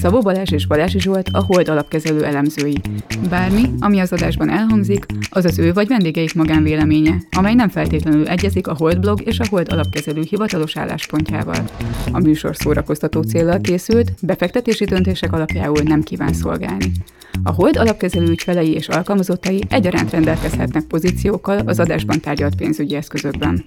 Szabó Balázs és Balási Zsolt a Hold alapkezelő elemzői. Bármi, ami az adásban elhangzik, az az ő vagy vendégeik magánvéleménye, amely nem feltétlenül egyezik a Hold blog és a Hold alapkezelő hivatalos álláspontjával. A műsor szórakoztató célral készült, befektetési döntések alapjául nem kíván szolgálni. A Hold alapkezelő ügyfelei és alkalmazottai egyaránt rendelkezhetnek pozíciókkal az adásban tárgyalt pénzügyi eszközökben.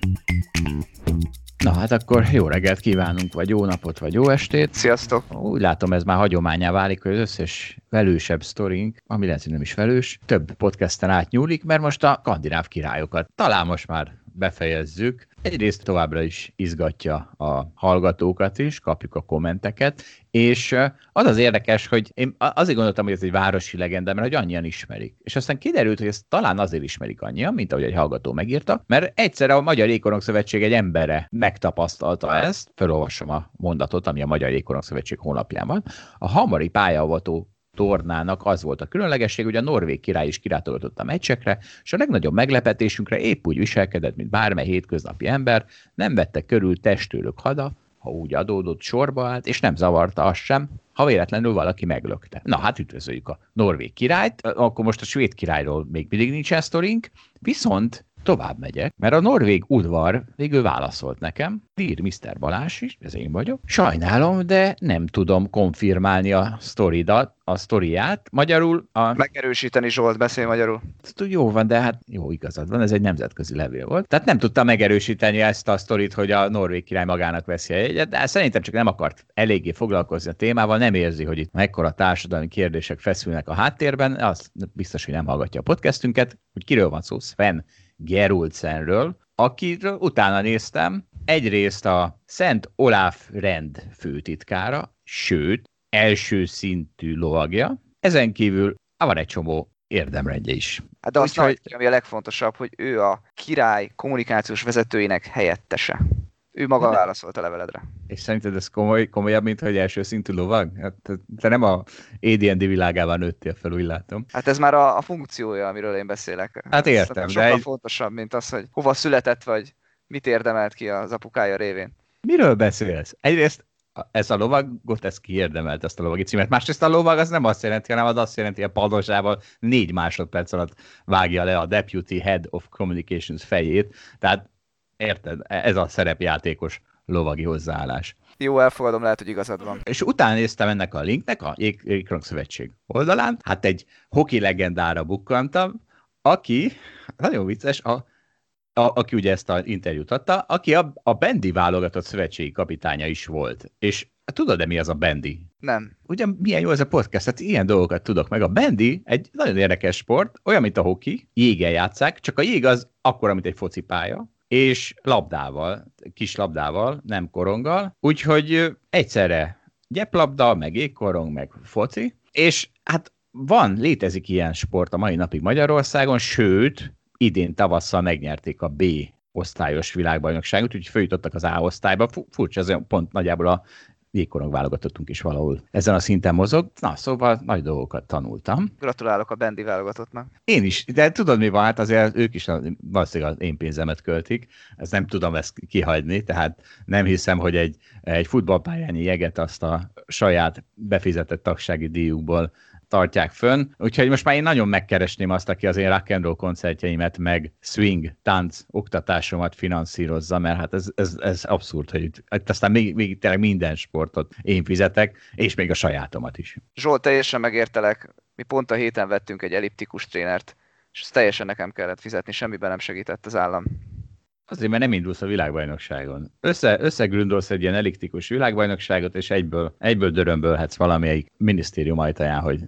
Na hát akkor jó reggelt kívánunk, vagy jó napot, vagy jó estét. Sziasztok! Úgy látom, ez már hagyományá válik, hogy az összes velősebb sztorink, ami lehet, hogy nem is velős, több podcasten átnyúlik, mert most a skandináv királyokat. Talán most már befejezzük. Egyrészt továbbra is izgatja a hallgatókat is, kapjuk a kommenteket, és az az érdekes, hogy én azért gondoltam, hogy ez egy városi legenda, mert hogy annyian ismerik. És aztán kiderült, hogy ezt talán azért ismerik annyian, mint ahogy egy hallgató megírta, mert egyszer a Magyar Ékorok Szövetség egy embere megtapasztalta ezt, felolvasom a mondatot, ami a Magyar Ékorok Szövetség honlapján van, a hamari pályavató tornának az volt a különlegesség, hogy a norvég király is kirátogatott a meccsekre, és a legnagyobb meglepetésünkre épp úgy viselkedett, mint bármely hétköznapi ember, nem vette körül testőlök hada, ha úgy adódott, sorba állt, és nem zavarta azt sem, ha véletlenül valaki meglökte. Na hát üdvözöljük a norvég királyt, akkor most a svéd királyról még mindig nincsen sztorink, viszont tovább megyek, mert a norvég udvar végül válaszolt nekem, ír Mr. Balás is, ez én vagyok. Sajnálom, de nem tudom konfirmálni a sztoridat, a sztoriát. Magyarul a... Megerősíteni Zsolt, beszél magyarul. Jó van, de hát jó igazad van, ez egy nemzetközi levél volt. Tehát nem tudta megerősíteni ezt a sztorit, hogy a norvég király magának veszi egyet, de szerintem csak nem akart eléggé foglalkozni a témával, nem érzi, hogy itt mekkora társadalmi kérdések feszülnek a háttérben, az biztos, hogy nem hallgatja a podcastünket, hogy kiről van szó, Sven Gerulsenről, akiről utána néztem, egyrészt a Szent Olaf rend főtitkára, sőt, első szintű lovagja, ezen kívül van egy csomó érdemrendje is. Hát de azt Úgyhogy... ami a legfontosabb, hogy ő a király kommunikációs vezetőjének helyettese. Ő maga de... válaszolt a leveledre. És szerinted ez komoly, komolyabb, mint hogy első szintű lovag? Hát, te nem a AD&D világában nőttél fel, úgy látom. Hát ez már a, a funkciója, amiről én beszélek. Hát értem, ez de... Sokkal egy... fontosabb, mint az, hogy hova született, vagy mit érdemelt ki az apukája révén. Miről beszélsz? Egyrészt ez a lovagot, ez kiérdemelt ezt a lovagi címet. Másrészt a lovag az nem azt jelenti, hanem az azt jelenti, hogy a padosával négy másodperc alatt vágja le a Deputy Head of Communications fejét. Tehát érted, ez a szerepjátékos lovagi hozzáállás. Jó, elfogadom, lehet, hogy igazad van. És utána néztem ennek a linknek a Jégkorong Szövetség oldalán, hát egy hoki legendára bukkantam, aki, nagyon vicces, a, a, aki ugye ezt az interjút adta, aki a, a Bendi válogatott szövetségi kapitánya is volt. És tudod-e mi az a Bendi? Nem. Ugye milyen jó ez a podcast, hát ilyen dolgokat tudok meg. A Bendi egy nagyon érdekes sport, olyan, mint a hoki, jéggel játszák, csak a jég az akkora, mint egy focipálya, és labdával, kis labdával, nem koronggal, úgyhogy egyszerre gyeplabda, meg égkorong, meg foci, és hát van, létezik ilyen sport a mai napig Magyarországon, sőt, idén tavasszal megnyerték a B osztályos világbajnokságot, úgyhogy följutottak az A osztályba. Furcsa, ez pont nagyjából a jégkorong válogatottunk is valahol ezen a szinten mozog. Na, szóval nagy dolgokat tanultam. Gratulálok a Bendi válogatottnak. Én is, de tudod mi van, hát azért ők is valószínűleg az én pénzemet költik, ezt nem tudom ezt kihagyni, tehát nem hiszem, hogy egy, egy futballpályányi jeget azt a saját befizetett tagsági díjukból tartják fönn, úgyhogy most már én nagyon megkeresném azt, aki az én rock and roll koncertjeimet, meg swing, tánc, oktatásomat finanszírozza, mert hát ez, ez, ez abszurd, hogy itt, aztán még, még tényleg minden sportot én fizetek, és még a sajátomat is. Zsolt, teljesen megértelek, mi pont a héten vettünk egy elliptikus trénert, és ezt teljesen nekem kellett fizetni, semmiben nem segített az állam. Azért, mert nem indulsz a világbajnokságon. Össze, összegründolsz egy ilyen eliktikus világbajnokságot, és egyből, egyből dörömbölhetsz valamelyik minisztérium ajtaján, hogy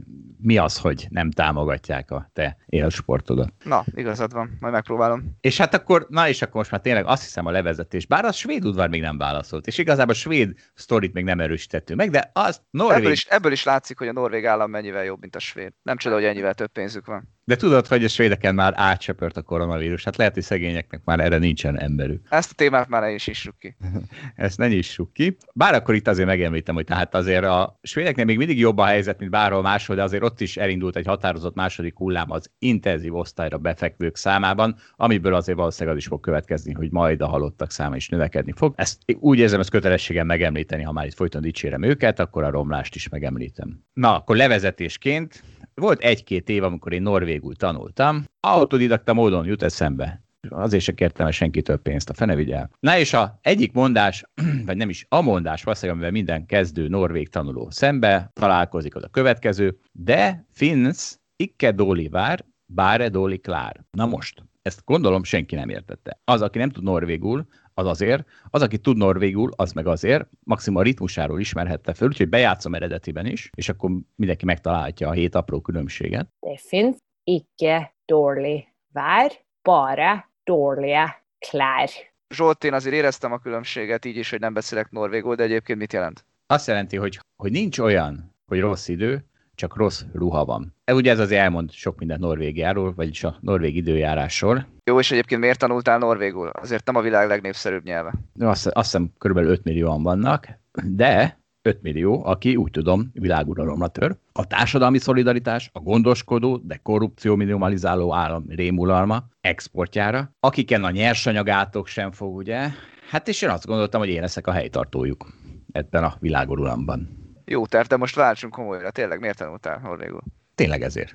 mi az, hogy nem támogatják a te élsportodat. Na, igazad van, majd megpróbálom. És hát akkor, na és akkor most már tényleg azt hiszem a levezetés, bár a svéd udvar még nem válaszolt, és igazából a svéd sztorit még nem erősítettünk meg, de az Norvég... Ebből is, ebből is látszik, hogy a norvég állam mennyivel jobb, mint a svéd. Nem csoda, hogy ennyivel több pénzük van. De tudod, hogy a svédeken már átsöpört a koronavírus, hát lehet, hogy szegényeknek már erre nincsen emberük. Ezt a témát már ne is issuk ki. Ezt ne nyissuk ki. Bár akkor itt azért megemlítem, hogy tehát azért a svédeknek még mindig jobb a helyzet, mint bárhol máshol, de azért ott is elindult egy határozott második hullám az intenzív osztályra befekvők számában, amiből azért valószínűleg az is fog következni, hogy majd a halottak száma is növekedni fog. Ezt úgy érzem, ez kötelességem megemlíteni, ha már itt folyton dicsérem őket, akkor a romlást is megemlítem. Na, akkor levezetésként volt egy-két év, amikor én norvégul tanultam, autodidakta módon jut eszembe. Azért se kértem el senki több pénzt, a fene vigyel. Na és a egyik mondás, vagy nem is a mondás, valószínűleg, amivel minden kezdő norvég tanuló szembe találkozik, az a következő, de finns ikke doli vár, báre doli klár. Na most, ezt gondolom senki nem értette. Az, aki nem tud norvégul, az azért, az, aki tud norvégul, az meg azért, maximum a ritmusáról ismerhette föl, úgyhogy bejátszom eredetiben is, és akkor mindenki megtalálhatja a hét apró különbséget. Det finns icke dårlig vár, bara dåliga klær. Zsolt, én azért éreztem a különbséget így is, hogy nem beszélek norvégul, de egyébként mit jelent? Azt jelenti, hogy, hogy nincs olyan, hogy rossz idő, csak rossz ruha van. E, ugye ez azért elmond sok mindent Norvégiáról, vagyis a norvég időjárásról. Jó, és egyébként miért tanultál norvégul? Azért nem a világ legnépszerűbb nyelve. Azt, azt hiszem kb. 5 millióan vannak, de 5 millió, aki úgy tudom, világuralomra tör. A társadalmi szolidaritás, a gondoskodó, de korrupció minimalizáló állam rémulalma exportjára, akiken a nyersanyagátok sem fog, ugye? Hát és én azt gondoltam, hogy én leszek a helytartójuk ebben a világurulamban. Jó terv, de most váltsunk komolyra. Tényleg, miért tanultál norvégul? Tényleg ezért.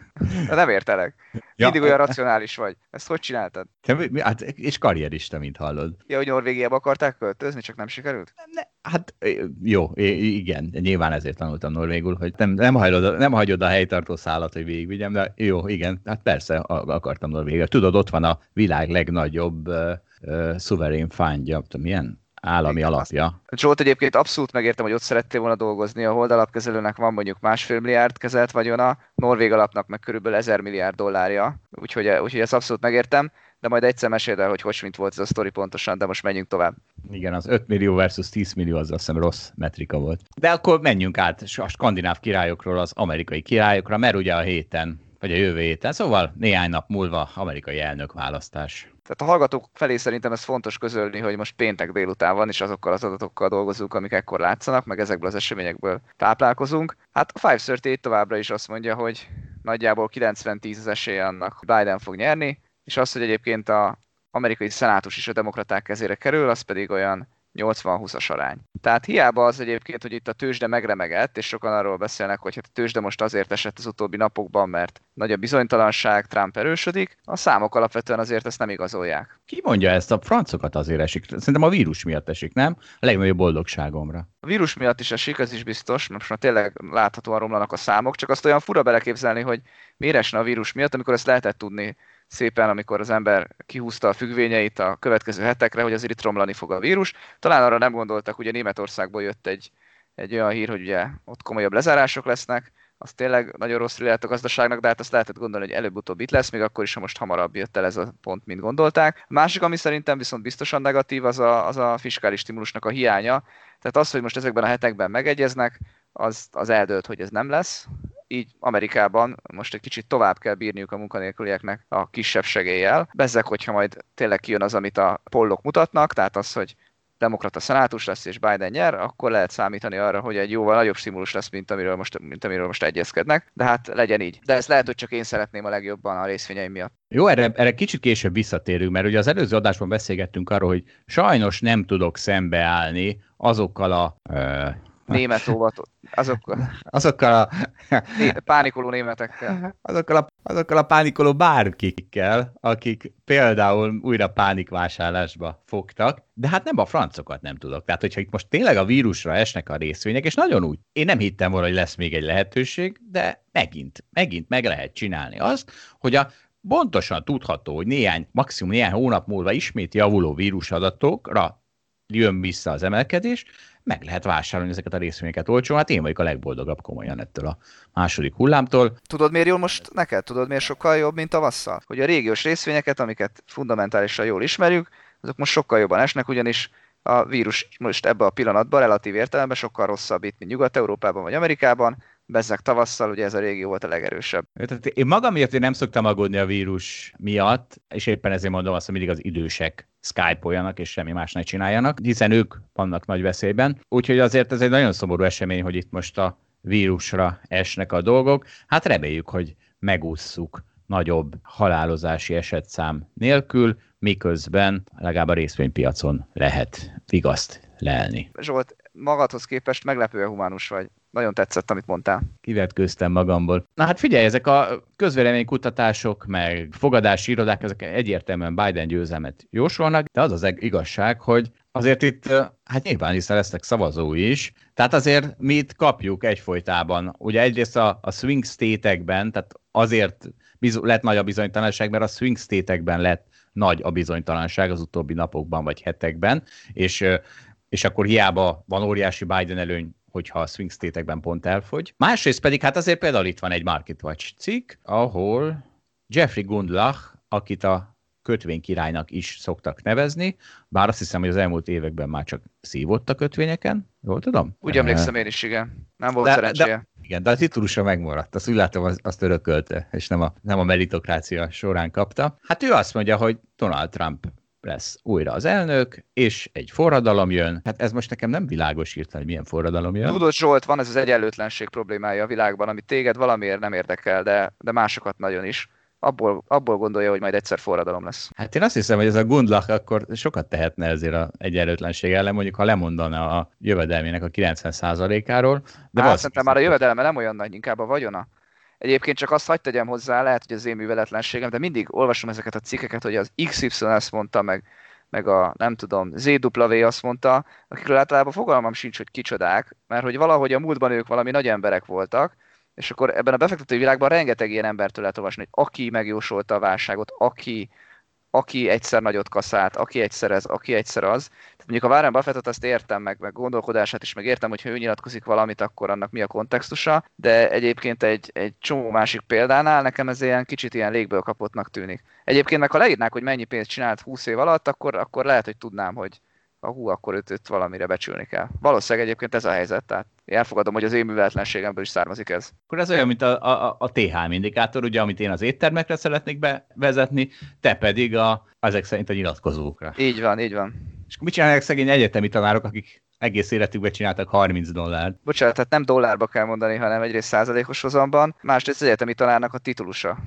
De nem értelek. Ja. Mindig olyan racionális vagy. Ezt hogy csináltad? Te, hát, és karrierista, mint hallod. Ja, hogy Norvégiába akarták költözni, csak nem sikerült? Ne, hát jó, igen, nyilván ezért tanultam norvégul, hogy nem, nem, hagyod, nem hagyod a helytartó szállat, hogy végigvigyem, de jó, igen, hát persze akartam norvégul. Tudod, ott van a világ legnagyobb uh, uh, szuverén fándja, milyen állami Igen, alapja. Zsolt egyébként abszolút megértem, hogy ott szerettél volna dolgozni, a Hold alapkezelőnek van mondjuk másfél milliárd kezelt vagyona, Norvég alapnak meg körülbelül ezer milliárd dollárja, úgyhogy, úgyhogy ezt abszolút megértem, de majd egyszer meséld el, hogy hogy mint volt ez a sztori pontosan, de most menjünk tovább. Igen, az 5 millió versus 10 millió, az azt hiszem rossz metrika volt. De akkor menjünk át a skandináv királyokról az amerikai királyokra, mert ugye a héten, vagy a jövő héten, szóval néhány nap múlva amerikai elnökválasztás. Tehát a hallgatók felé szerintem ez fontos közölni, hogy most péntek délután van, és azokkal az adatokkal dolgozunk, amik ekkor látszanak, meg ezekből az eseményekből táplálkozunk. Hát a 538 továbbra is azt mondja, hogy nagyjából 90-10 az esély annak, hogy Biden fog nyerni, és az, hogy egyébként a amerikai szenátus is a demokraták kezére kerül, az pedig olyan 80-20-as arány. Tehát hiába az egyébként, hogy itt a tőzsde megremegett, és sokan arról beszélnek, hogy hát a tőzsde most azért esett az utóbbi napokban, mert nagy a bizonytalanság, Trump erősödik, a számok alapvetően azért ezt nem igazolják. Ki mondja ezt? A francokat azért esik. Szerintem a vírus miatt esik, nem? A legnagyobb boldogságomra. A vírus miatt is esik, ez is biztos, most már tényleg láthatóan romlanak a számok, csak azt olyan fura beleképzelni, hogy miért esne a vírus miatt, amikor ezt lehetett tudni szépen, amikor az ember kihúzta a függvényeit a következő hetekre, hogy azért itt romlani fog a vírus. Talán arra nem gondoltak, ugye Németországból jött egy, egy olyan hír, hogy ugye ott komolyabb lezárások lesznek, az tényleg nagyon rossz lehet a gazdaságnak, de hát azt lehetett gondolni, hogy előbb-utóbb itt lesz, még akkor is, ha most hamarabb jött el ez a pont, mint gondolták. A másik, ami szerintem viszont biztosan negatív, az a, az a fiskális stimulusnak a hiánya. Tehát az, hogy most ezekben a hetekben megegyeznek, az, az eldőlt, hogy ez nem lesz. Így Amerikában most egy kicsit tovább kell bírniuk a munkanélkülieknek a kisebb segéllyel. Bezzek, hogyha majd tényleg kijön az, amit a pollok mutatnak, tehát az, hogy demokrata szenátus lesz és Biden nyer, akkor lehet számítani arra, hogy egy jóval nagyobb stimulus lesz, mint amiről most, mint amiről most egyezkednek. De hát legyen így. De ez lehet, hogy csak én szeretném a legjobban a részvényeim miatt. Jó, erre, erre kicsit később visszatérünk, mert ugye az előző adásban beszélgettünk arról, hogy sajnos nem tudok szembeállni azokkal a... Ö, Német óvatot. Azokkal, azokkal a, pánikoló németekkel. azokkal a, azokkal a pánikoló bárkikkel, akik például újra pánikvásárlásba fogtak, de hát nem a francokat nem tudok. Tehát, hogyha itt most tényleg a vírusra esnek a részvények, és nagyon úgy, én nem hittem volna, hogy lesz még egy lehetőség, de megint, megint meg lehet csinálni azt, hogy a pontosan tudható, hogy néhány, maximum néhány hónap múlva ismét javuló vírusadatokra jön vissza az emelkedés, meg lehet vásárolni ezeket a részvényeket olcsón. Hát én vagyok a legboldogabb komolyan ettől a második hullámtól. Tudod, miért jól most neked? Tudod, miért sokkal jobb, mint tavasszal? Hogy a régiós részvényeket, amiket fundamentálisan jól ismerjük, azok most sokkal jobban esnek, ugyanis a vírus most ebben a pillanatban relatív értelemben sokkal rosszabb itt, mint Nyugat-Európában vagy Amerikában, bezzek tavasszal, ugye ez a régió volt a legerősebb. Tehát én magamért én nem szoktam aggódni a vírus miatt, és éppen ezért mondom azt, hogy mindig az idősek Skype-oljanak, és semmi más ne csináljanak, hiszen ők vannak nagy veszélyben. Úgyhogy azért ez egy nagyon szomorú esemény, hogy itt most a vírusra esnek a dolgok. Hát reméljük, hogy megússzuk nagyobb halálozási esetszám nélkül, miközben legalább a részvénypiacon lehet vigaszt lelni. Zsolt, magadhoz képest meglepően humánus vagy. Nagyon tetszett, amit mondtál. Kivetkőztem magamból. Na hát figyelj, ezek a közvéleménykutatások, meg fogadási irodák, ezek egyértelműen Biden győzelmet jósolnak, de az az igazság, hogy azért itt, hát nyilván hiszen lesznek szavazói is, tehát azért mi itt kapjuk egyfolytában. Ugye egyrészt a, a swing state-ekben, tehát azért biz- lett nagy a bizonytalanság, mert a swing state-ekben lett nagy a bizonytalanság az utóbbi napokban vagy hetekben, és, és akkor hiába van óriási Biden előny, hogyha a swing state-ekben pont elfogy. Másrészt pedig, hát azért például itt van egy Market Watch cikk, ahol Jeffrey Gundlach, akit a kötvénykirálynak is szoktak nevezni, bár azt hiszem, hogy az elmúlt években már csak szívott a kötvényeken, jól tudom? Úgy emlékszem én is, igen. Nem volt de, szerencséje. De, igen, de a titulusa megmaradt. Azt úgy látom, az, azt örökölte, és nem a, nem a meritokrácia során kapta. Hát ő azt mondja, hogy Donald Trump lesz újra az elnök, és egy forradalom jön. Hát ez most nekem nem világos írta, hogy milyen forradalom jön. Tudod, Zsolt, van ez az egyenlőtlenség problémája a világban, ami téged valamiért nem érdekel, de, de másokat nagyon is abból, abból gondolja, hogy majd egyszer forradalom lesz. Hát én azt hiszem, hogy ez a Gundlach akkor sokat tehetne ezért a egyenlőtlenség ellen, mondjuk ha lemondana a jövedelmének a 90%-áról. De hát, szerintem már a jövedelme nem olyan nagy, inkább a vagyona. Egyébként csak azt hagyd tegyem hozzá, lehet, hogy az én műveletlenségem, de mindig olvasom ezeket a cikkeket, hogy az XY ezt mondta, meg, meg a nem tudom, ZW azt mondta, akikről általában fogalmam sincs, hogy kicsodák, mert hogy valahogy a múltban ők valami nagy emberek voltak, és akkor ebben a befektetői világban rengeteg ilyen embertől lehet olvasni, hogy aki megjósolta a válságot, aki, aki egyszer nagyot kaszált, aki egyszer ez, aki egyszer az. Mondjuk a Warren Buffettot azt értem meg, meg gondolkodását is, meg értem, hogy ha ő nyilatkozik valamit, akkor annak mi a kontextusa, de egyébként egy, egy csomó másik példánál nekem ez ilyen kicsit ilyen légből kapottnak tűnik. Egyébként meg ha leírnák, hogy mennyi pénzt csinált 20 év alatt, akkor, akkor lehet, hogy tudnám, hogy a hú, akkor őt, őt valamire becsülni kell. Valószínűleg egyébként ez a helyzet, tehát elfogadom, hogy az én műveletlenségemből is származik ez. Akkor ez olyan, mint a, a, a TH indikátor, ugye, amit én az éttermekre szeretnék bevezetni, te pedig a, ezek szerint a nyilatkozókra. Így van, így van. És mit csinálnak szegény egyetemi tanárok, akik egész életükben csináltak 30 dollárt. Bocsánat, tehát nem dollárba kell mondani, hanem egyrészt százalékos hozamban, másrészt az egyetemi tanárnak a titulusa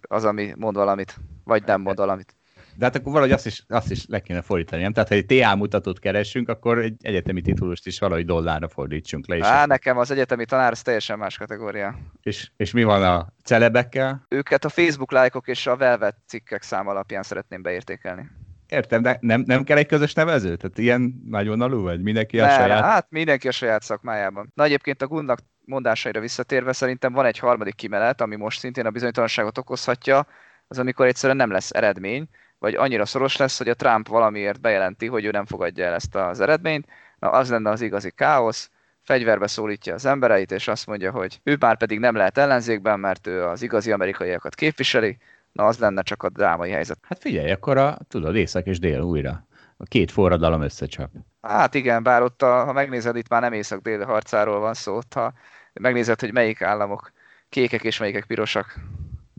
az, ami mond valamit, vagy nem mond valamit. De hát akkor valahogy azt is, azt is le kéne fordítani, nem? Tehát, ha egy TA mutatót keresünk, akkor egy egyetemi titulust is valahogy dollárra fordítsunk le. Á, nekem az egyetemi tanár az teljesen más kategória. És, és mi van a celebekkel? Őket a Facebook lájkok és a Velvet cikkek szám alapján szeretném beértékelni. Értem, de nem, nem kell egy közös nevező? Tehát ilyen nagyvonalú vagy? Mindenki a ne, saját... Hát mindenki a saját szakmájában. Na egyébként a Gundnak mondásaira visszatérve szerintem van egy harmadik kimenet, ami most szintén a bizonytalanságot okozhatja, az amikor egyszerűen nem lesz eredmény, vagy annyira szoros lesz, hogy a Trump valamiért bejelenti, hogy ő nem fogadja el ezt az eredményt, na az lenne az igazi káosz, fegyverbe szólítja az embereit, és azt mondja, hogy ő már pedig nem lehet ellenzékben, mert ő az igazi amerikaiakat képviseli, na az lenne csak a drámai helyzet. Hát figyelj, akkor a, tudod, észak és dél újra. A két forradalom összecsap. Hát igen, bár ott, a, ha megnézed, itt már nem észak-dél harcáról van szó, ott, ha megnézed, hogy melyik államok kékek és melyikek pirosak,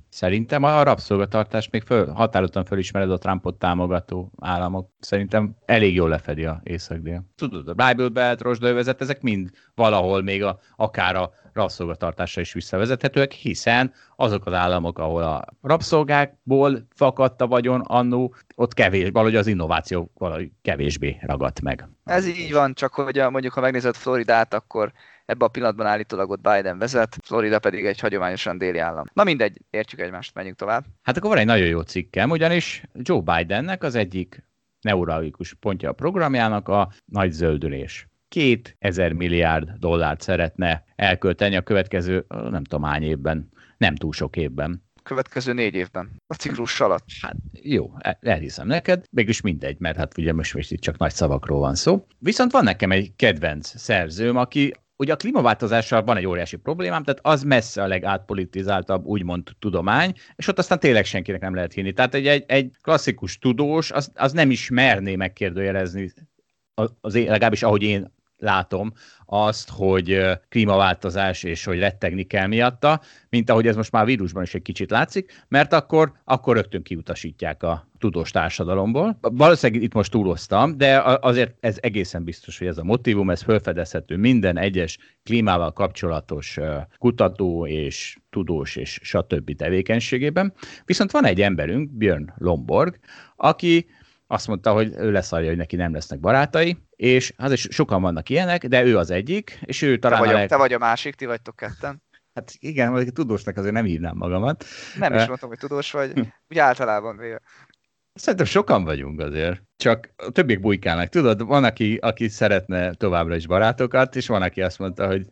Szerintem a rabszolgatartás még föl, határozottan fölismered a Trumpot támogató államok. Szerintem elég jól lefedi a észak-dél. Tudod, a Bible Belt, rozsdővezet, ezek mind valahol még a, akár a rabszolgatartásra is visszavezethetőek, hiszen azok az államok, ahol a rabszolgákból fakadt a vagyon annó, ott kevés, valahogy az innováció valahogy kevésbé ragadt meg. Ez így van, csak hogy mondjuk ha megnézed Floridát, akkor Ebben a pillanatban állítólag ott Biden vezet, Florida pedig egy hagyományosan déli állam. Na mindegy, értjük egymást, menjünk tovább. Hát akkor van egy nagyon jó cikkem, ugyanis Joe Bidennek az egyik neuralgikus pontja a programjának a nagy zöldülés. Két ezer milliárd dollárt szeretne elkölteni a következő, nem tudom hány évben, nem túl sok évben következő négy évben, a ciklus alatt. Hát jó, elhiszem neked, mégis mindegy, mert hát ugye most, most itt csak nagy szavakról van szó. Viszont van nekem egy kedvenc szerzőm, aki ugye a klímaváltozással van egy óriási problémám, tehát az messze a legátpolitizáltabb, úgymond tudomány, és ott aztán tényleg senkinek nem lehet hinni. Tehát egy, egy, egy klasszikus tudós, az, az nem is merné megkérdőjelezni, az, én, legalábbis ahogy én látom azt, hogy klímaváltozás és hogy rettegni kell miatta, mint ahogy ez most már vírusban is egy kicsit látszik, mert akkor, akkor rögtön kiutasítják a tudós társadalomból. Valószínűleg itt most túloztam, de azért ez egészen biztos, hogy ez a motivum, ez felfedezhető minden egyes klímával kapcsolatos kutató és tudós és stb. tevékenységében. Viszont van egy emberünk, Björn Lomborg, aki azt mondta, hogy ő leszarja, hogy neki nem lesznek barátai, és hát is sokan vannak ilyenek, de ő az egyik, és ő talán te vagy, a, leg... te vagy a másik, ti vagytok ketten. Hát igen, vagy tudósnak azért nem hívnám magamat. Nem is mondtam, hogy tudós vagy, úgy általában véve. Szerintem sokan vagyunk azért. Csak a többiek bujkálnak. Tudod, van, aki, aki szeretne továbbra is barátokat, és van, aki azt mondta, hogy...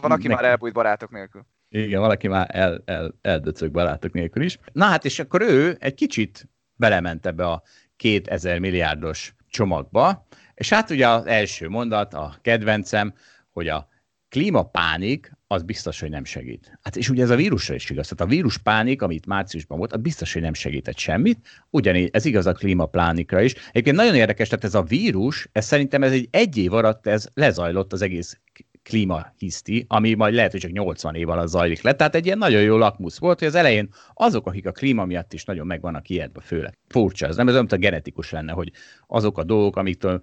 Van, aki neki... már elbújt barátok nélkül. Igen, valaki már el, el, eldöcög barátok nélkül is. Na hát, és akkor ő egy kicsit belement ebbe a 2000 milliárdos csomagba, és hát ugye az első mondat, a kedvencem, hogy a klímapánik az biztos, hogy nem segít. Hát és ugye ez a vírusra is igaz. Tehát a víruspánik, amit márciusban volt, az biztos, hogy nem segített semmit. Ugyanígy ez igaz a klímapánikra is. Egyébként nagyon érdekes, tehát ez a vírus, ez szerintem ez egy egy év alatt ez lezajlott az egész klímahiszti, ami majd lehet, hogy csak 80 év alatt zajlik le. Tehát egy ilyen nagyon jó lakmusz volt, hogy az elején azok, akik a klíma miatt is nagyon meg vannak ijedve, főleg. Furcsa ez, nem ez olyan, a genetikus lenne, hogy azok a dolgok, amiktől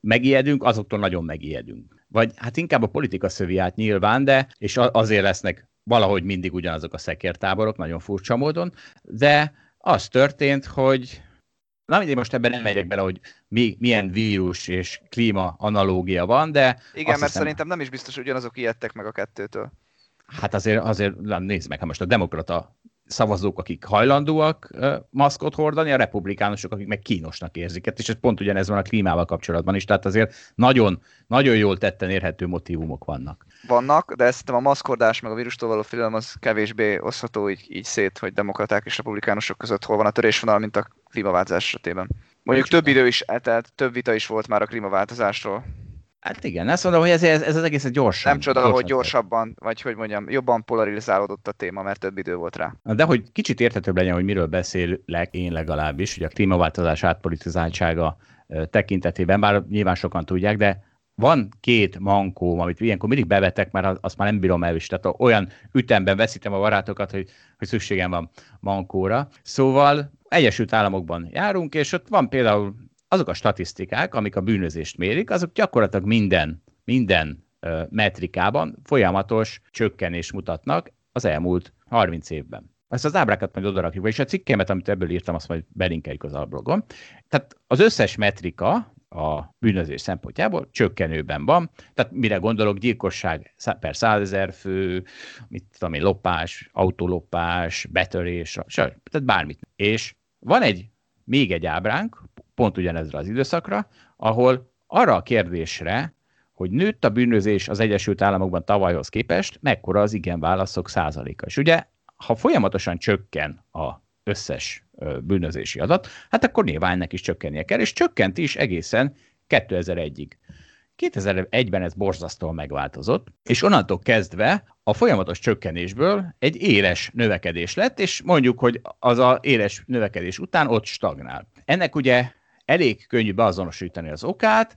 megijedünk, azoktól nagyon megijedünk. Vagy hát inkább a politika szövi át nyilván, de és azért lesznek valahogy mindig ugyanazok a szekértáborok, nagyon furcsa módon, de az történt, hogy Na mindegy, most ebben nem megyek bele, hogy mi, milyen vírus és klíma analógia van, de... Igen, mert hiszem, szerintem nem is biztos, hogy ugyanazok ijedtek meg a kettőtől. Hát azért, azért nézd meg, ha most a demokrata szavazók, akik hajlandóak maszkot hordani, a republikánusok, akik meg kínosnak érzik. És ez pont ugyanez van a klímával kapcsolatban is, tehát azért nagyon, nagyon jól tetten érhető motivumok vannak. Vannak, de ezt a maszkordás meg a vírustól való félelem az kevésbé osztható így, így szét, hogy demokraták és republikánusok között hol van a törésvonal, mint a klímaváltozás esetében. Mondjuk több idő is, tehát több vita is volt már a klímaváltozásról. Hát igen, ezt mondom, hogy ez, ez, ez az egész gyorsan. Nem csoda, hogy gyorsabban, vagy hogy mondjam, jobban polarizálódott a téma, mert több idő volt rá. De hogy kicsit érthetőbb legyen, hogy miről beszélek én legalábbis, hogy a klímaváltozás átpolitizáltsága tekintetében, bár nyilván sokan tudják, de van két mankó, amit ilyenkor mindig bevetek, mert azt már nem bírom el is. Tehát olyan ütemben veszítem a barátokat, hogy, hogy szükségem van mankóra. Szóval Egyesült Államokban járunk, és ott van például azok a statisztikák, amik a bűnözést mérik, azok gyakorlatilag minden, minden metrikában folyamatos csökkenés mutatnak az elmúlt 30 évben. Ezt az ábrákat majd odarakjuk, és a cikkemet, amit ebből írtam, azt majd belinkeljük az alblogon. Tehát az összes metrika a bűnözés szempontjából csökkenőben van. Tehát mire gondolok, gyilkosság per százezer fő, mit tudom én, lopás, autolopás, betörés, tehát bármit. És van egy, még egy ábránk, pont ugyanezre az időszakra, ahol arra a kérdésre, hogy nőtt a bűnözés az Egyesült Államokban tavalyhoz képest, mekkora az igen válaszok százaléka. És ugye, ha folyamatosan csökken a összes bűnözési adat, hát akkor nyilván ennek is csökkennie kell, és csökkent is egészen 2001-ig. 2001-ben ez borzasztóan megváltozott, és onnantól kezdve a folyamatos csökkenésből egy éles növekedés lett, és mondjuk, hogy az a éles növekedés után ott stagnál. Ennek ugye elég könnyű beazonosítani az okát,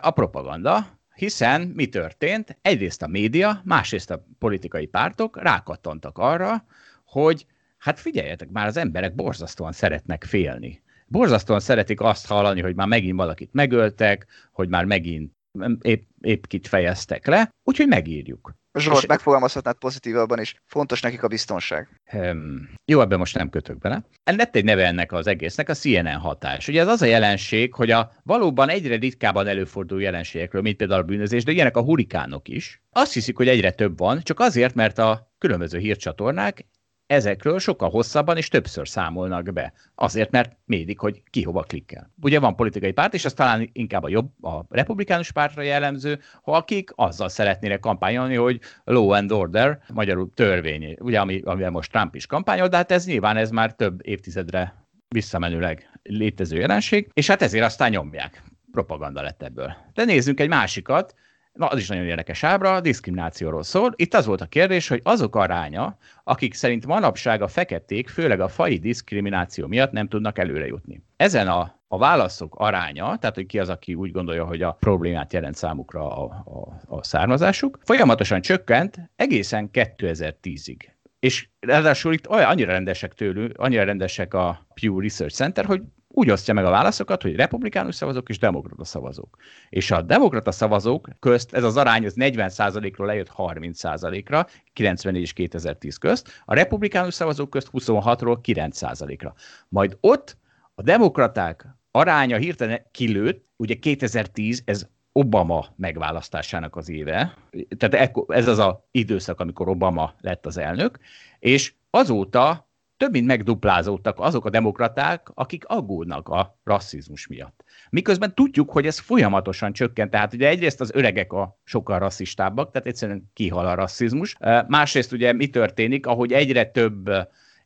a propaganda, hiszen mi történt? Egyrészt a média, másrészt a politikai pártok rákattantak arra, hogy hát figyeljetek, már az emberek borzasztóan szeretnek félni. Borzasztóan szeretik azt hallani, hogy már megint valakit megöltek, hogy már megint épp, épp kit fejeztek le, úgyhogy megírjuk. Zsolt, és... megfogalmazhatnád pozitívabban is, fontos nekik a biztonság. Um, jó, ebben most nem kötök bele. Lett egy neve ennek az egésznek, a CNN hatás. Ugye ez az a jelenség, hogy a valóban egyre ritkábban előforduló jelenségekről, mint például a bűnözés, de ilyenek a hurikánok is. Azt hiszik, hogy egyre több van, csak azért, mert a különböző hírcsatornák ezekről sokkal hosszabban és többször számolnak be. Azért, mert médik, hogy ki hova klikkel. Ugye van politikai párt, és az talán inkább a jobb, a republikánus pártra jellemző, ha akik azzal szeretnének kampányolni, hogy law and order, magyarul törvény, ugye ami, amivel most Trump is kampányol, de hát ez nyilván ez már több évtizedre visszamenőleg létező jelenség, és hát ezért aztán nyomják. Propaganda lett ebből. De nézzünk egy másikat, Na, az is nagyon érdekes ábra, a diszkriminációról szól. Itt az volt a kérdés, hogy azok aránya, akik szerint manapság a feketék, főleg a fai diszkrimináció miatt nem tudnak előre jutni. Ezen a a válaszok aránya, tehát hogy ki az, aki úgy gondolja, hogy a problémát jelent számukra a, a, a származásuk, folyamatosan csökkent egészen 2010-ig. És ráadásul itt olyan, annyira rendesek tőlük, annyira rendesek a Pew Research Center, hogy úgy osztja meg a válaszokat, hogy republikánus szavazók és demokrata szavazók. És a demokrata szavazók közt ez az arány az 40%-ról lejött 30%-ra, 94 és 2010 közt, a republikánus szavazók közt 26-ról 9%-ra. Majd ott a demokraták aránya hirtelen kilőtt, ugye 2010, ez Obama megválasztásának az éve, tehát ez az a időszak, amikor Obama lett az elnök, és azóta több mint megduplázódtak azok a demokraták, akik aggódnak a rasszizmus miatt. Miközben tudjuk, hogy ez folyamatosan csökkent, tehát ugye egyrészt az öregek a sokkal rasszistábbak, tehát egyszerűen kihal a rasszizmus. Másrészt ugye mi történik, ahogy egyre több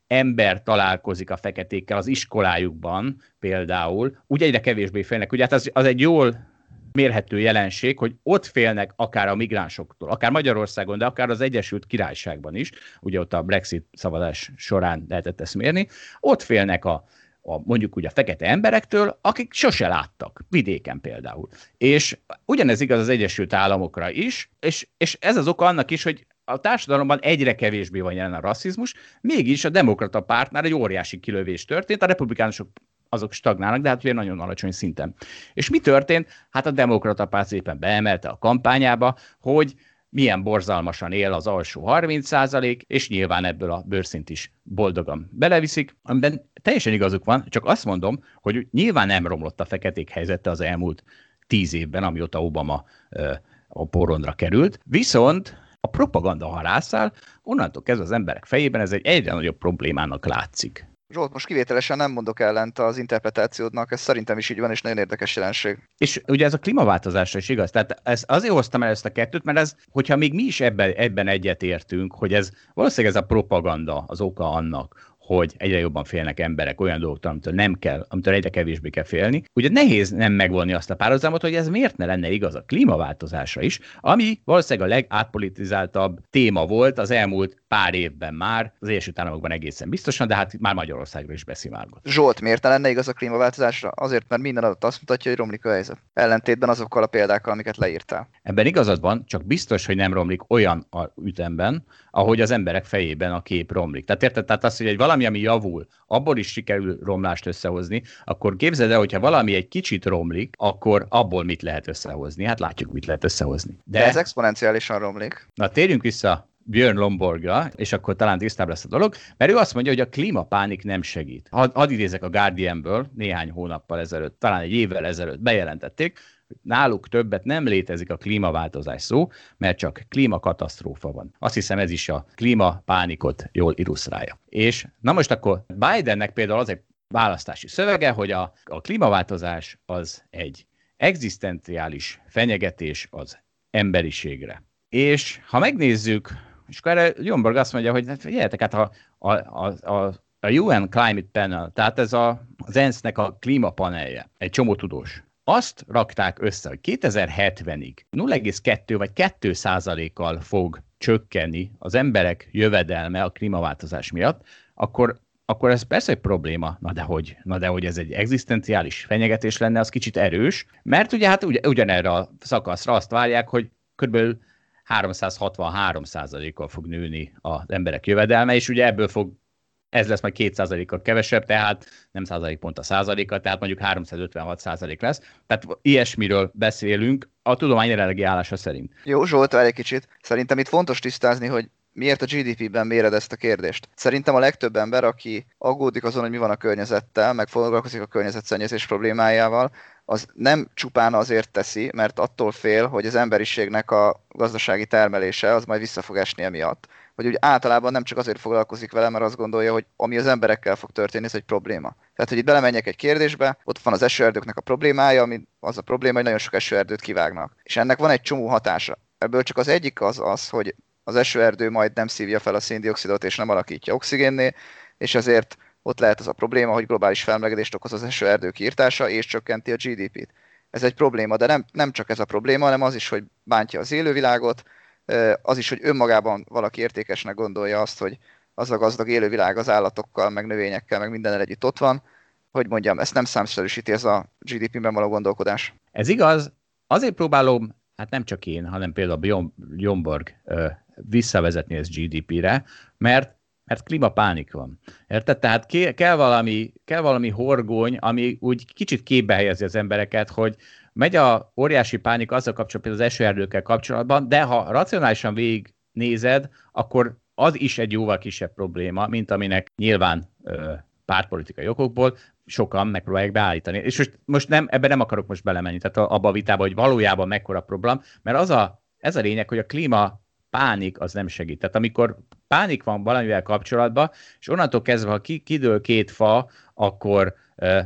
ember találkozik a feketékkel az iskolájukban például, úgy egyre kevésbé félnek. Ugye hát az, az egy jól mérhető jelenség, hogy ott félnek akár a migránsoktól, akár Magyarországon, de akár az Egyesült Királyságban is, ugye ott a Brexit szavazás során lehetett ezt mérni, ott félnek a, a, mondjuk úgy a fekete emberektől, akik sose láttak, vidéken például. És ugyanez igaz az Egyesült Államokra is, és, és ez az oka annak is, hogy a társadalomban egyre kevésbé van jelen a rasszizmus, mégis a demokrata pártnál egy óriási kilövés történt, a republikánusok azok stagnálnak, de hát ugye nagyon alacsony szinten. És mi történt? Hát a demokrata párt szépen beemelte a kampányába, hogy milyen borzalmasan él az alsó 30 százalék, és nyilván ebből a bőrszint is boldogan beleviszik, amiben teljesen igazuk van, csak azt mondom, hogy nyilván nem romlott a feketék helyzete az elmúlt tíz évben, amióta Obama ö, a porondra került, viszont a propaganda halászál, onnantól kezdve az emberek fejében ez egy egyre nagyobb problémának látszik. Zsolt, most kivételesen nem mondok ellent az interpretációdnak, ez szerintem is így van, és nagyon érdekes jelenség. És ugye ez a klímaváltozásra is igaz. Tehát ez, azért hoztam el ezt a kettőt, mert ez, hogyha még mi is ebben, ebben egyetértünk, hogy ez valószínűleg ez a propaganda az oka annak, hogy egyre jobban félnek emberek olyan dolgoktól, amitől nem kell, amitől egyre kevésbé kell félni. Ugye nehéz nem megvonni azt a párhuzamot, hogy ez miért ne lenne igaz a klímaváltozásra is, ami valószínűleg a legátpolitizáltabb téma volt az elmúlt pár évben már, az Egyesült Államokban egészen biztosan, de hát már Magyarországra is beszivárgott. Zsolt, miért ne lenne igaz a klímaváltozásra? Azért, mert minden adat azt mutatja, hogy romlik a helyzet. Ellentétben azokkal a példákkal, amiket leírtál. Ebben igazad van, csak biztos, hogy nem romlik olyan a ütemben, ahogy az emberek fejében a kép romlik. Tehát érted? Tehát az, hogy egy valami, ami javul, abból is sikerül romlást összehozni, akkor képzeld el, hogyha valami egy kicsit romlik, akkor abból mit lehet összehozni? Hát látjuk, mit lehet összehozni. De, De ez exponenciálisan romlik. Na, térjünk vissza Björn Lomborga, és akkor talán tisztább lesz a dolog, mert ő azt mondja, hogy a klímapánik nem segít. Hadd had idézek a Guardianből néhány hónappal ezelőtt, talán egy évvel ezelőtt bejelentették, náluk többet nem létezik a klímaváltozás szó, mert csak klímakatasztrófa van. Azt hiszem ez is a klímapánikot jól illusztrálja. És na most akkor Bidennek például az egy választási szövege, hogy a, a klímaváltozás az egy egzisztenciális fenyegetés az emberiségre. És ha megnézzük és akkor erre Jomborg azt mondja, hogy hát figyeljetek, hát a, a, a, a, a UN Climate Panel, tehát ez a, az ENSZ-nek a klímapanelje, egy csomó tudós, azt rakták össze, hogy 2070-ig 0,2 vagy 2 százalékkal fog csökkenni az emberek jövedelme a klímaváltozás miatt, akkor akkor ez persze egy probléma, na de hogy, na de hogy ez egy egzisztenciális fenyegetés lenne, az kicsit erős, mert ugye hát ugy, ugyanerre a szakaszra azt várják, hogy körülbelül 363%-kal fog nőni az emberek jövedelme, és ugye ebből fog ez lesz majd 2%-kal kevesebb, tehát nem százalék pont a százaléka, tehát mondjuk 356 százalék lesz. Tehát ilyesmiről beszélünk a tudomány jelenlegi állása szerint. Jó, Zsolt, várj egy kicsit. Szerintem itt fontos tisztázni, hogy miért a GDP-ben méred ezt a kérdést? Szerintem a legtöbb ember, aki aggódik azon, hogy mi van a környezettel, meg foglalkozik a környezetszennyezés problémájával, az nem csupán azért teszi, mert attól fél, hogy az emberiségnek a gazdasági termelése az majd vissza fog esni emiatt. Vagy úgy általában nem csak azért foglalkozik vele, mert azt gondolja, hogy ami az emberekkel fog történni, ez egy probléma. Tehát, hogy itt belemenjek egy kérdésbe, ott van az esőerdőknek a problémája, ami az a probléma, hogy nagyon sok esőerdőt kivágnak. És ennek van egy csomó hatása. Ebből csak az egyik az az, hogy az esőerdő majd nem szívja fel a széndiokszidot és nem alakítja oxigénné, és ezért ott lehet az a probléma, hogy globális felmelegedést okoz az esőerdők írtása, és csökkenti a GDP-t. ez egy probléma, de nem, nem csak ez a probléma, hanem az is, hogy bántja az élővilágot, az is, hogy önmagában valaki értékesnek gondolja azt, hogy az a gazdag élővilág az állatokkal, meg növényekkel, meg mindennel együtt ott van, hogy mondjam, ezt nem számszerűsíti ez a GDP-ben való gondolkodás. Ez igaz, azért próbálom, hát nem csak én, hanem például Jomborg visszavezetni ezt GDP-re, mert mert klímapánik van. Érted? Tehát kell valami, kell valami horgony, ami úgy kicsit képbe helyezi az embereket, hogy megy a óriási pánik azzal kapcsolatban, az esőerdőkkel kapcsolatban, de ha racionálisan végignézed, akkor az is egy jóval kisebb probléma, mint aminek nyilván ö, pártpolitikai okokból sokan megpróbálják beállítani. És most, most nem, ebben nem akarok most belemenni, tehát abba a vitába, hogy valójában mekkora problém, mert az a, ez a lényeg, hogy a klíma pánik az nem segít. Tehát amikor pánik van valamivel kapcsolatban, és onnantól kezdve, ha ki, kidől két fa, akkor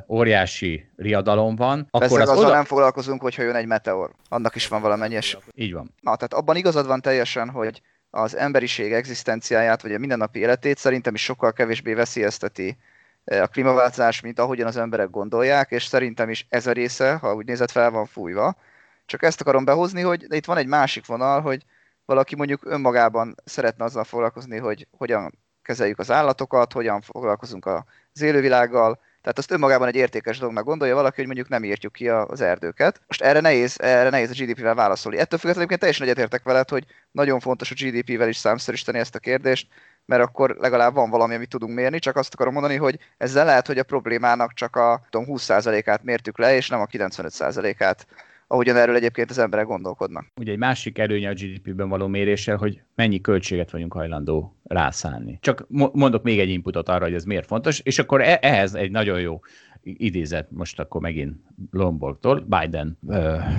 óriási riadalom van. Akkor Persze az azzal oda... nem foglalkozunk, hogyha jön egy meteor. Annak is van valamennyi es... Így van. Na, tehát abban igazad van teljesen, hogy az emberiség egzisztenciáját, vagy a mindennapi életét szerintem is sokkal kevésbé veszélyezteti a klímaváltozás, mint ahogyan az emberek gondolják, és szerintem is ez a része, ha úgy nézett fel van fújva. Csak ezt akarom behozni, hogy de itt van egy másik vonal, hogy valaki mondjuk önmagában szeretne azzal foglalkozni, hogy hogyan kezeljük az állatokat, hogyan foglalkozunk az élővilággal, tehát azt önmagában egy értékes dolognak gondolja valaki, hogy mondjuk nem írtjuk ki az erdőket. Most erre nehéz, erre nehéz a GDP-vel válaszolni. Ettől függetlenül teljesen egyetértek veled, hogy nagyon fontos a GDP-vel is számszerűsíteni ezt a kérdést, mert akkor legalább van valami, amit tudunk mérni, csak azt akarom mondani, hogy ezzel lehet, hogy a problémának csak a tudom, 20%-át mértük le, és nem a 95%-át ahogyan erről egyébként az emberek gondolkodnak. Ugye egy másik erőnye a GDP-ben való méréssel, hogy mennyi költséget vagyunk hajlandó rászállni. Csak mondok még egy inputot arra, hogy ez miért fontos, és akkor e- ehhez egy nagyon jó idézet most akkor megint Lomborgtól, Biden,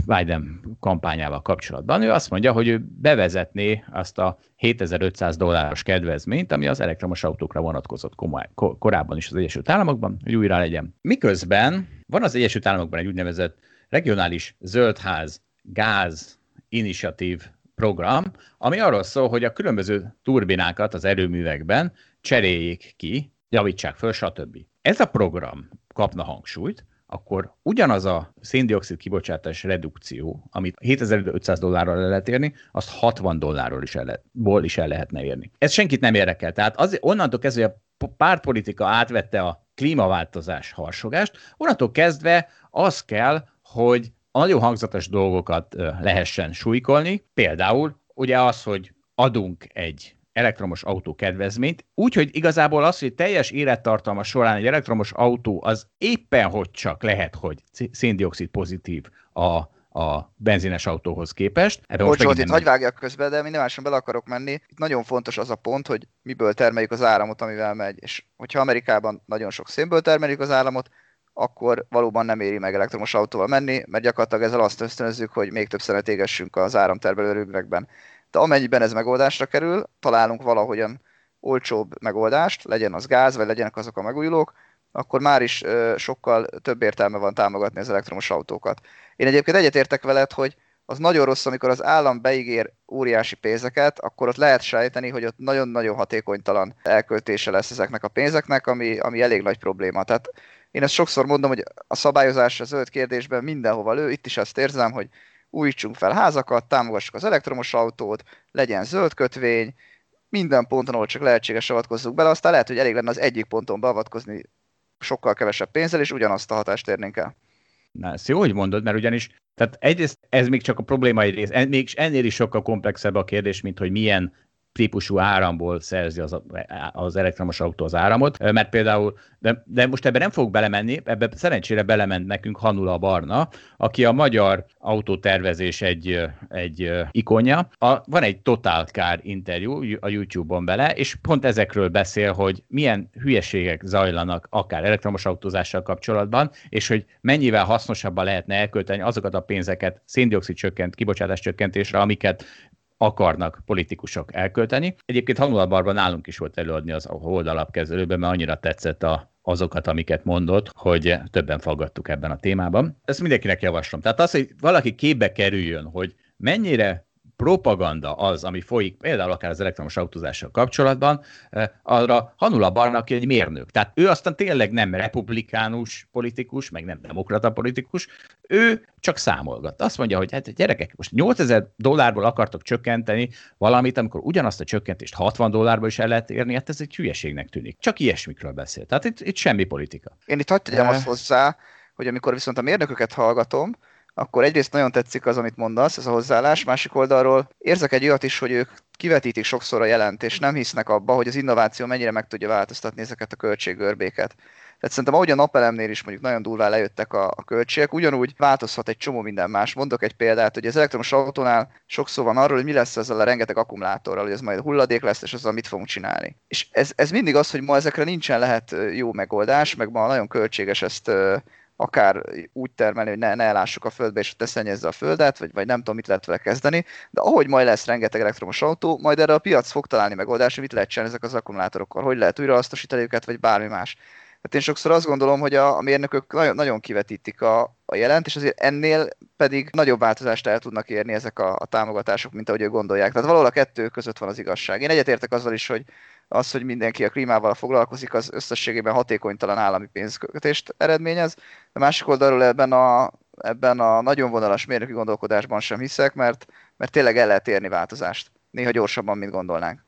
Biden kampányával kapcsolatban. Ő azt mondja, hogy ő bevezetné azt a 7500 dolláros kedvezményt, ami az elektromos autókra vonatkozott komoly, korábban is az Egyesült Államokban, hogy újra legyen. Miközben van az Egyesült Államokban egy úgynevezett regionális zöldház gáz initiatív program, ami arról szól, hogy a különböző turbinákat az erőművekben cseréljék ki, javítsák föl, stb. Ez a program kapna hangsúlyt, akkor ugyanaz a széndiokszid kibocsátás redukció, amit 7500 dollárral el lehet érni, azt 60 dollárról is el, ból is el lehetne érni. Ez senkit nem érdekel. Tehát az, onnantól kezdve, a pártpolitika átvette a klímaváltozás harsogást, onnantól kezdve az kell, hogy a nagyon hangzatos dolgokat lehessen súlykolni, például ugye az, hogy adunk egy elektromos autó kedvezményt, úgyhogy igazából az, hogy teljes élettartalma során egy elektromos autó az éppen hogy csak lehet, hogy széndiokszid pozitív a a benzines autóhoz képest. Ebben most itt hagyj vágjak közben, de minimálisan bele akarok menni. Itt nagyon fontos az a pont, hogy miből termeljük az áramot, amivel megy. És hogyha Amerikában nagyon sok szénből termeljük az áramot, akkor valóban nem éri meg elektromos autóval menni, mert gyakorlatilag ezzel azt ösztönözzük, hogy még több szenet égessünk az áramtermelő erőművekben. De amennyiben ez megoldásra kerül, találunk valahogyan olcsóbb megoldást, legyen az gáz, vagy legyenek azok a megújulók, akkor már is ö, sokkal több értelme van támogatni az elektromos autókat. Én egyébként egyetértek veled, hogy az nagyon rossz, amikor az állam beígér óriási pénzeket, akkor ott lehet sejteni, hogy ott nagyon-nagyon hatékonytalan elköltése lesz ezeknek a pénzeknek, ami, ami elég nagy probléma. Tehát én ezt sokszor mondom, hogy a szabályozás a zöld kérdésben mindenhova lő, itt is azt érzem, hogy újítsunk fel házakat, támogassuk az elektromos autót, legyen zöld kötvény, minden ponton, ahol csak lehetséges avatkozzunk bele, aztán lehet, hogy elég lenne az egyik ponton beavatkozni sokkal kevesebb pénzzel, és ugyanazt a hatást érnénk el. Na, ezt jó, hogy mondod, mert ugyanis, tehát egyrészt ez még csak a problémai rész, még ennél is sokkal komplexebb a kérdés, mint hogy milyen típusú áramból szerzi az, az elektromos autó az áramot, mert például, de, de most ebben nem fogok belemenni, ebbe szerencsére belement nekünk Hanula Barna, aki a magyar autótervezés egy, egy ikonja. A, van egy Total Car interjú a YouTube-on bele, és pont ezekről beszél, hogy milyen hülyeségek zajlanak akár elektromos autózással kapcsolatban, és hogy mennyivel hasznosabban lehetne elkölteni azokat a pénzeket széndiokszid csökkent, kibocsátás csökkentésre, amiket akarnak politikusok elkölteni. Egyébként Hanulabarban nálunk is volt előadni az oldalapkezelőben, mert annyira tetszett a, azokat, amiket mondott, hogy többen faggattuk ebben a témában. Ezt mindenkinek javaslom. Tehát az, hogy valaki képbe kerüljön, hogy mennyire propaganda az, ami folyik, például akár az elektromos autózással kapcsolatban, arra Hanula Barnak egy mérnök. Tehát ő aztán tényleg nem republikánus politikus, meg nem demokrata politikus, ő csak számolgat. Azt mondja, hogy hát gyerekek, most 8000 dollárból akartok csökkenteni valamit, amikor ugyanazt a csökkentést 60 dollárból is el lehet érni, hát ez egy hülyeségnek tűnik. Csak ilyesmikről beszél. Tehát itt, itt semmi politika. Én itt hagyd tegyem azt hozzá, hogy amikor viszont a mérnököket hallgatom, akkor egyrészt nagyon tetszik az, amit mondasz, ez a hozzáállás, másik oldalról érzek egy olyat is, hogy ők kivetítik sokszor a jelent, és nem hisznek abba, hogy az innováció mennyire meg tudja változtatni ezeket a költséggörbéket. Tehát szerintem ahogy a napelemnél is mondjuk nagyon durván lejöttek a, a költségek, ugyanúgy változhat egy csomó minden más. Mondok egy példát, hogy az elektromos autónál sokszor van arról, hogy mi lesz ezzel a rengeteg akkumulátorral, hogy ez majd hulladék lesz, és azzal mit fogunk csinálni. És ez, ez mindig az, hogy ma ezekre nincsen lehet jó megoldás, meg ma nagyon költséges ezt akár úgy termelni, hogy ne, ne elássuk a földbe, és te szennyezze a földet, vagy, vagy nem tudom, mit lehet vele kezdeni, de ahogy majd lesz rengeteg elektromos autó, majd erre a piac fog találni megoldást, mit lehet csinálni ezek az akkumulátorokkal, hogy lehet újrahasznosítani őket, vagy bármi más. Hát én sokszor azt gondolom, hogy a, a mérnökök nagyon, nagyon kivetítik a, a jelent, és azért ennél pedig nagyobb változást el tudnak érni ezek a, a támogatások, mint ahogy ők gondolják. Tehát valahol a kettő között van az igazság. Én egyetértek azzal is, hogy az, hogy mindenki a klímával foglalkozik, az összességében hatékonytalan állami pénzkötést eredményez. De másik oldalról ebben a, ebben a nagyon vonalas mérnöki gondolkodásban sem hiszek, mert, mert tényleg el lehet érni változást. Néha gyorsabban, mint gondolnánk.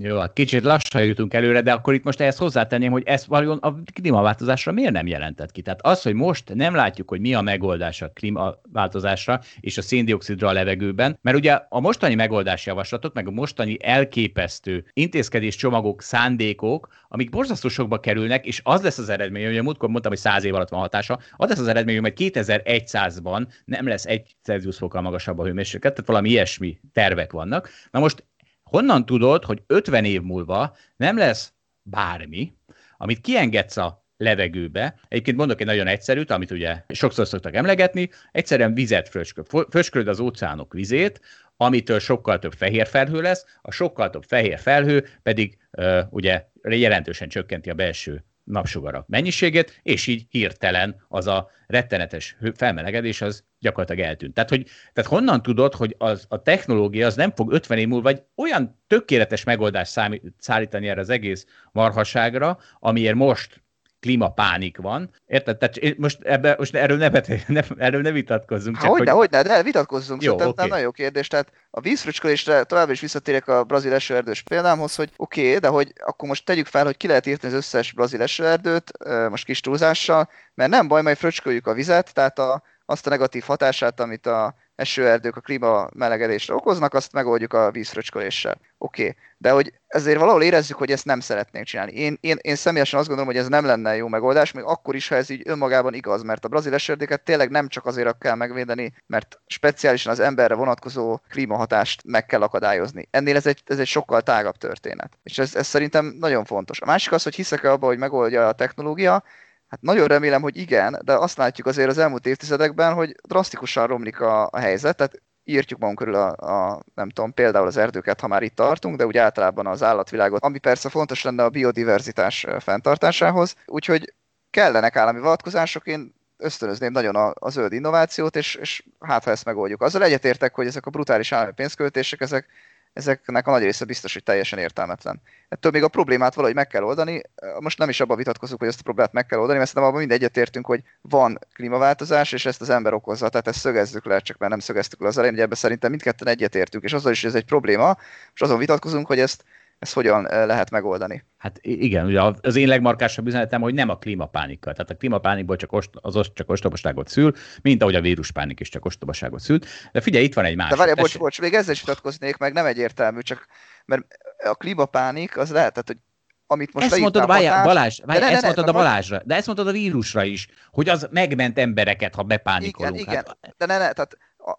Jó, hát kicsit lassan jutunk előre, de akkor itt most ehhez hozzátenném, hogy ezt valójában a klímaváltozásra miért nem jelentett ki? Tehát az, hogy most nem látjuk, hogy mi a megoldás a klímaváltozásra és a széndiokszidra a levegőben, mert ugye a mostani megoldási javaslatok, meg a mostani elképesztő intézkedés csomagok, szándékok, amik borzasztó sokba kerülnek, és az lesz az eredmény, hogy a múltkor mondtam, hogy 100 év alatt van hatása, az lesz az eredmény, hogy majd 2100-ban nem lesz egy Celsius fokkal magasabb a hőmérséklet, tehát valami ilyesmi tervek vannak. Na most honnan tudod, hogy 50 év múlva nem lesz bármi, amit kiengedsz a levegőbe. Egyébként mondok egy nagyon egyszerűt, amit ugye sokszor szoktak emlegetni, egyszerűen vizet fröcsköl. Fröcsköld az óceánok vizét, amitől sokkal több fehér felhő lesz, a sokkal több fehér felhő pedig uh, ugye jelentősen csökkenti a belső napsugarak mennyiségét, és így hirtelen az a rettenetes felmelegedés az gyakorlatilag eltűnt. Tehát, hogy, tehát honnan tudod, hogy az, a technológia az nem fog 50 év múlva vagy olyan tökéletes megoldást szállítani erre az egész marhaságra, amiért most klímapánik van. Érted? Tehát most, ebbe, most erről ne, ne, erről ne vitatkozzunk. Há, hogyne, hogy... hogyne, de vitatkozzunk. Jó, Szerintem okay. nagyon jó kérdés. Tehát a vízfröcskölésre tovább is visszatérek a brazil esőerdős példámhoz, hogy oké, okay, de hogy akkor most tegyük fel, hogy ki lehet írtani az összes brazil esőerdőt, most kis túlzással, mert nem baj, majd fröcsköljük a vizet, tehát a, azt a negatív hatását, amit a esőerdők a klíma melegedésre okoznak, azt megoldjuk a vízfröcsköléssel. Oké, okay. de hogy ezért valahol érezzük, hogy ezt nem szeretnénk csinálni. Én, én, én személyesen azt gondolom, hogy ez nem lenne jó megoldás, még akkor is, ha ez így önmagában igaz, mert a brazil esőerdőket tényleg nem csak azért kell megvédeni, mert speciálisan az emberre vonatkozó klímahatást meg kell akadályozni. Ennél ez egy, ez egy sokkal tágabb történet. És ez, ez szerintem nagyon fontos. A másik az, hogy hiszek-e abba, hogy megoldja a technológia, Hát nagyon remélem, hogy igen, de azt látjuk azért az elmúlt évtizedekben, hogy drasztikusan romlik a, a helyzet, tehát írtjuk magunk körül a, a, nem tudom, például az erdőket, ha már itt tartunk, de úgy általában az állatvilágot, ami persze fontos lenne a biodiverzitás fenntartásához, úgyhogy kellenek állami vonatkozások, én ösztönözném nagyon a, a zöld innovációt, és, és hát ha ezt megoldjuk. Azzal egyetértek, hogy ezek a brutális állami pénzköltések, ezek ezeknek a nagy része biztos, hogy teljesen értelmetlen. Ettől még a problémát valahogy meg kell oldani. Most nem is abban vitatkozunk, hogy ezt a problémát meg kell oldani, mert szerintem abban mind egyetértünk, hogy van klímaváltozás, és ezt az ember okozza. Tehát ezt szögezzük le, csak mert nem szögeztük le az elején, hogy ebben szerintem mindketten egyetértünk, és azzal is, hogy ez egy probléma, és azon vitatkozunk, hogy ezt ezt hogyan lehet megoldani? Hát igen, ugye az én legmarkásabb üzenetem, hogy nem a klímapánikkal. Tehát a klímapánikból csak ost, az csak ostobaságot szül, mint ahogy a víruspánik is csak ostobaságot szült. De figyelj, itt van egy másik. De várj, bocs, bocs, még ezzel is vitatkoznék, meg nem egyértelmű, csak mert a klímapánik az lehet, tehát, hogy amit most ezt mondtad, várjál, hatás, Balázs, várjál, ne, ne, ezt ne, mondtad a Balázsra, de ezt mondtad a vírusra is, hogy az megment embereket, ha bepánikolunk. Igen, hát... igen. de ne, ne, tehát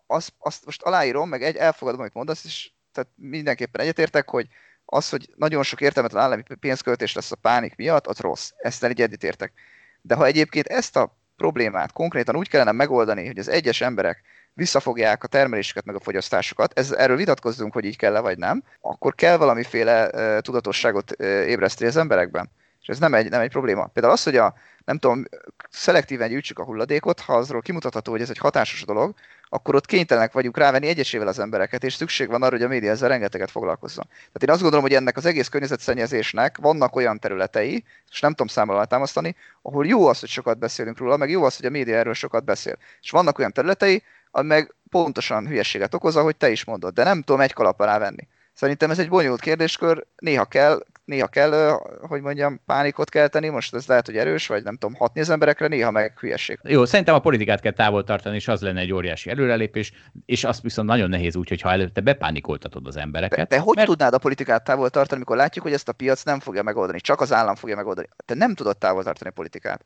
azt, azt most aláírom, meg egy elfogadom, amit mondasz, és tehát mindenképpen egyetértek, hogy az, hogy nagyon sok értelmetlen állami pénzköltés lesz a pánik miatt, az rossz. Ezt egy egyetértek. De ha egyébként ezt a problémát konkrétan úgy kellene megoldani, hogy az egyes emberek visszafogják a termelésüket, meg a fogyasztásukat, ez, erről vitatkozzunk, hogy így kell-e vagy nem, akkor kell valamiféle uh, tudatosságot uh, ébreszteni az emberekben. És ez nem egy, nem egy probléma. Például az, hogy a, nem tudom, szelektíven gyűjtsük a hulladékot, ha azról kimutatható, hogy ez egy hatásos dolog, akkor ott kénytelenek vagyunk rávenni egyesével az embereket, és szükség van arra, hogy a média ezzel rengeteget foglalkozzon. Tehát én azt gondolom, hogy ennek az egész környezetszennyezésnek vannak olyan területei, és nem tudom számolva támasztani, ahol jó az, hogy sokat beszélünk róla, meg jó az, hogy a média erről sokat beszél. És vannak olyan területei, ami meg pontosan hülyeséget okoz, ahogy te is mondod, de nem tudom egy kalapra rávenni. Szerintem ez egy bonyolult kérdéskör, néha kell, néha kell, hogy mondjam, pánikot kelteni, most ez lehet, hogy erős, vagy nem tudom, hatni az emberekre, néha meg hülyeség. Jó, szerintem a politikát kell távol tartani, és az lenne egy óriási előrelépés, és azt viszont nagyon nehéz úgy, hogyha előtte bepánikoltatod az embereket. De, de hogy mert... tudnád a politikát távol tartani, amikor látjuk, hogy ezt a piac nem fogja megoldani, csak az állam fogja megoldani. Te nem tudod távol tartani a politikát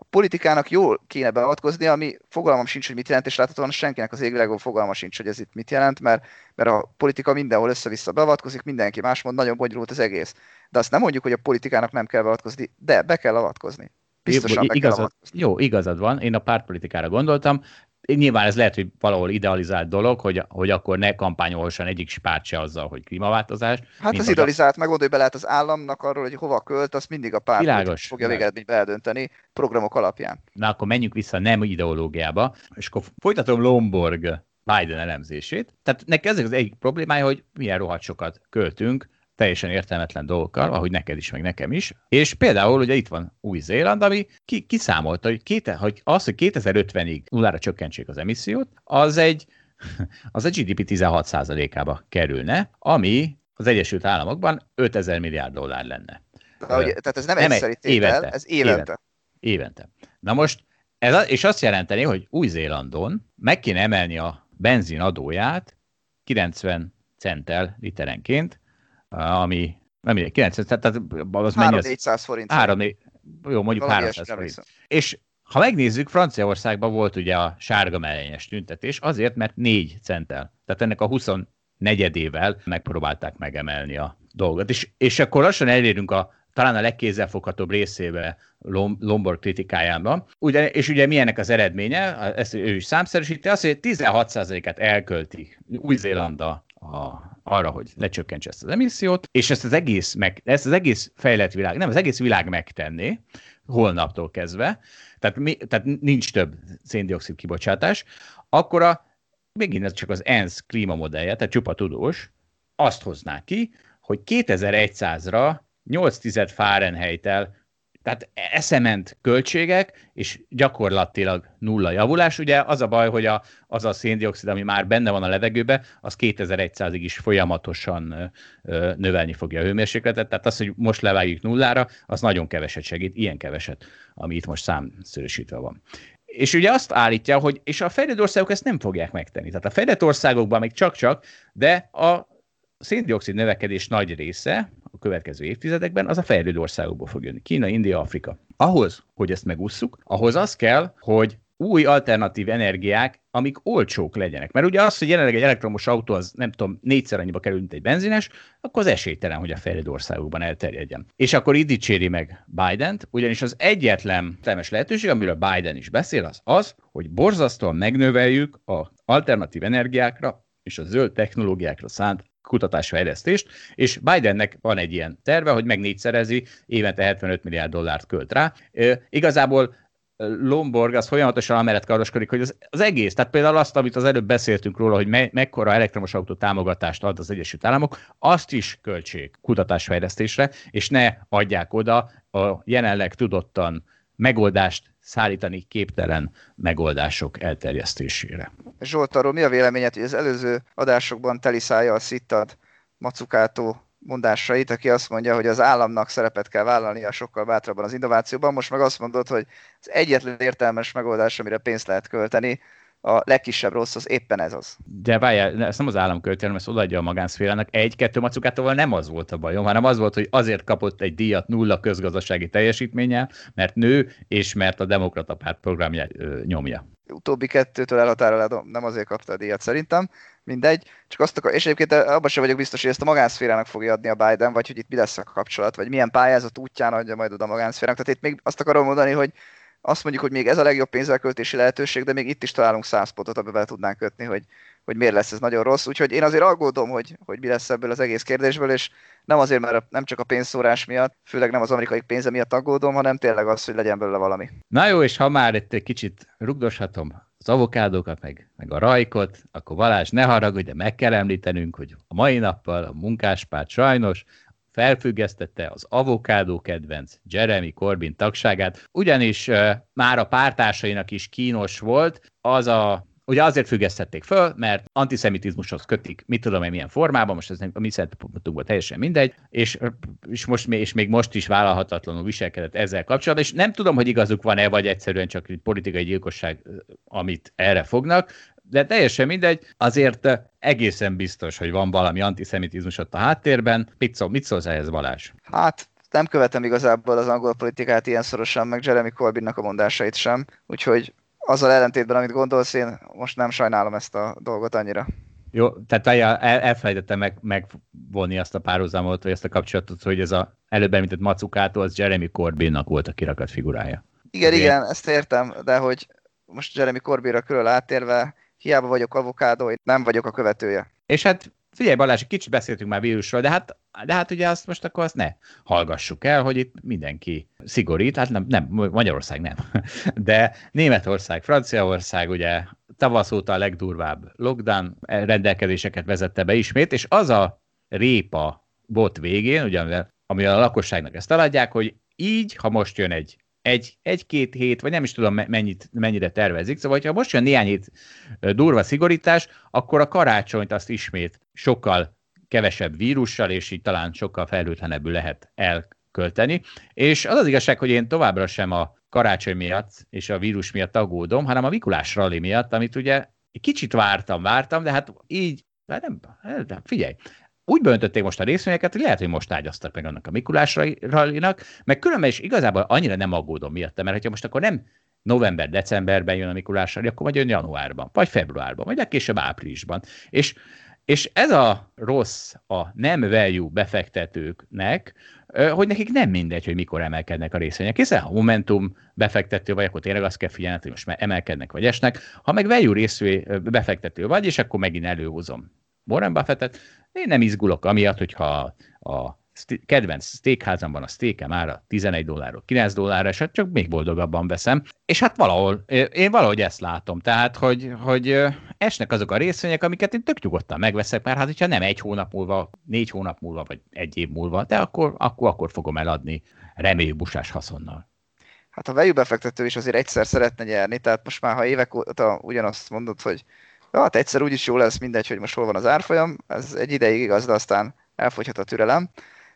a politikának jól kéne beavatkozni, ami fogalmam sincs, hogy mit jelent, és láthatóan senkinek az égvilágon fogalma sincs, hogy ez itt mit jelent, mert, mert a politika mindenhol össze-vissza beavatkozik, mindenki más mond, nagyon bonyolult az egész. De azt nem mondjuk, hogy a politikának nem kell beavatkozni, de be kell avatkozni. Biztosan be igazad, kell avatkozni. Jó, igazad van, én a pártpolitikára gondoltam, nyilván ez lehet, hogy valahol idealizált dolog, hogy, hogy akkor ne kampányolhasson egyik párt se azzal, hogy klímaváltozás. Hát az idealizált, meg hogy be lehet az államnak arról, hogy hova költ, azt mindig a párt Világos, fogja végeredményben eldönteni programok alapján. Na akkor menjünk vissza nem ideológiába, és akkor folytatom Lomborg Biden elemzését. Tehát neki ez az egyik problémája, hogy milyen rohadt sokat költünk teljesen értelmetlen dolgokkal, ahogy neked is, meg nekem is. És például ugye itt van Új-Zéland, ami ki, kiszámolta, hogy, kéte, hogy az, hogy 2050-ig nullára csökkentsék az emissziót, az egy, az a GDP 16%-ába kerülne, ami az Egyesült Államokban 5000 milliárd dollár lenne. De, ugye, tehát ez nem, nem egyszeri tétel, évente, ez évente. évente. Évente. Na most, ez, és azt jelenteni, hogy Új-Zélandon meg kéne emelni a benzin adóját 90 centel literenként, ami nem 90, tehát az mennyi az? 400 forint. 3, jó, mondjuk 300 forint. És ha megnézzük, Franciaországban volt ugye a sárga mellényes tüntetés, azért, mert 4 centel. Tehát ennek a 24-ével megpróbálták megemelni a dolgot. És, és akkor lassan elérünk a talán a legkézzelfoghatóbb részébe Lombard kritikájában. Ugye, és ugye milyennek az eredménye, ezt ő is számszerűsíti, az, hogy 16%-át elkölti Új-Zélanda a, arra, hogy lecsökkentse ezt az emissziót, és ezt az egész, meg, ezt az egész fejlett világ, nem, az egész világ megtenné, holnaptól kezdve, tehát, mi, tehát nincs több széndiokszid kibocsátás, akkor a, megint ez csak az ENSZ klímamodellje, tehát csupa tudós, azt hozná ki, hogy 2100-ra 8 Fahrenheit-tel tehát eszement költségek, és gyakorlatilag nulla javulás. Ugye az a baj, hogy a, az a széndiokszid, ami már benne van a levegőbe, az 2100-ig is folyamatosan ö, növelni fogja a hőmérsékletet. Tehát az, hogy most levágjuk nullára, az nagyon keveset segít, ilyen keveset, ami itt most számszerűsítve van. És ugye azt állítja, hogy és a fejlett országok ezt nem fogják megtenni. Tehát a fejlett országokban még csak-csak, de a széndiokszid növekedés nagy része a következő évtizedekben, az a fejlődő országokból fog jönni. Kína, India, Afrika. Ahhoz, hogy ezt megusszuk, ahhoz az kell, hogy új alternatív energiák, amik olcsók legyenek. Mert ugye az, hogy jelenleg egy elektromos autó az nem tudom, négyszer annyiba kerül, mint egy benzines, akkor az esélytelen, hogy a fejlődő országokban elterjedjen. És akkor így dicséri meg Biden-t, ugyanis az egyetlen temes lehetőség, amiről Biden is beszél, az az, hogy borzasztóan megnöveljük az alternatív energiákra és a zöld technológiákra szánt kutatásfejlesztést, és Bidennek van egy ilyen terve, hogy megnégyszerezi, évente 75 milliárd dollárt költ rá. E, igazából Lomborg az folyamatosan amellett karoskodik, hogy az, az egész, tehát például azt, amit az előbb beszéltünk róla, hogy me, mekkora elektromos autó támogatást ad az Egyesült Államok, azt is költség kutatásfejlesztésre, és ne adják oda a jelenleg tudottan megoldást szállítani képtelen megoldások elterjesztésére. Zsolt, arról mi a véleményed, hogy az előző adásokban teliszájjal szittad Macukátó mondásait, aki azt mondja, hogy az államnak szerepet kell vállalnia sokkal bátrabban az innovációban, most meg azt mondod, hogy az egyetlen értelmes megoldás, amire pénzt lehet költeni, a legkisebb rossz az éppen ez az. De várjál, ezt nem az állam költi, hanem ezt odaadja a magánszférának. Egy-kettő macukátóval nem az volt a bajom, hanem az volt, hogy azért kapott egy díjat nulla közgazdasági teljesítménnyel, mert nő, és mert a demokrata párt programját ö, nyomja. Utóbbi kettőtől elhatárolva nem azért kapta a díjat szerintem, mindegy. Csak azt akar, és egyébként abban sem vagyok biztos, hogy ezt a magánszférának fogja adni a Biden, vagy hogy itt mi lesz a kapcsolat, vagy milyen pályázat útján adja majd oda a magánszférának. Tehát itt még azt akarom mondani, hogy azt mondjuk, hogy még ez a legjobb pénzelköltési lehetőség, de még itt is találunk száz pontot, amivel tudnánk kötni, hogy, hogy miért lesz ez nagyon rossz. Úgyhogy én azért aggódom, hogy, hogy mi lesz ebből az egész kérdésből, és nem azért, mert nem csak a pénzszórás miatt, főleg nem az amerikai pénze miatt aggódom, hanem tényleg az, hogy legyen belőle valami. Na jó, és ha már itt egy kicsit rugdoshatom az avokádókat, meg, meg a rajkot, akkor Balázs, ne haragudj, de meg kell említenünk, hogy a mai nappal a munkáspárt sajnos felfüggesztette az avokádó kedvenc Jeremy Corbyn tagságát, ugyanis már a pártársainak is kínos volt. Az a Ugye azért függesztették föl, mert antiszemitizmushoz kötik, mit tudom én milyen formában, most ez nem, a mi szempontunkból teljesen mindegy, és, és, most, és még most is vállalhatatlanul viselkedett ezzel kapcsolatban, és nem tudom, hogy igazuk van-e, vagy egyszerűen csak politikai gyilkosság, amit erre fognak, de teljesen mindegy, azért egészen biztos, hogy van valami antiszemitizmus ott a háttérben. Mit, szól, mit szólsz ehhez, Balázs? Hát nem követem igazából az angol politikát ilyen szorosan, meg Jeremy Corbynnak a mondásait sem, úgyhogy azzal ellentétben, amit gondolsz, én most nem sajnálom ezt a dolgot annyira. Jó, tehát el, elfelejtettem meg, megvonni azt a párhuzamot, vagy ezt a kapcsolatot, hogy ez a előbb említett Macukától, az Jeremy Corbynnak volt a kirakat figurája. Igen, okay. igen, ezt értem, de hogy most Jeremy Corbynra körül átérve, hiába vagyok avokádó, én nem vagyok a követője. És hát figyelj Balázs, kicsit beszéltünk már vírusról, de hát, de hát ugye azt most akkor azt ne hallgassuk el, hogy itt mindenki szigorít, hát nem, nem Magyarország nem, de Németország, Franciaország ugye tavasz óta a legdurvább lockdown rendelkezéseket vezette be ismét, és az a répa bot végén, ugye, amivel a lakosságnak ezt eladják, hogy így, ha most jön egy egy, egy-két hét, vagy nem is tudom mennyit, mennyire tervezik, szóval ha most jön néhány hét durva szigorítás, akkor a karácsonyt azt ismét sokkal kevesebb vírussal, és így talán sokkal fejlődhenebbül lehet elkölteni. És az az igazság, hogy én továbbra sem a karácsony miatt és a vírus miatt aggódom, hanem a Mikulás rally miatt, amit ugye kicsit vártam, vártam, de hát így, hát nem, hát figyelj, úgy böntötték most a részvényeket, hogy lehet, hogy most ágyaztak meg annak a Mikulás rallinak, meg különben is igazából annyira nem aggódom miatt, mert hogyha most akkor nem november-decemberben jön a Mikulás rally, akkor majd jön januárban, vagy februárban, vagy legkésőbb áprilisban. És és ez a rossz a nem value befektetőknek, hogy nekik nem mindegy, hogy mikor emelkednek a részvények, hiszen ha Momentum befektető vagy, akkor tényleg azt kell figyelni, hogy most már emelkednek vagy esnek. Ha meg value részvé befektető vagy, és akkor megint előhozom Warren Buffettet, én nem izgulok amiatt, hogyha a kedvenc steakházamban a steakem ára 11 dollárról 9 dollárra, és hát csak még boldogabban veszem. És hát valahol, én valahogy ezt látom, tehát, hogy, hogy esnek azok a részvények, amiket én tök nyugodtan megveszek, mert hát, hogyha nem egy hónap múlva, négy hónap múlva, vagy egy év múlva, de akkor, akkor, akkor fogom eladni reméljük busás haszonnal. Hát a value befektető is azért egyszer szeretne nyerni, tehát most már ha évek óta ugyanazt mondod, hogy ja, hát egyszer úgyis jó lesz, mindegy, hogy most hol van az árfolyam, ez egy ideig igaz, de aztán elfogyhat a türelem.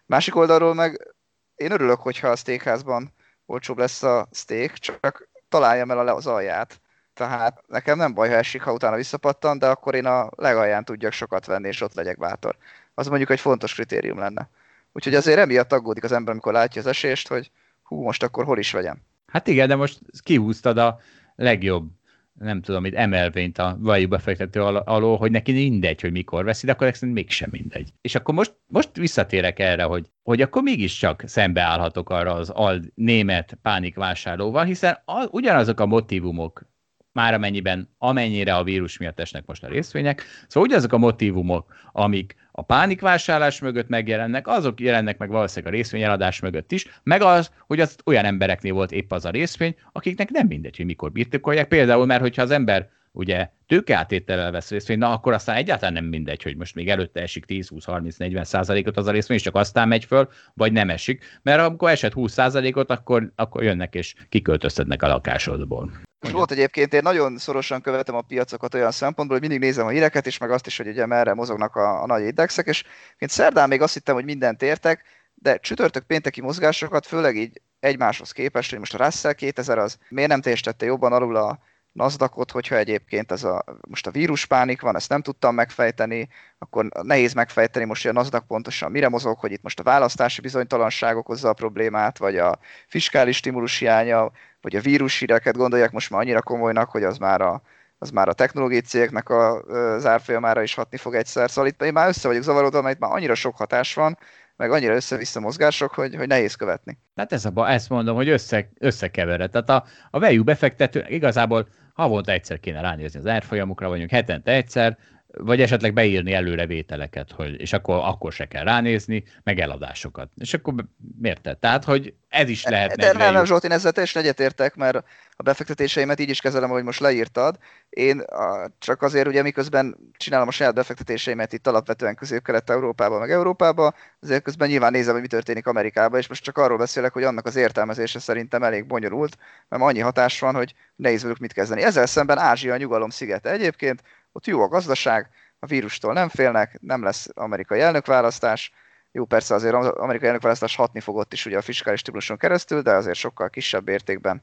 Másik oldalról meg én örülök, hogyha a steakházban olcsóbb lesz a steak, csak találjam el az alját. Tehát nekem nem baj, ha esik, ha utána visszapattan, de akkor én a legalján tudjak sokat venni, és ott legyek bátor. Az mondjuk egy fontos kritérium lenne. Úgyhogy azért emiatt aggódik az ember, amikor látja az esést, hogy hú, most akkor hol is vegyem. Hát igen, de most kihúztad a legjobb nem tudom, itt emelvényt a valójában befektető al- alól, hogy neki mindegy, hogy mikor veszi, de akkor egyszerűen mégsem mindegy. És akkor most, most visszatérek erre, hogy, hogy akkor mégiscsak szembeállhatok arra az al- német pánikvásárlóval, hiszen a, ugyanazok a motivumok már amennyiben, amennyire a vírus miatt esnek most a részvények. Szóval ugyanazok a motivumok, amik a pánikvásárlás mögött megjelennek, azok jelennek meg valószínűleg a részvényeladás mögött is, meg az, hogy az olyan embereknél volt épp az a részvény, akiknek nem mindegy, hogy mikor birtokolják. Például, mert hogyha az ember ugye tőkeátétellel vesz részvényt, na akkor aztán egyáltalán nem mindegy, hogy most még előtte esik 10, 20, 30, 40 százalékot az a részvény, és csak aztán megy föl, vagy nem esik. Mert amikor esett 20 százalékot, akkor, akkor jönnek és kiköltöztetnek a lakásodból. Most volt egyébként, én nagyon szorosan követem a piacokat olyan szempontból, hogy mindig nézem a híreket is, meg azt is, hogy ugye merre mozognak a, a nagy indexek, és mint szerdán még azt hittem, hogy mindent értek, de csütörtök pénteki mozgásokat, főleg így egymáshoz képest, hogy most a Russell 2000 az miért nem teljesítette jobban alul a nasdaq hogyha egyébként ez a, most a víruspánik van, ezt nem tudtam megfejteni, akkor nehéz megfejteni most, hogy a NASDAQ pontosan mire mozog, hogy itt most a választási bizonytalanság okozza a problémát, vagy a fiskális stimulus hiánya, vagy a vírushíreket gondolják most már annyira komolynak, hogy az már a, az már a technológiai cégeknek a, az árfolyamára is hatni fog egyszer. Szóval itt én már össze vagyok zavarodva, mert itt már annyira sok hatás van, meg annyira össze-vissza mozgások, hogy, hogy nehéz követni. Hát ez a, ezt mondom, hogy össze, összekevered. Tehát a, a value befektető igazából havonta egyszer kéne ránézni az árfolyamukra, vagyunk hetente egyszer, vagy esetleg beírni előre vételeket, hogy, és akkor, akkor se kell ránézni, meg eladásokat. És akkor miért? Tehát, hogy ez is lehet. De nem, nem, Zsolt, én ezzel teljesen egyetértek, mert a befektetéseimet így is kezelem, ahogy most leírtad. Én a, csak azért, ugye miközben csinálom a saját befektetéseimet itt alapvetően közép-kelet-európában, meg Európában, azért közben nyilván nézem, hogy mi történik Amerikában, és most csak arról beszélek, hogy annak az értelmezése szerintem elég bonyolult, mert annyi hatás van, hogy nehéz velük mit kezdeni. Ezzel szemben Ázsia a nyugalom szigete egyébként, ott jó a gazdaság, a vírustól nem félnek, nem lesz amerikai elnökválasztás, jó, persze azért az amerikai elnökválasztás hatni fogott is ugye a fiskális stíluson keresztül, de azért sokkal kisebb értékben,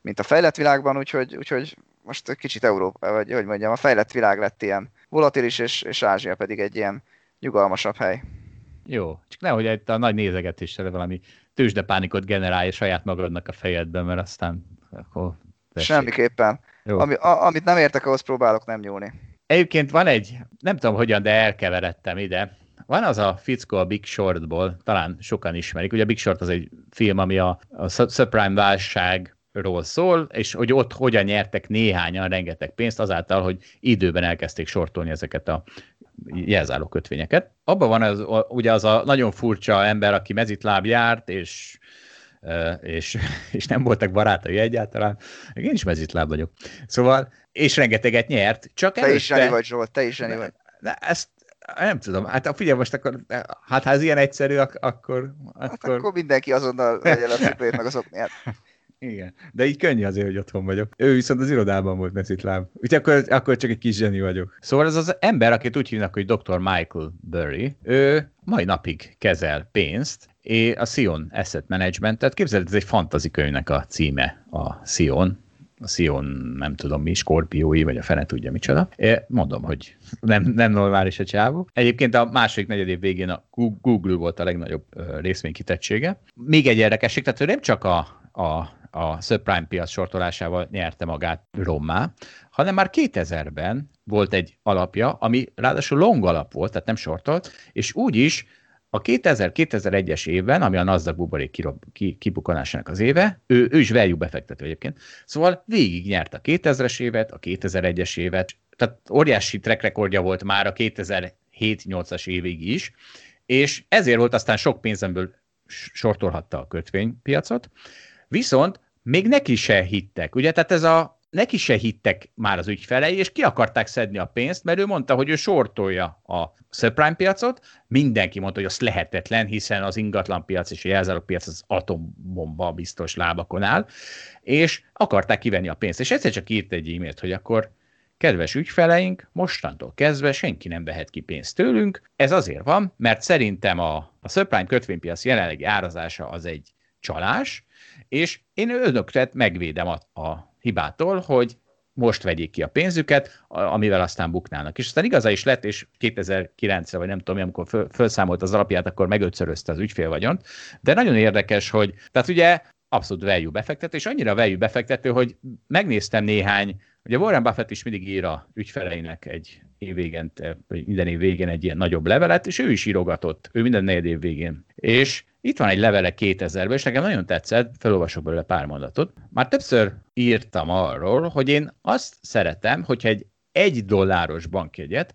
mint a fejlett világban, úgyhogy, úgyhogy most kicsit Európa, vagy hogy mondjam, a fejlett világ lett ilyen volatilis, és, és Ázsia pedig egy ilyen nyugalmasabb hely. Jó, csak nehogy egy a nagy nézegetéssel valami tőzsdepánikot generálja saját magadnak a fejedben, mert aztán akkor tessék. Semmiképpen. Ami, a, amit nem értek, ahhoz próbálok nem nyúlni. Egyébként van egy, nem tudom hogyan, de elkeveredtem ide. Van az a fickó a Big Shortból, talán sokan ismerik. Ugye a Big Short az egy film, ami a, a subprime válságról szól, és hogy ott hogyan nyertek néhányan rengeteg pénzt azáltal, hogy időben elkezdték sortolni ezeket a jelzáló kötvényeket. Abban van az, ugye az a nagyon furcsa ember, aki mezitláb járt, és és, és nem voltak barátai egyáltalán. Én is mezitláb vagyok. Szóval, és rengeteget nyert. Csak te előtte... is zseni vagy, Zsolt, te is zseni vagy. De ezt nem tudom, hát figyelj most akkor, hát ha ez ilyen egyszerű, ak- akkor... Hát akkor... akkor mindenki azonnal legyen a cipőjét meg azok miatt. Igen, de így könnyű azért, hogy otthon vagyok. Ő viszont az irodában volt meszitláb. Úgyhogy akkor, akkor csak egy kis zseni vagyok. Szóval ez az ember, akit úgy hívnak, hogy Dr. Michael Burry, ő mai napig kezel pénzt, és a Sion Asset Management-et. Képzeld, ez egy fantazi könyvnek a címe, a Sion, a Sion, nem tudom mi, skorpiói, vagy a fene tudja micsoda. Mondom, hogy nem, nem normális a csávó. Egyébként a második negyedév végén a Google volt a legnagyobb részvénykitettsége. Még egy érdekesség, tehát ő nem csak a, a a subprime piac sortolásával nyerte magát rommá, hanem már 2000-ben volt egy alapja, ami ráadásul long alap volt, tehát nem sortolt, és úgy is a 2000-2001-es évben, ami a Nasdaq buborék kibukanásának az éve, ő, ő is value befektető egyébként, szóval végig nyert a 2000-es évet, a 2001-es évet, tehát óriási track rekordja volt már a 2007-8-as évig is, és ezért volt aztán sok pénzemből sortolhatta a kötvénypiacot, viszont még neki se hittek, ugye, tehát ez a neki se hittek már az ügyfelei, és ki akarták szedni a pénzt, mert ő mondta, hogy ő sortolja a subprime piacot, mindenki mondta, hogy az lehetetlen, hiszen az ingatlan piac és a jelzálók piac az atombomba biztos lábakon áll, és akarták kivenni a pénzt. És egyszer csak írt egy e-mailt, hogy akkor kedves ügyfeleink, mostantól kezdve senki nem vehet ki pénzt tőlünk. Ez azért van, mert szerintem a, a subprime kötvénypiac jelenlegi árazása az egy csalás, és én önöket megvédem a, a hibától, hogy most vegyék ki a pénzüket, amivel aztán buknának. És aztán igaza is lett, és 2009-re, vagy nem tudom, amikor föl, felszámolt az alapját, akkor megötszörözte az ügyfélvagyont. De nagyon érdekes, hogy, tehát ugye abszolút value befektető, és annyira value befektető, hogy megnéztem néhány, ugye Warren Buffett is mindig ír a ügyfeleinek egy év végén, vagy minden év végén egy ilyen nagyobb levelet, és ő is írogatott, ő minden negyed év végén. És itt van egy levele 2000-ben, és nekem nagyon tetszett, felolvasok belőle pár mondatot. Már többször írtam arról, hogy én azt szeretem, hogyha egy egy dolláros bankjegyet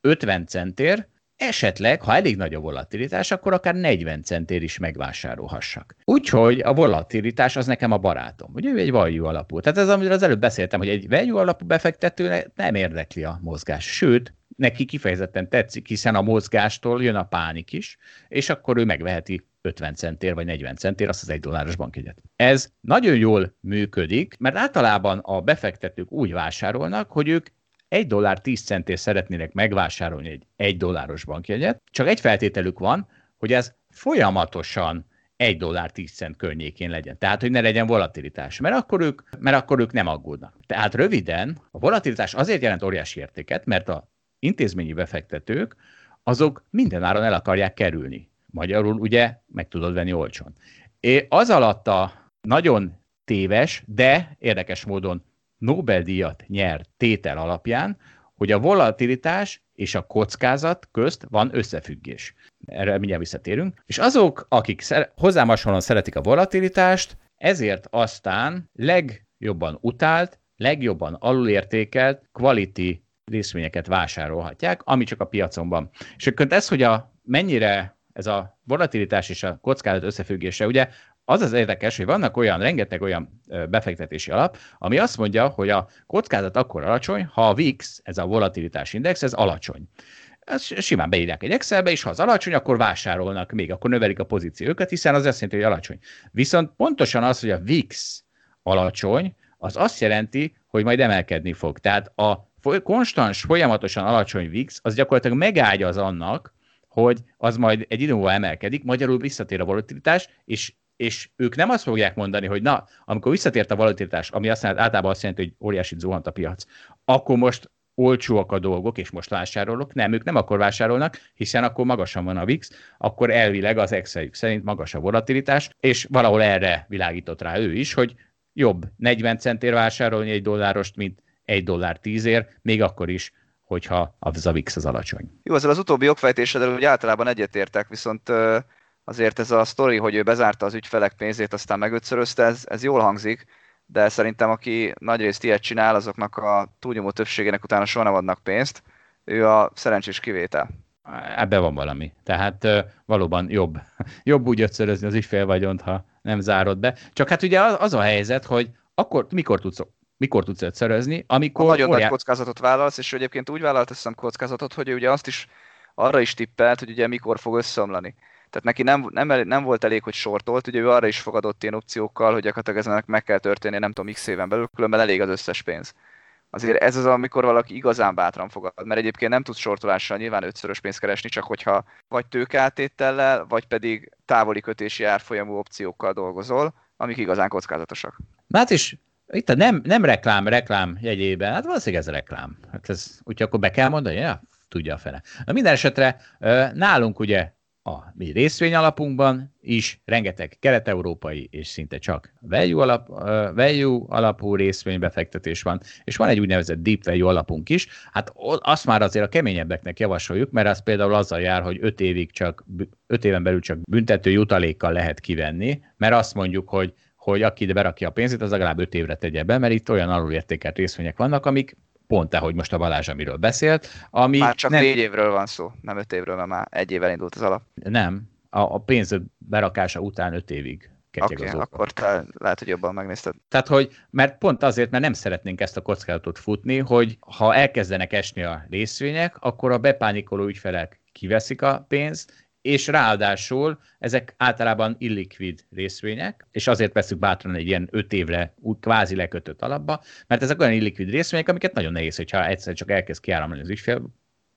50 centért, esetleg, ha elég nagy a volatilitás, akkor akár 40 centért is megvásárolhassak. Úgyhogy a volatilitás az nekem a barátom. Ugye ő egy value alapú. Tehát ez, amiről az előbb beszéltem, hogy egy value alapú befektető nem érdekli a mozgás. Sőt, neki kifejezetten tetszik, hiszen a mozgástól jön a pánik is, és akkor ő megveheti 50 centér vagy 40 centér azt az egy dolláros bankjegyet. Ez nagyon jól működik, mert általában a befektetők úgy vásárolnak, hogy ők egy dollár 10 centért szeretnének megvásárolni egy egy dolláros bankjegyet, csak egy feltételük van, hogy ez folyamatosan egy dollár 10 cent környékén legyen. Tehát, hogy ne legyen volatilitás, mert akkor ők, mert akkor ők nem aggódnak. Tehát röviden, a volatilitás azért jelent óriási értéket, mert a intézményi befektetők azok mindenáron el akarják kerülni. Magyarul ugye meg tudod venni olcsón. É, az alatt a nagyon téves, de érdekes módon Nobel-díjat nyert tétel alapján, hogy a volatilitás és a kockázat közt van összefüggés. Erre mindjárt visszatérünk. És azok, akik szer- hozzám hasonlóan szeretik a volatilitást, ezért aztán legjobban utált, legjobban alulértékelt quality részvényeket vásárolhatják, ami csak a piacon van. És akkor ez, hogy a mennyire ez a volatilitás és a kockázat összefüggése, ugye az az érdekes, hogy vannak olyan, rengeteg olyan befektetési alap, ami azt mondja, hogy a kockázat akkor alacsony, ha a VIX, ez a volatilitás index, ez alacsony. Ezt simán beírják egy Excelbe, és ha az alacsony, akkor vásárolnak még, akkor növelik a pozíciókat, hiszen az azt jelenti, hogy alacsony. Viszont pontosan az, hogy a VIX alacsony, az azt jelenti, hogy majd emelkedni fog. Tehát a konstans, folyamatosan alacsony VIX, az gyakorlatilag megágyaz annak, hogy az majd egy idő múlva emelkedik, magyarul visszatér a volatilitás, és és ők nem azt fogják mondani, hogy na, amikor visszatért a volatilitás, ami azt jelenti, általában azt jelenti, hogy óriási zuhant a piac, akkor most olcsóak a dolgok, és most vásárolok. Nem, ők nem akkor vásárolnak, hiszen akkor magasan van a VIX, akkor elvileg az excel szerint magas a volatilitás, és valahol erre világított rá ő is, hogy jobb 40 centért vásárolni egy dollárost, mint egy dollár tízért, még akkor is, hogyha az a VIX az alacsony. Jó, ezzel az utóbbi okfejtéseddel úgy általában egyetértek, viszont azért ez a sztori, hogy ő bezárta az ügyfelek pénzét, aztán megötszörözte, ez, ez jól hangzik, de szerintem aki nagyrészt ilyet csinál, azoknak a túlnyomó többségének utána soha nem adnak pénzt. Ő a szerencsés kivétel. Ebben van valami. Tehát valóban jobb, jobb úgy ötszörözni az ügyfélvagyont, ha nem zárod be. Csak hát ugye az a helyzet, hogy akkor mikor tudsz mikor tudsz ötszörözni, amikor... Ha nagyon nagy kockázatot vállalsz, és egyébként úgy vállalt ezt a kockázatot, hogy ugye azt is arra is tippelt, hogy ugye mikor fog összeomlani. Tehát neki nem, nem, nem volt elég, hogy sortolt, ugye ő arra is fogadott ilyen opciókkal, hogy gyakorlatilag ezenek meg kell történni, nem tudom, x éven belül, különben elég az összes pénz. Azért ez az, amikor valaki igazán bátran fogad, mert egyébként nem tudsz sortolással nyilván ötszörös pénzt keresni, csak hogyha vagy tőkeátétellel, vagy pedig távoli kötési árfolyamú opciókkal dolgozol, amik igazán kockázatosak. Hát is itt a nem, nem reklám, reklám jegyében, hát valószínűleg ez reklám. Hát ez, úgyhogy akkor be kell mondani, ja, tudja a fele. Na minden esetre nálunk ugye a mi részvényalapunkban is rengeteg kelet-európai és szinte csak value, alap, value alapú részvénybefektetés van, és van egy úgynevezett deep value alapunk is. Hát azt már azért a keményebbeknek javasoljuk, mert az például azzal jár, hogy 5 évig csak, 5 éven belül csak büntető jutalékkal lehet kivenni, mert azt mondjuk, hogy hogy aki ide berakja a pénzét, az legalább 5 évre tegye be, mert itt olyan alulértékelt részvények vannak, amik pont ahogy most a Balázs, amiről beszélt. Ami már csak nem... négy évről van szó, nem öt évről, mert már egy évvel indult az alap. Nem, a, a pénz berakása után öt évig Oké, okay, akkor te lehet, hogy jobban megnézted. Tehát, hogy, mert pont azért, mert nem szeretnénk ezt a kockázatot futni, hogy ha elkezdenek esni a részvények, akkor a bepánikoló ügyfelek kiveszik a pénzt, és ráadásul ezek általában illikvid részvények, és azért veszük bátran egy ilyen öt évre kvázi lekötött alapba, mert ezek olyan illikvid részvények, amiket nagyon nehéz, hogyha egyszer csak elkezd kiáramlani az ügyfél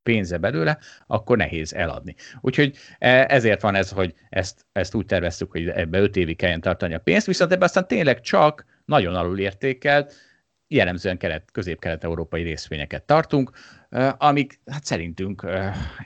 pénze belőle, akkor nehéz eladni. Úgyhogy e, ezért van ez, hogy ezt, ezt úgy terveztük, hogy ebbe öt évig kelljen tartani a pénzt, viszont ebbe aztán tényleg csak nagyon alul értékelt, jellemzően kelet, közép-kelet-európai részvényeket tartunk, amik hát szerintünk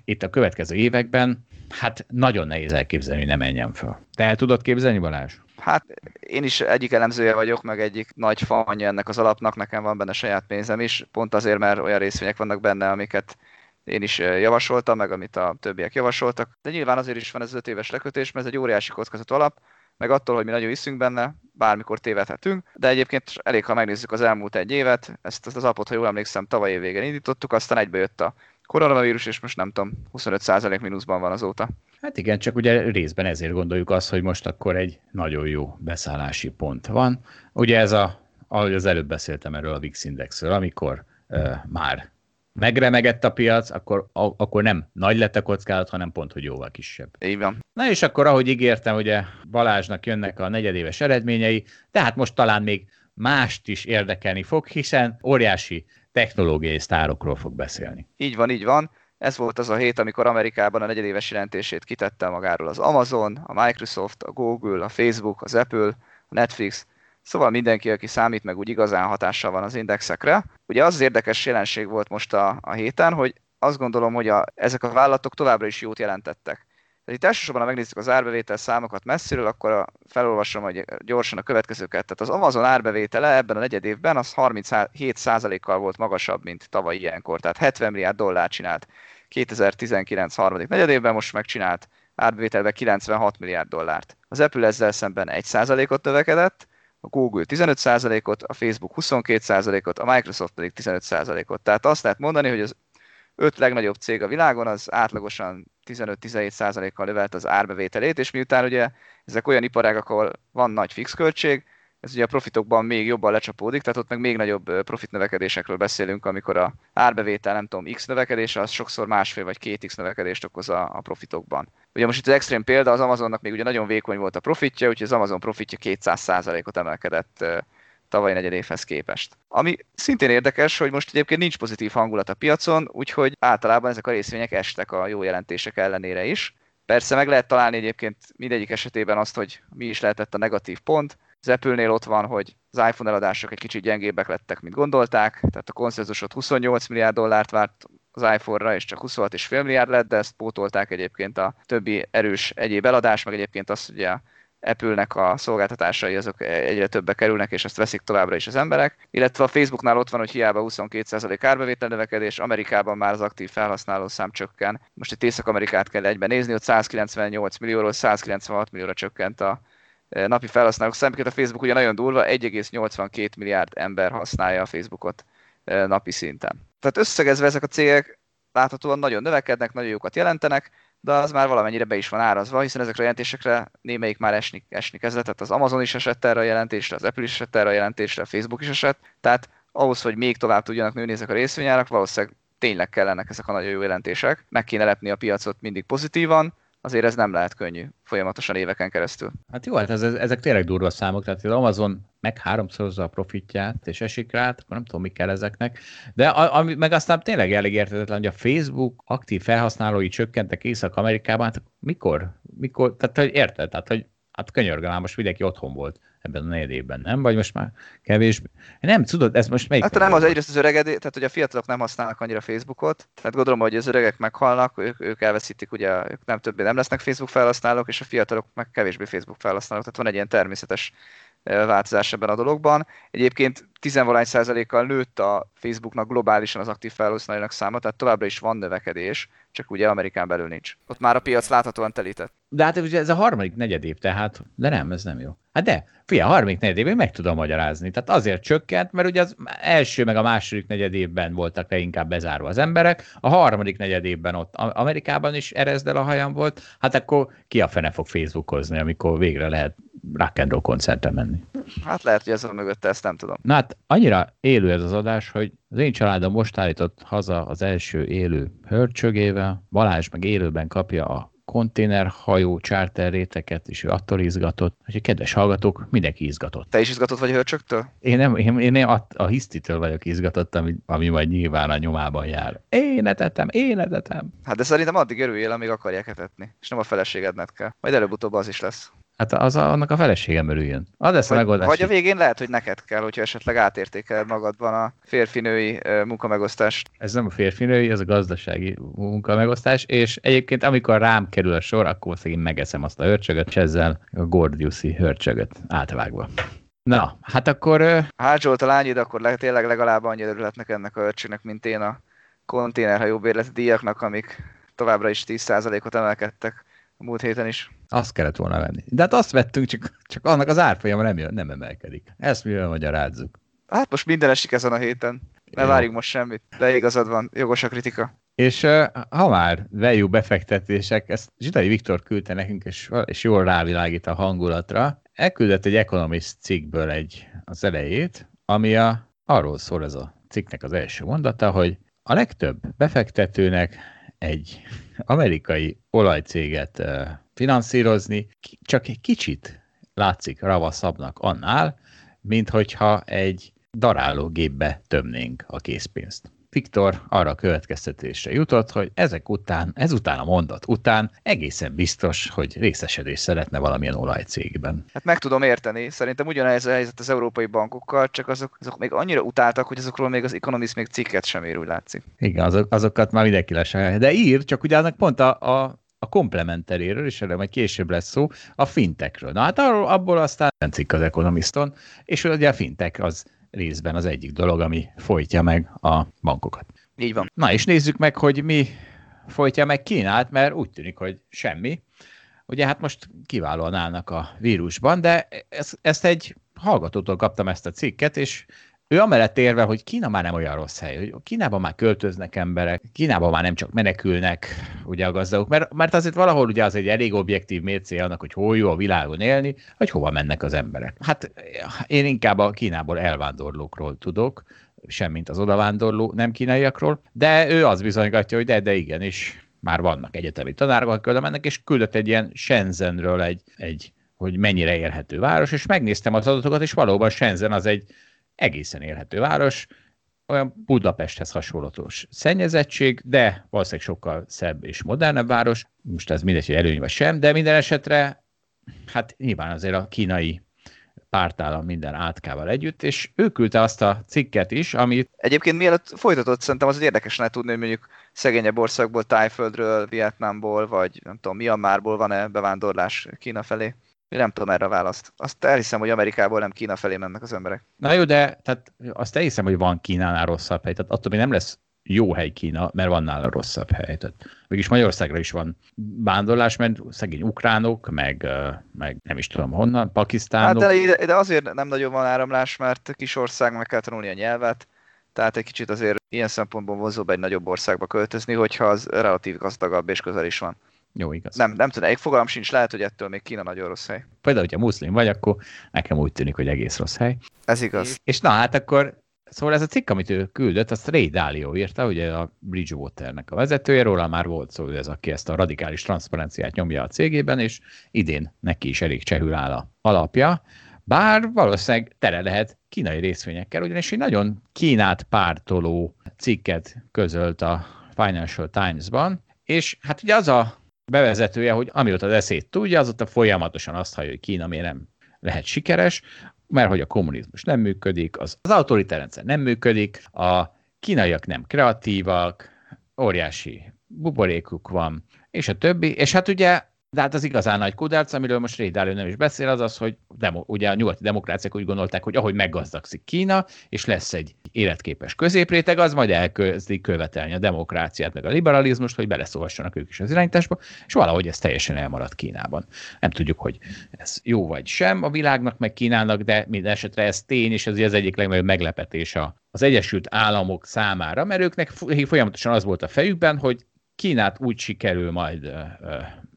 itt a következő években hát nagyon nehéz elképzelni, hogy ne menjen fel. Te el tudod képzelni, Balázs? Hát én is egyik elemzője vagyok, meg egyik nagy fanya ennek az alapnak, nekem van benne saját pénzem is, pont azért, mert olyan részvények vannak benne, amiket én is javasoltam, meg amit a többiek javasoltak. De nyilván azért is van ez az öt éves lekötés, mert ez egy óriási kockázat alap, meg attól, hogy mi nagyon iszünk benne, bármikor tévedhetünk, de egyébként elég, ha megnézzük az elmúlt egy évet, ezt az apot, ha jól emlékszem, tavaly év végén indítottuk, aztán egybe jött a koronavírus, és most nem tudom, 25% mínuszban van azóta. Hát igen, csak ugye részben ezért gondoljuk azt, hogy most akkor egy nagyon jó beszállási pont van. Ugye ez a, ahogy az előbb beszéltem erről a VIX Indexről, amikor uh, már megremegett a piac, akkor, a, akkor nem nagy lett a kockázat, hanem pont, hogy jóval kisebb. Így van. Na és akkor, ahogy ígértem, ugye Balázsnak jönnek a negyedéves eredményei, tehát most talán még mást is érdekelni fog, hiszen óriási technológiai sztárokról fog beszélni. Így van, így van. Ez volt az a hét, amikor Amerikában a negyedéves jelentését kitette magáról az Amazon, a Microsoft, a Google, a Facebook, az Apple, a Netflix, Szóval mindenki, aki számít, meg úgy igazán hatással van az indexekre. Ugye az érdekes jelenség volt most a, a héten, hogy azt gondolom, hogy a, ezek a vállalatok továbbra is jót jelentettek. Tehát itt elsősorban, ha megnézzük az árbevétel számokat messziről, akkor a, felolvasom hogy gyorsan a következőket. Tehát az Amazon árbevétele ebben a negyed évben az 37%-kal volt magasabb, mint tavaly ilyenkor. Tehát 70 milliárd dollár csinált 2019 harmadik negyedében, most megcsinált árbevételben 96 milliárd dollárt. Az Apple ezzel szemben 1%-ot növekedett, a Google 15%-ot, a Facebook 22%-ot, a Microsoft pedig 15%-ot. Tehát azt lehet mondani, hogy az öt legnagyobb cég a világon, az átlagosan 15-17%-kal növelt az árbevételét, és miután ugye ezek olyan iparágak, ahol van nagy fix költség, ez ugye a profitokban még jobban lecsapódik, tehát ott meg még nagyobb profit növekedésekről beszélünk, amikor a árbevétel, nem tudom, x növekedése, az sokszor másfél vagy két x növekedést okoz a, a profitokban. Ugye most itt az extrém példa, az Amazonnak még ugye nagyon vékony volt a profitja, úgyhogy az Amazon profitja 200%-ot emelkedett tavaly negyed évhez képest. Ami szintén érdekes, hogy most egyébként nincs pozitív hangulat a piacon, úgyhogy általában ezek a részvények estek a jó jelentések ellenére is. Persze meg lehet találni egyébként mindegyik esetében azt, hogy mi is lehetett a negatív pont. Az Apple-nél ott van, hogy az iPhone eladások egy kicsit gyengébbek lettek, mint gondolták, tehát a konszenzusot 28 milliárd dollárt várt az iPhone-ra, és csak 26,5 milliárd lett, de ezt pótolták egyébként a többi erős egyéb eladás, meg egyébként azt ugye Apple-nek a szolgáltatásai azok egyre többe kerülnek, és ezt veszik továbbra is az emberek. Illetve a Facebooknál ott van, hogy hiába 22% árbevétel növekedés, Amerikában már az aktív felhasználó szám csökken. Most itt Észak-Amerikát kell egyben nézni, ott 198 millióról 196 millióra csökkent a napi felhasználók számított a Facebook ugye nagyon durva, 1,82 milliárd ember használja a Facebookot e, napi szinten. Tehát összegezve ezek a cégek láthatóan nagyon növekednek, nagyon jókat jelentenek, de az már valamennyire be is van árazva, hiszen ezekre a jelentésekre némelyik már esni, esni kezdett, tehát az Amazon is esett erre a jelentésre, az Apple is esett erre a jelentésre, a Facebook is esett, tehát ahhoz, hogy még tovább tudjanak nőni ezek a részvényárak, valószínűleg tényleg kellenek ezek a nagyon jó jelentések, meg kéne lepni a piacot mindig pozitívan, azért ez nem lehet könnyű folyamatosan éveken keresztül. Hát jó, hát ez, ezek tényleg durva számok, tehát az Amazon meg háromszorozza a profitját, és esik rá, akkor nem tudom, mi kell ezeknek. De a, ami, meg aztán tényleg elég értetetlen, hogy a Facebook aktív felhasználói csökkentek Észak-Amerikában, hát mikor? mikor? Tehát, hogy érted? Tehát, hogy hát könyörgöm, most mindenki otthon volt ebben a négy évben, nem? Vagy most már kevés? Nem, tudod, ez most melyik? Hát nem az egyrészt az öregedés, tehát hogy a fiatalok nem használnak annyira Facebookot, tehát gondolom, hogy az öregek meghalnak, ők, ők elveszítik, ugye ők nem többé nem lesznek Facebook felhasználók, és a fiatalok meg kevésbé Facebook felhasználók, tehát van egy ilyen természetes változás ebben a dologban. Egyébként 10 százalékkal nőtt a Facebooknak globálisan az aktív felhasználóinak száma, tehát továbbra is van növekedés, csak ugye Amerikán belül nincs. Ott már a piac láthatóan telített. De hát ugye ez a harmadik negyedév, tehát, de nem, ez nem jó. Hát de, fia, a harmadik negyedévben meg tudom magyarázni. Tehát azért csökkent, mert ugye az első meg a második negyedévben voltak leginkább bezárva az emberek, a harmadik negyedévben ott Amerikában is erezdel a hajam volt, hát akkor ki a fene fog Facebookozni, amikor végre lehet rock and roll koncertre menni. Hát lehet, hogy ez a mögötte, ezt nem tudom. Na hát annyira élő ez az adás, hogy az én családom most állított haza az első élő hörcsögével, Balázs meg élőben kapja a konténerhajó charter réteket, és ő attól izgatott. Úgyhogy kedves hallgatók, mindenki izgatott. Te is izgatott vagy a hörcsöktől? Én nem, én, én a, a hisztitől vagyok izgatott, ami, ami majd nyilván a nyomában jár. Én etetem, én etetem. Hát de szerintem addig örüljél, amíg akarják etetni. És nem a feleségednek kell. Majd előbb-utóbb az is lesz. Hát az a, annak a feleségem örüljön. Az lesz a megoldás. Vagy a végén lehet, hogy neked kell, hogyha esetleg átértékeled magadban a férfinői munkamegosztást. Ez nem a férfinői, ez a gazdasági munkamegosztás, és egyébként amikor rám kerül a sor, akkor én megeszem azt a hörcsögöt, és ezzel a Gordiuszi hörcsögöt átvágva. Na, hát akkor... Hát Zsolt, a lányid akkor le, tényleg legalább annyira örülhetnek ennek a hörcsögnek, mint én a konténerhajó bérleti díjaknak, amik továbbra is 10%-ot emelkedtek a múlt héten is. Azt kellett volna venni. De hát azt vettünk, csak, csak annak az árfolyama nem, jön, nem emelkedik. Ezt mivel magyarázzuk? Hát most minden esik ezen a héten. Ne Jó. várjunk most semmit. De igazad van, jogos a kritika. És ha már value befektetések, ezt Zsidai Viktor küldte nekünk, és, és jól rávilágít a hangulatra, elküldött egy Economist cikkből egy az elejét, ami a, arról szól ez a cikknek az első mondata, hogy a legtöbb befektetőnek egy amerikai olajcéget finanszírozni csak egy kicsit látszik ravaszabbnak annál, mint hogyha egy darálógépbe tömnénk a készpénzt. Viktor arra a következtetésre jutott, hogy ezek után, ezután a mondat után egészen biztos, hogy részesedés szeretne valamilyen olajcégben. Hát meg tudom érteni. Szerintem ugyanez a helyzet az európai bankokkal, csak azok, azok még annyira utáltak, hogy azokról még az Economist még cikket sem ér, úgy látszik. Igen, azok, azokat már mindenki lesajálja. De ír, csak ugye annak pont a, a a komplementeréről, és erről majd később lesz szó, a fintekről. Na hát arról, abból aztán cikk az Economiston, és ugye a fintek az részben az egyik dolog, ami folytja meg a bankokat. Így van. Na és nézzük meg, hogy mi folytja meg Kínát, mert úgy tűnik, hogy semmi. Ugye hát most kiválóan állnak a vírusban, de ezt, ezt egy hallgatótól kaptam ezt a cikket, és ő amellett érve, hogy Kína már nem olyan rossz hely, hogy Kínában már költöznek emberek, Kínában már nem csak menekülnek ugye a gazdagok, mert, mert azért valahol ugye az egy elég objektív mércé annak, hogy hol jó a világon élni, hogy hova mennek az emberek. Hát én inkább a Kínából elvándorlókról tudok, semmint az odavándorló nem kínaiakról, de ő az bizonygatja, hogy de, de igen, és már vannak egyetemi tanárok, akik oda mennek, és küldött egy ilyen Shenzhenről egy, egy hogy mennyire élhető város, és megnéztem az adatokat, és valóban Shenzhen az egy egészen élhető város, olyan Budapesthez hasonlatos szennyezettség, de valószínűleg sokkal szebb és modernebb város. Most ez mindegy, hogy előny vagy sem, de minden esetre, hát nyilván azért a kínai pártállam minden átkával együtt, és ő küldte azt a cikket is, amit... Egyébként mielőtt folytatott, szerintem az érdekes lehet tudni, hogy mondjuk szegényebb országból, Tájföldről, Vietnámból, vagy nem tudom, Myanmarból van-e bevándorlás Kína felé? Én nem tudom erre a választ. Azt elhiszem, hogy Amerikából nem Kína felé mennek az emberek. Na jó, de tehát azt elhiszem, hogy van Kínánál rosszabb hely. Tehát attól még nem lesz jó hely Kína, mert van nála rosszabb hely. Tehát mégis Magyarországra is van vándorlás, mert szegény ukránok, meg, meg nem is tudom honnan, pakisztánok. Hát de, de azért nem nagyon van áramlás, mert kis ország meg kell tanulni a nyelvet, tehát egy kicsit azért ilyen szempontból vonzóbb egy nagyobb országba költözni, hogyha az relatív gazdagabb és közel is van. Jó, igaz. Nem, nem tudom, egy fogalm sincs, lehet, hogy ettől még Kína nagyon rossz hely. Például, hogyha muszlim vagy, akkor nekem úgy tűnik, hogy egész rossz hely. Ez igaz. És, és na, hát akkor Szóval ez a cikk, amit ő küldött, azt Ray Dalio írta, ugye a Bridgewaternek a vezetője, róla már volt szó, hogy ez aki ezt a radikális transzparenciát nyomja a cégében, és idén neki is elég csehül áll a alapja. Bár valószínűleg tere lehet kínai részvényekkel, ugyanis egy nagyon Kínát pártoló cikket közölt a Financial Times-ban, és hát ugye az a bevezetője, hogy amióta az eszét tudja, azóta folyamatosan azt hallja, hogy Kína miért nem lehet sikeres, mert hogy a kommunizmus nem működik, az, az autoritár rendszer nem működik, a kínaiak nem kreatívak, óriási buborékuk van, és a többi. És hát ugye de hát az igazán nagy kudarc, amiről most Rédálő nem is beszél, az az, hogy demo, ugye a nyugati demokráciák úgy gondolták, hogy ahogy meggazdagszik Kína, és lesz egy életképes középréteg, az majd elkezdik követelni a demokráciát, meg a liberalizmust, hogy beleszólhassanak ők is az irányításba, és valahogy ez teljesen elmaradt Kínában. Nem tudjuk, hogy ez jó vagy sem a világnak, meg Kínának, de minden esetre ez tény, és ez az egyik legnagyobb meglepetés az Egyesült Államok számára, mert őknek folyamatosan az volt a fejükben, hogy Kínát úgy sikerül majd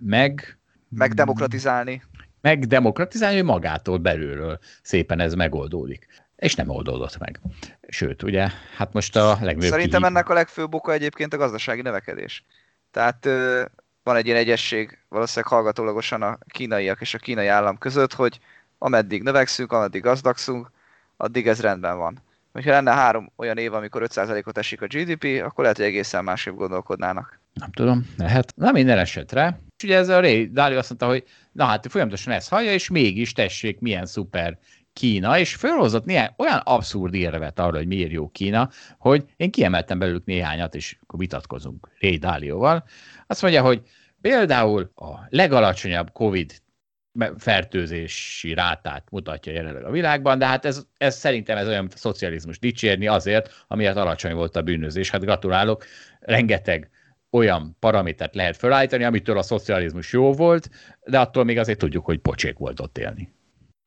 meg... Megdemokratizálni. Megdemokratizálni, magától belülről szépen ez megoldódik. És nem oldódott meg. Sőt, ugye, hát most a legnagyobb Szerintem kihív... ennek a legfőbb oka egyébként a gazdasági növekedés. Tehát van egy ilyen egyesség valószínűleg hallgatólagosan a kínaiak és a kínai állam között, hogy ameddig növekszünk, ameddig gazdagszunk, addig ez rendben van. Hogyha lenne három olyan év, amikor 5%-ot esik a GDP, akkor lehet, hogy egészen másképp gondolkodnának. Nem tudom, lehet. Na minden esetre. És ugye ez a Ray Dalio azt mondta, hogy na hát folyamatosan ezt hallja, és mégis tessék, milyen szuper Kína, és felhozott néhány olyan abszurd érvet arra, hogy miért jó Kína, hogy én kiemeltem belőlük néhányat, és akkor vitatkozunk Ray Dalioval. Azt mondja, hogy például a legalacsonyabb COVID fertőzési rátát mutatja jelenleg a világban, de hát ez, ez szerintem ez olyan szocializmus dicsérni azért, amiért alacsony volt a bűnözés. Hát gratulálok, rengeteg olyan paramétert lehet felállítani, amitől a szocializmus jó volt, de attól még azért tudjuk, hogy pocsék volt ott élni.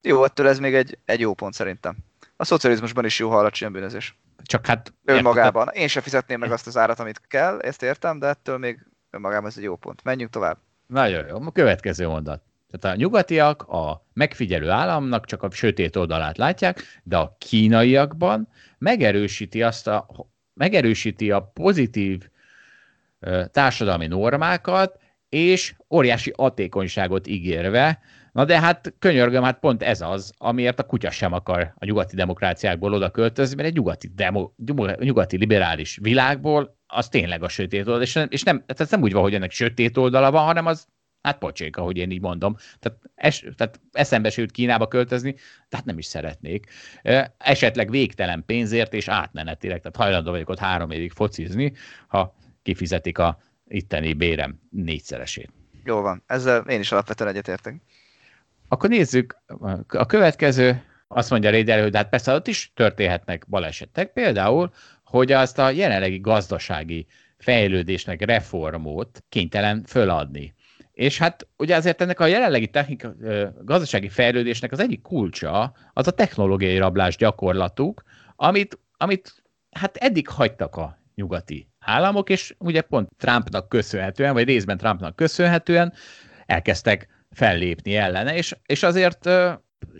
Jó, ettől ez még egy, egy jó pont szerintem. A szocializmusban is jó, ha alacsony bűnözés. Csak hát... Önmagában. Én sem fizetném meg azt az árat, amit kell, ezt értem, de ettől még önmagában ez egy jó pont. Menjünk tovább. Nagyon jó. A következő mondat. Tehát a nyugatiak a megfigyelő államnak csak a sötét oldalát látják, de a kínaiakban megerősíti azt a, megerősíti a pozitív társadalmi normákat, és óriási hatékonyságot ígérve, Na de hát könyörgöm, hát pont ez az, amiért a kutya sem akar a nyugati demokráciákból oda költözni, mert egy nyugati, demo, nyugati liberális világból az tényleg a sötét oldal, és, és nem, tehát ez nem úgy van, hogy ennek sötét oldala van, hanem az hát pocsék, ahogy én így mondom. Tehát, es, tehát eszembe sült Kínába költözni, tehát nem is szeretnék. Esetleg végtelen pénzért és átmenetileg, tehát hajlandó vagyok ott három évig focizni, ha kifizetik a itteni bérem négyszeresét. Jó van, ezzel én is alapvetően egyetértek. Akkor nézzük, a következő, azt mondja Réder, hogy hát persze ott is történhetnek balesetek, például, hogy azt a jelenlegi gazdasági fejlődésnek reformot kénytelen föladni És hát ugye azért ennek a jelenlegi technika, gazdasági fejlődésnek az egyik kulcsa az a technológiai rablás gyakorlatuk, amit, amit hát eddig hagytak a nyugati államok, és ugye pont Trumpnak köszönhetően, vagy részben Trumpnak köszönhetően elkezdtek fellépni ellene, és, és azért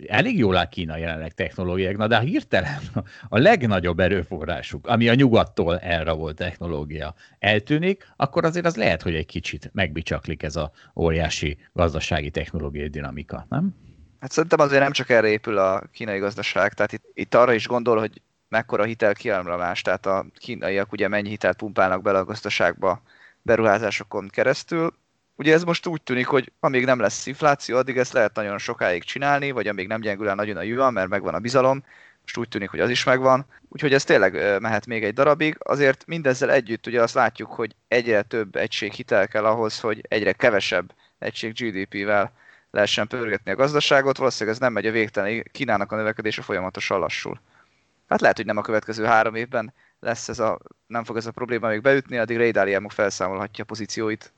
elég jól áll Kína jelenleg technológiáknak, de hirtelen a legnagyobb erőforrásuk, ami a nyugattól elravolt technológia eltűnik, akkor azért az lehet, hogy egy kicsit megbicsaklik ez a óriási gazdasági technológiai dinamika, nem? Hát szerintem azért nem csak erre épül a kínai gazdaság, tehát itt, itt arra is gondol, hogy mekkora hitel kiáramlás, tehát a kínaiak ugye mennyi hitelt pumpálnak bele a gazdaságba beruházásokon keresztül, Ugye ez most úgy tűnik, hogy amíg nem lesz infláció, addig ezt lehet nagyon sokáig csinálni, vagy amíg nem gyengül el nagyon a yuan, mert megvan a bizalom, most úgy tűnik, hogy az is megvan. Úgyhogy ez tényleg mehet még egy darabig. Azért mindezzel együtt ugye azt látjuk, hogy egyre több egység hitel kell ahhoz, hogy egyre kevesebb egység GDP-vel lehessen pörgetni a gazdaságot. Valószínűleg ez nem megy a végtelen, Kínának a növekedése folyamatosan lassul. Hát lehet, hogy nem a következő három évben lesz ez a, nem fog ez a probléma még beütni, addig Ray Dalio felszámolhatja a pozícióit.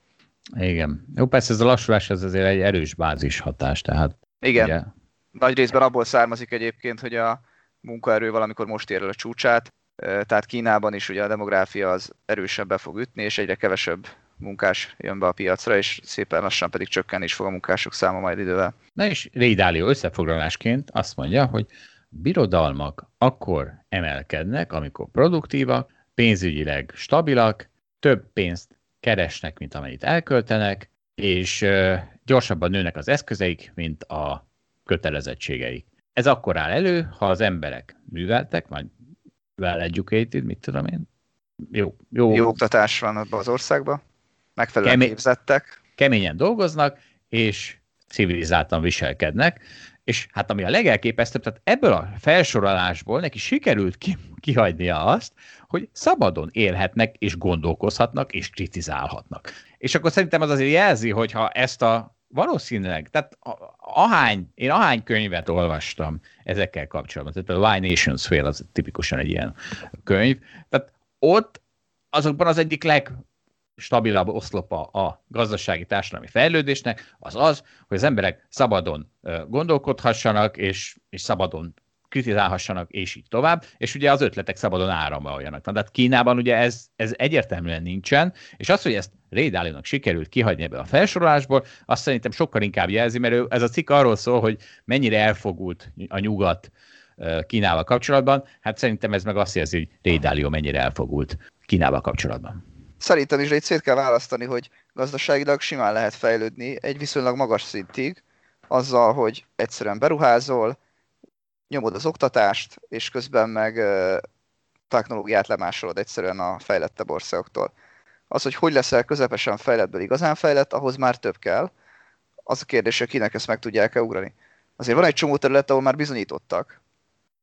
Igen. Jó, persze ez a lassulás ez azért egy erős bázis hatás, tehát... Igen. Ugye... Nagy részben abból származik egyébként, hogy a munkaerő valamikor most ér el a csúcsát, tehát Kínában is ugye a demográfia az erősebb be fog ütni, és egyre kevesebb munkás jön be a piacra, és szépen lassan pedig csökkenni is fog a munkások száma majd idővel. Na és Ray összefoglalásként azt mondja, hogy birodalmak akkor emelkednek, amikor produktívak, pénzügyileg stabilak, több pénzt keresnek, mint amennyit elköltenek, és gyorsabban nőnek az eszközeik, mint a kötelezettségeik. Ez akkor áll elő, ha az emberek műveltek, vagy well educated, mit tudom én. Jó, jó. jó oktatás van abban az országban, megfelelően Kemény, képzettek. Keményen dolgoznak, és civilizáltan viselkednek, és hát ami a legelképesztőbb, tehát ebből a felsorolásból neki sikerült ki, kihagynia azt, hogy szabadon élhetnek, és gondolkozhatnak, és kritizálhatnak. És akkor szerintem az azért jelzi, hogyha ezt a valószínűleg, tehát ahány, én ahány könyvet olvastam ezekkel kapcsolatban, tehát a Why Nations Fail az tipikusan egy ilyen könyv, tehát ott azokban az egyik leg stabilabb oszlopa a gazdasági társadalmi fejlődésnek, az az, hogy az emberek szabadon gondolkodhassanak, és, és szabadon kritizálhassanak, és így tovább, és ugye az ötletek szabadon áramoljanak. Tehát Kínában ugye ez, ez egyértelműen nincsen, és az, hogy ezt Rédálinak sikerült kihagyni ebből a felsorolásból, azt szerintem sokkal inkább jelzi, mert ő, ez a cikk arról szól, hogy mennyire elfogult a nyugat Kínával kapcsolatban, hát szerintem ez meg azt jelzi, hogy Rédálió mennyire elfogult Kínával kapcsolatban. Szerintem is egy szét kell választani, hogy gazdaságilag simán lehet fejlődni egy viszonylag magas szintig, azzal, hogy egyszerűen beruházol, nyomod az oktatást, és közben meg technológiát lemásolod egyszerűen a fejlettebb országoktól. Az, hogy hogy leszel közepesen fejlettből igazán fejlett, ahhoz már több kell. Az a kérdés, hogy kinek ezt meg tudják-e ugrani. Azért van egy csomó terület, ahol már bizonyítottak.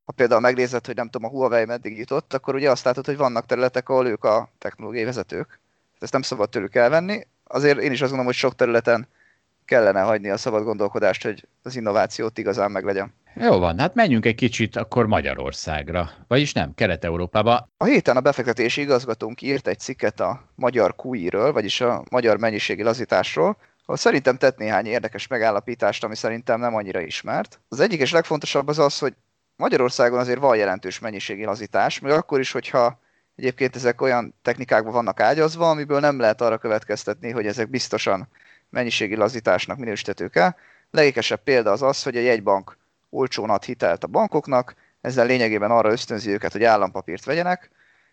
Ha például megnézed, hogy nem tudom, a Huawei meddig jutott, akkor ugye azt látod, hogy vannak területek, ahol ők a technológiai vezetők. Ezt nem szabad tőlük elvenni. Azért én is azt gondolom, hogy sok területen kellene hagyni a szabad gondolkodást, hogy az innovációt igazán meglegyen. Jó van, hát menjünk egy kicsit akkor Magyarországra, vagyis nem, Kelet-Európába. A héten a befektetési igazgatónk írt egy cikket a magyar QI-ről, vagyis a magyar mennyiségi lazításról, ahol szerintem tett néhány érdekes megállapítást, ami szerintem nem annyira ismert. Az egyik és legfontosabb az az, hogy Magyarországon azért van jelentős mennyiségi lazítás, még akkor is, hogyha egyébként ezek olyan technikákban vannak ágyazva, amiből nem lehet arra következtetni, hogy ezek biztosan mennyiségi lazításnak minősítetők el. Legékesebb példa az az, hogy a jegybank olcsón ad hitelt a bankoknak, ezzel lényegében arra ösztönzi őket, hogy állampapírt vegyenek,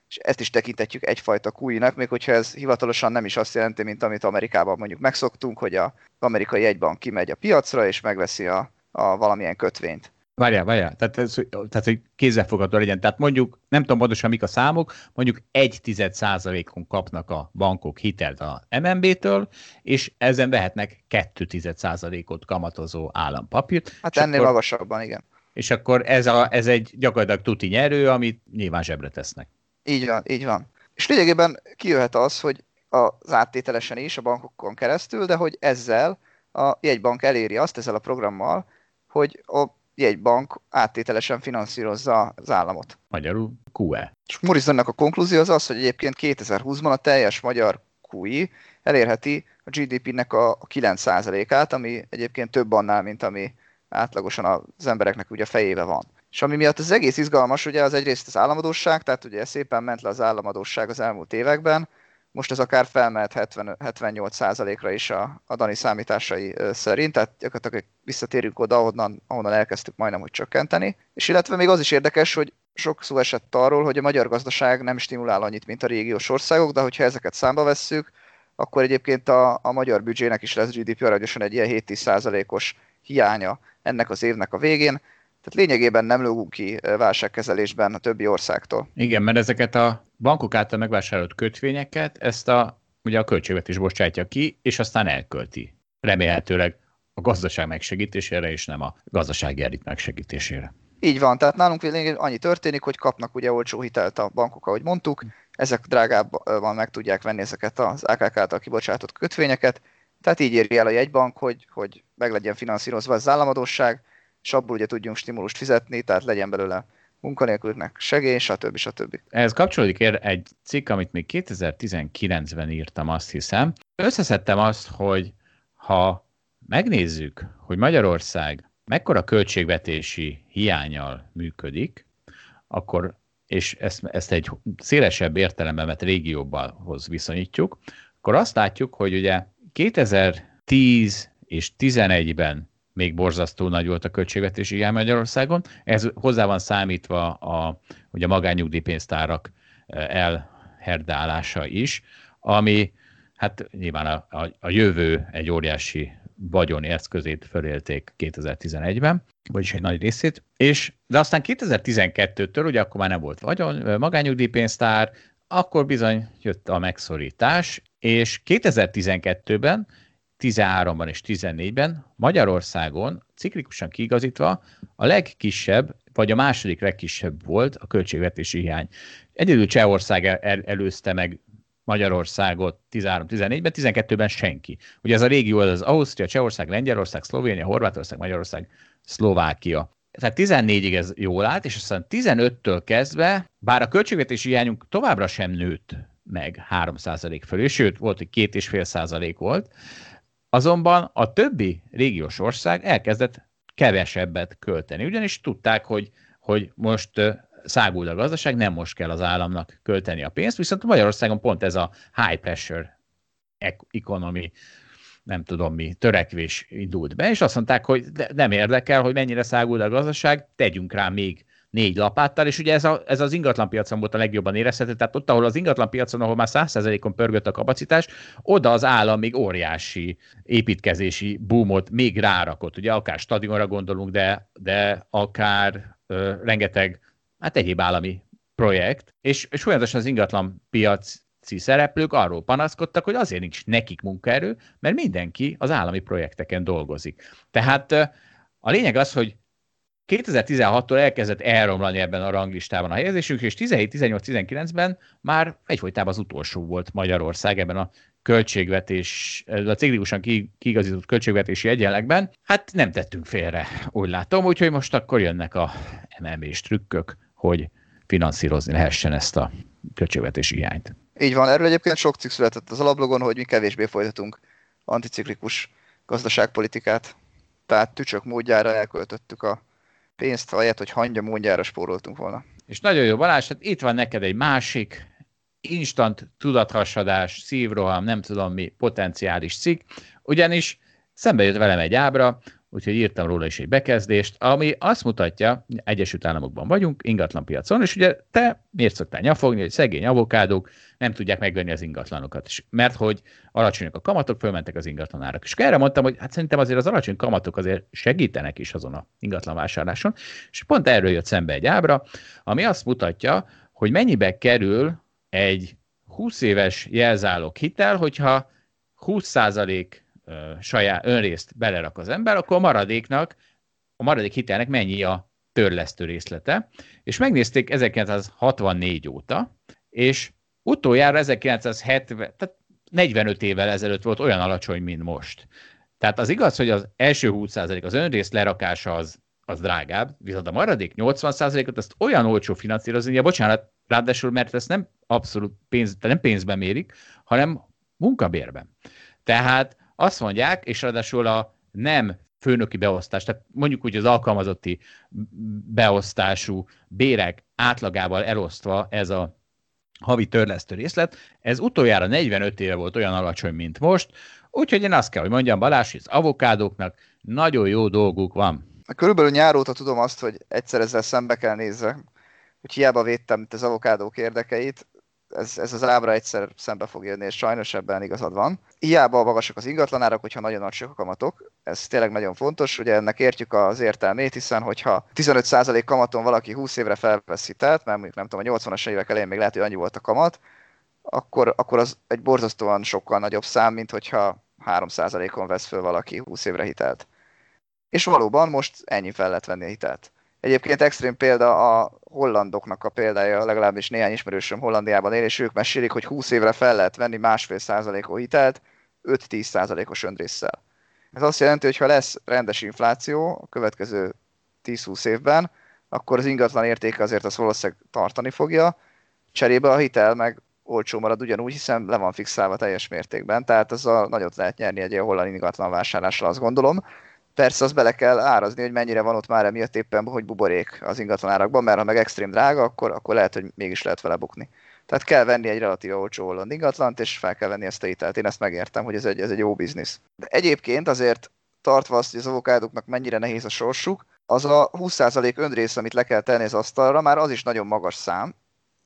és ezt is tekintetjük egyfajta QI-nak, még hogyha ez hivatalosan nem is azt jelenti, mint amit Amerikában mondjuk megszoktunk, hogy az amerikai jegybank kimegy a piacra, és megveszi a, a valamilyen kötvényt. Várjál, várjál, tehát, ez, tehát hogy kézzelfogható legyen. Tehát mondjuk, nem tudom pontosan mik a számok, mondjuk egy tized százalékon kapnak a bankok hitelt a MNB-től, és ezen vehetnek kettő tized százalékot kamatozó állampapírt. Hát ennél akkor, magasabban, igen. És akkor ez, a, ez egy gyakorlatilag tuti nyerő, amit nyilván zsebre tesznek. Így van, így van. És lényegében kijöhet az, hogy az áttételesen is a bankokon keresztül, de hogy ezzel a jegybank eléri azt ezzel a programmal, hogy a jegybank áttételesen finanszírozza az államot. Magyarul QE. És Morrisonnak a konklúzió az az, hogy egyébként 2020-ban a teljes magyar QI elérheti a GDP-nek a 9%-át, ami egyébként több annál, mint ami átlagosan az embereknek ugye a fejébe van. És ami miatt az egész izgalmas, ugye az egyrészt az államadóság, tehát ugye szépen ment le az államadóság az elmúlt években, most ez akár felmehet 70, 78%-ra is a, a Dani számításai szerint, tehát gyakorlatilag visszatérünk oda, ahonnan, ahonnan elkezdtük majdnem, hogy csökkenteni. És illetve még az is érdekes, hogy sok szó esett arról, hogy a magyar gazdaság nem stimulál annyit, mint a régiós országok, de hogyha ezeket számba vesszük, akkor egyébként a, a magyar büdzsének is lesz GDP aranyosan egy ilyen 7-10%-os hiánya ennek az évnek a végén. Tehát lényegében nem lógunk ki válságkezelésben a többi országtól. Igen, mert ezeket a bankok által megvásárolt kötvényeket, ezt a, ugye a költségvetés bocsátja ki, és aztán elkölti. Remélhetőleg a gazdaság megsegítésére, és nem a gazdasági elit megsegítésére. Így van, tehát nálunk annyi történik, hogy kapnak ugye olcsó hitelt a bankok, ahogy mondtuk, ezek drágábban meg tudják venni ezeket az AKK által kibocsátott kötvényeket, tehát így éri el a jegybank, hogy, hogy meg legyen finanszírozva az államadóság, és abból ugye tudjunk stimulust fizetni, tehát legyen belőle munkanélkülnek segély, stb. stb. Ehhez kapcsolódik egy cikk, amit még 2019-ben írtam, azt hiszem. Összeszedtem azt, hogy ha megnézzük, hogy Magyarország mekkora költségvetési hiányal működik, akkor, és ezt, ezt egy szélesebb értelemben vett régióbalhoz viszonyítjuk, akkor azt látjuk, hogy ugye 2010 és 11-ben még borzasztó nagy volt a költségvetési hiány Magyarországon. Ez hozzá van számítva a, ugye a magányugdíjpénztárak eh, elherdálása is, ami hát nyilván a, a, a jövő egy óriási vagyoni eszközét fölélték 2011-ben, vagyis egy nagy részét, és de aztán 2012-től, ugye akkor már nem volt vagyon, magányugdíjpénztár, akkor bizony jött a megszorítás, és 2012-ben 13-ban és 14-ben Magyarországon ciklikusan kiigazítva a legkisebb, vagy a második legkisebb volt a költségvetési hiány. Egyedül Csehország el- előzte meg Magyarországot 13-14-ben, 12-ben senki. Ugye ez a régió az Ausztria, Csehország, Lengyelország, Szlovénia, Horvátország, Magyarország, Szlovákia. Tehát 14-ig ez jól állt, és aztán 15-től kezdve, bár a költségvetési hiányunk továbbra sem nőtt meg 3% fölé, sőt, volt, hogy 2,5% volt, Azonban a többi régiós ország elkezdett kevesebbet költeni, ugyanis tudták, hogy, hogy most száguld a gazdaság, nem most kell az államnak költeni a pénzt, viszont Magyarországon pont ez a high pressure economy, nem tudom mi, törekvés indult be, és azt mondták, hogy nem érdekel, hogy mennyire száguld a gazdaság, tegyünk rá még négy lapáttal, és ugye ez, a, ez az ingatlanpiacon volt a legjobban érezhető, tehát ott, ahol az ingatlanpiacon, ahol már 100%-on pörgött a kapacitás, oda az állam még óriási építkezési boomot még rárakott, ugye akár stadionra gondolunk, de, de akár ö, rengeteg, hát egyéb állami projekt, és, és folyamatosan az ingatlanpiac szereplők arról panaszkodtak, hogy azért nincs nekik munkaerő, mert mindenki az állami projekteken dolgozik. Tehát a lényeg az, hogy 2016-tól elkezdett elromlani ebben a ranglistában a helyezésünk, és 17-18-19-ben már egyfolytában az utolsó volt Magyarország ebben a költségvetés, a ciklikusan kiigazított költségvetési egyenlegben. Hát nem tettünk félre, úgy látom, úgyhogy most akkor jönnek a MMB-s trükkök, hogy finanszírozni lehessen ezt a költségvetési hiányt. Így van, erről egyébként sok cikk született az alaplogon, hogy mi kevésbé folytatunk anticiklikus gazdaságpolitikát. Tehát tücsök módjára elköltöttük a pénzt, ahelyett, hogy hangya módjára spóroltunk volna. És nagyon jó Balázs, hát itt van neked egy másik instant tudathasadás, szívroham, nem tudom mi, potenciális cikk, ugyanis szembe jött velem egy ábra, úgyhogy írtam róla is egy bekezdést, ami azt mutatja, Egyesült Államokban vagyunk, ingatlanpiacon, és ugye te miért szoktál nyafogni, hogy szegény avokádók nem tudják megvenni az ingatlanokat, és mert hogy alacsonyak a kamatok, fölmentek az ingatlanárak. És erre mondtam, hogy hát szerintem azért az alacsony kamatok azért segítenek is azon a ingatlanvásárláson, és pont erről jött szembe egy ábra, ami azt mutatja, hogy mennyibe kerül egy 20 éves jelzálog hitel, hogyha 20 saját önrészt belerak az ember, akkor a maradéknak, a maradék hitelnek mennyi a törlesztő részlete, és megnézték 1964 óta, és utoljára 1970, tehát 45 évvel ezelőtt volt olyan alacsony, mint most. Tehát az igaz, hogy az első 20% az önrész lerakása az, az drágább, viszont a maradék 80%-ot azt olyan olcsó finanszírozni, ja, bocsánat, ráadásul, mert ezt nem abszolút pénz, nem pénzben mérik, hanem munkabérben. Tehát azt mondják, és ráadásul a nem főnöki beosztás, tehát mondjuk úgy az alkalmazotti beosztású bérek átlagával elosztva ez a havi törlesztő részlet, ez utoljára 45 éve volt olyan alacsony, mint most, úgyhogy én azt kell, hogy mondjam Balázs, hogy az avokádóknak nagyon jó dolguk van. Körülbelül nyár óta tudom azt, hogy egyszer ezzel szembe kell nézze, hogy hiába védtem itt az avokádók érdekeit, ez, ez az ábra egyszer szembe fog jönni, és sajnos ebben igazad van. Hiába magasak az ingatlanárak, hogyha nagyon nagy a kamatok, ez tényleg nagyon fontos, ugye ennek értjük az értelmét, hiszen hogyha 15% kamaton valaki 20 évre felvesz mert mondjuk nem tudom, a 80-as évek elején még lehet, hogy annyi volt a kamat, akkor, akkor az egy borzasztóan sokkal nagyobb szám, mint hogyha 3%-on vesz föl valaki 20 évre hitelt. És valóban most ennyi fel lehet venni a hitelt. Egyébként extrém példa a hollandoknak a példája, legalábbis néhány ismerősöm Hollandiában él, és ők mesélik, hogy 20 évre fel lehet venni másfél százalékos hitelt 5-10 százalékos öndrészsel. Ez azt jelenti, hogy ha lesz rendes infláció a következő 10-20 évben, akkor az ingatlan értéke azért az valószínűleg tartani fogja, cserébe a hitel meg olcsó marad ugyanúgy, hiszen le van fixálva teljes mértékben, tehát azzal nagyot lehet nyerni egy holland ingatlan vásárlással, azt gondolom. Persze az bele kell árazni, hogy mennyire van ott már emiatt éppen, hogy buborék az ingatlanárakban, mert ha meg extrém drága, akkor, akkor lehet, hogy mégis lehet vele bukni. Tehát kell venni egy relatív olcsó holland ingatlant, és fel kell venni ezt a hitelt. Én ezt megértem, hogy ez egy, ez egy jó biznisz. De egyébként azért tartva azt, hogy az avokádoknak mennyire nehéz a sorsuk, az a 20% önrész, amit le kell tenni az asztalra, már az is nagyon magas szám,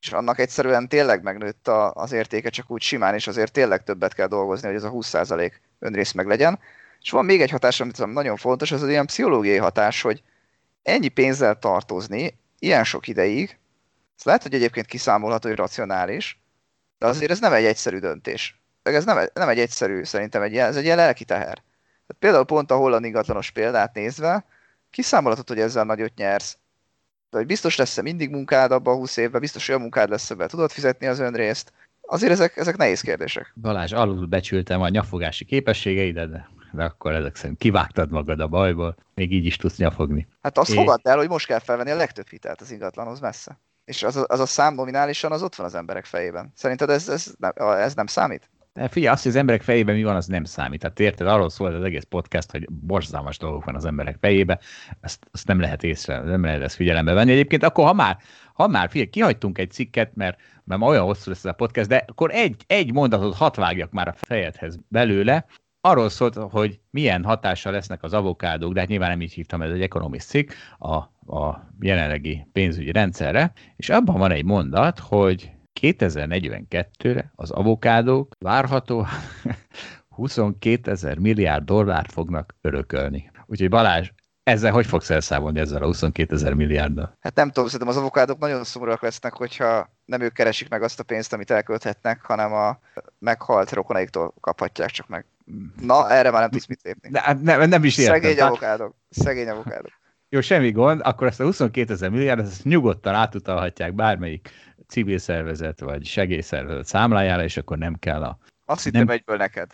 és annak egyszerűen tényleg megnőtt a, az értéke, csak úgy simán, és azért tényleg többet kell dolgozni, hogy ez a 20% önrész meg legyen. És van még egy hatás, amit nagyon fontos, az ilyen pszichológiai hatás, hogy ennyi pénzzel tartozni ilyen sok ideig, ez lehet, hogy egyébként kiszámolható, hogy racionális, de azért ez nem egy egyszerű döntés. Ez nem, nem egy egyszerű, szerintem egy ez egy ilyen lelki teher. Tehát például pont a holland ingatlanos példát nézve, kiszámolhatod, hogy ezzel nagyot nyersz, de hogy biztos lesz-e mindig munkád abban a 20 évben, biztos olyan munkád lesz, ebben tudod fizetni az önrészt. Azért ezek, ezek nehéz kérdések. Balázs, alul becsültem a nyafogási képességeidet, de de akkor ezek szerint kivágtad magad a bajból, még így is tudsz nyafogni. Hát azt é... fogadd el, hogy most kell felvenni a legtöbb hitelt az ingatlanhoz messze. És az a, az a szám nominálisan az ott van az emberek fejében. Szerinted ez, ez, nem, ez nem számít? De figyelj, azt, hogy az emberek fejében mi van, az nem számít. Tehát érted, arról szól az egész podcast, hogy borzalmas dolgok van az emberek fejében, ezt, ezt nem lehet észre, nem lehet ezt figyelembe venni. Egyébként akkor, ha már, ha már figyelj, kihagytunk egy cikket, mert, mert ma olyan hosszú lesz ez a podcast, de akkor egy, egy mondatot hat vágjak már a fejedhez belőle, arról szólt, hogy milyen hatással lesznek az avokádók, de hát nyilván nem így hívtam, ez egy ekonomisz cikk, a, a jelenlegi pénzügyi rendszerre, és abban van egy mondat, hogy 2042-re az avokádók várható 22 ezer milliárd dollárt fognak örökölni. Úgyhogy Balázs, ezzel hogy fogsz elszámolni ezzel a 22 ezer milliárddal? Hát nem tudom, szerintem az avokádok nagyon szomorúak lesznek, hogyha nem ők keresik meg azt a pénzt, amit elkölthetnek, hanem a meghalt rokonaiktól kaphatják csak meg. Na, erre már nem tudsz mit lépni. Ne, nem, nem is értem. Szegény avokádok. Szegény avokádok. Jó, semmi gond, akkor ezt a 22 ezer milliárd, ezt nyugodtan átutalhatják bármelyik civil szervezet vagy segélyszervezet számlájára, és akkor nem kell a... Azt hittem nem... egyből neked.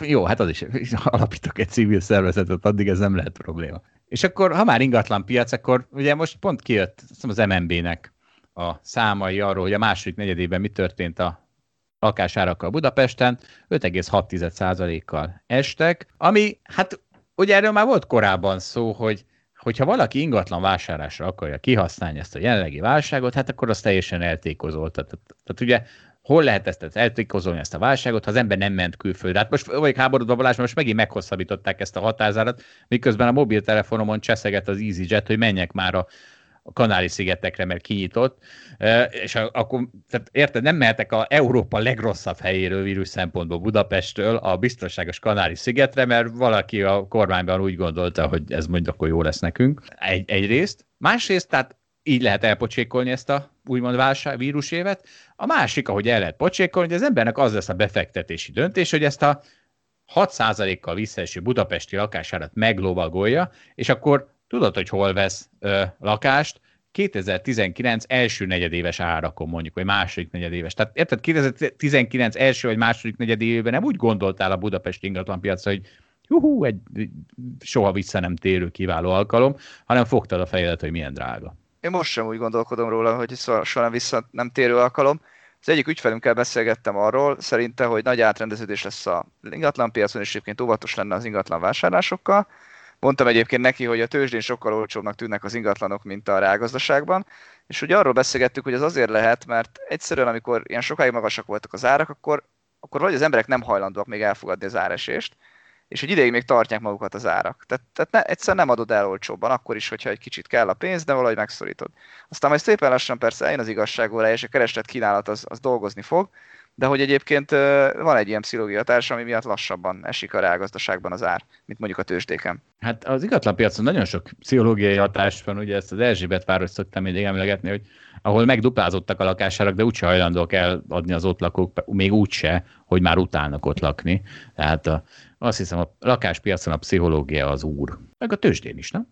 Jó, hát az is, alapítok egy civil szervezetet, addig ez nem lehet probléma. És akkor, ha már ingatlan piac, akkor ugye most pont kijött az MNB-nek a számai arról, hogy a második negyedében mi történt a lakásárakkal Budapesten, 5,6%-kal estek, ami hát ugye erről már volt korábban szó, hogy hogyha valaki ingatlan vásárlásra akarja kihasználni ezt a jelenlegi válságot, hát akkor az teljesen eltékozolt. Tehát, tehát ugye hol lehet ezt, ezt eltékozolni, ezt a válságot, ha az ember nem ment külföldre. Hát most vagyok háborodva Balázs, most megint meghosszabbították ezt a hatázárat, miközben a mobiltelefonomon cseszeget az EasyJet, hogy menjek már a a Kanári-szigetekre, mert kinyitott, és akkor, tehát érted, nem mehetek a Európa legrosszabb helyéről vírus szempontból Budapestről a biztonságos Kanári-szigetre, mert valaki a kormányban úgy gondolta, hogy ez mondjuk akkor jó lesz nekünk. Egy, egyrészt. Másrészt, tehát így lehet elpocsékolni ezt a úgymond válság, vírusévet. A másik, ahogy el lehet pocsékolni, hogy az embernek az lesz a befektetési döntés, hogy ezt a 6%-kal visszaeső budapesti lakásárat meglovagolja, és akkor tudod, hogy hol vesz ö, lakást, 2019 első negyedéves árakon mondjuk, vagy második negyedéves. Tehát érted, 2019 első vagy második negyedévében nem úgy gondoltál a Budapest ingatlanpiacra, hogy juhú, egy soha vissza nem térő kiváló alkalom, hanem fogtad a fejedet, hogy milyen drága. Én most sem úgy gondolkodom róla, hogy soha nem vissza nem térő alkalom. Az egyik ügyfelünkkel beszélgettem arról, szerinte, hogy nagy átrendeződés lesz a ingatlanpiacon, és egyébként óvatos lenne az ingatlan vásárlásokkal. Mondtam egyébként neki, hogy a tőzsdén sokkal olcsóbbnak tűnnek az ingatlanok, mint a reálgazdaságban, és ugye arról beszélgettük, hogy az azért lehet, mert egyszerűen, amikor ilyen sokáig magasak voltak az árak, akkor, akkor vagy az emberek nem hajlandóak még elfogadni az áresést, és hogy ideig még tartják magukat az árak. Tehát, tehát ne, egyszer nem adod el olcsóbban, akkor is, hogyha egy kicsit kell a pénz, de valahogy megszorítod. Aztán majd szépen lassan persze eljön az igazságóra, és a kereslet kínálat az, az dolgozni fog, de hogy egyébként van egy ilyen pszichológiai hatás, ami miatt lassabban esik a reálgazdaságban az ár, mint mondjuk a tőzsdéken. Hát az ingatlanpiacon nagyon sok pszichológiai hatás van, ugye ezt az Erzsébet város szoktam mindig emlegetni, hogy ahol megduplázottak a lakásárak, de úgyse hajlandók eladni az ott lakók, még úgyse, hogy már utálnak ott lakni. Tehát a, azt hiszem a lakáspiacon a pszichológia az úr. Meg a tőzsdén is, nem?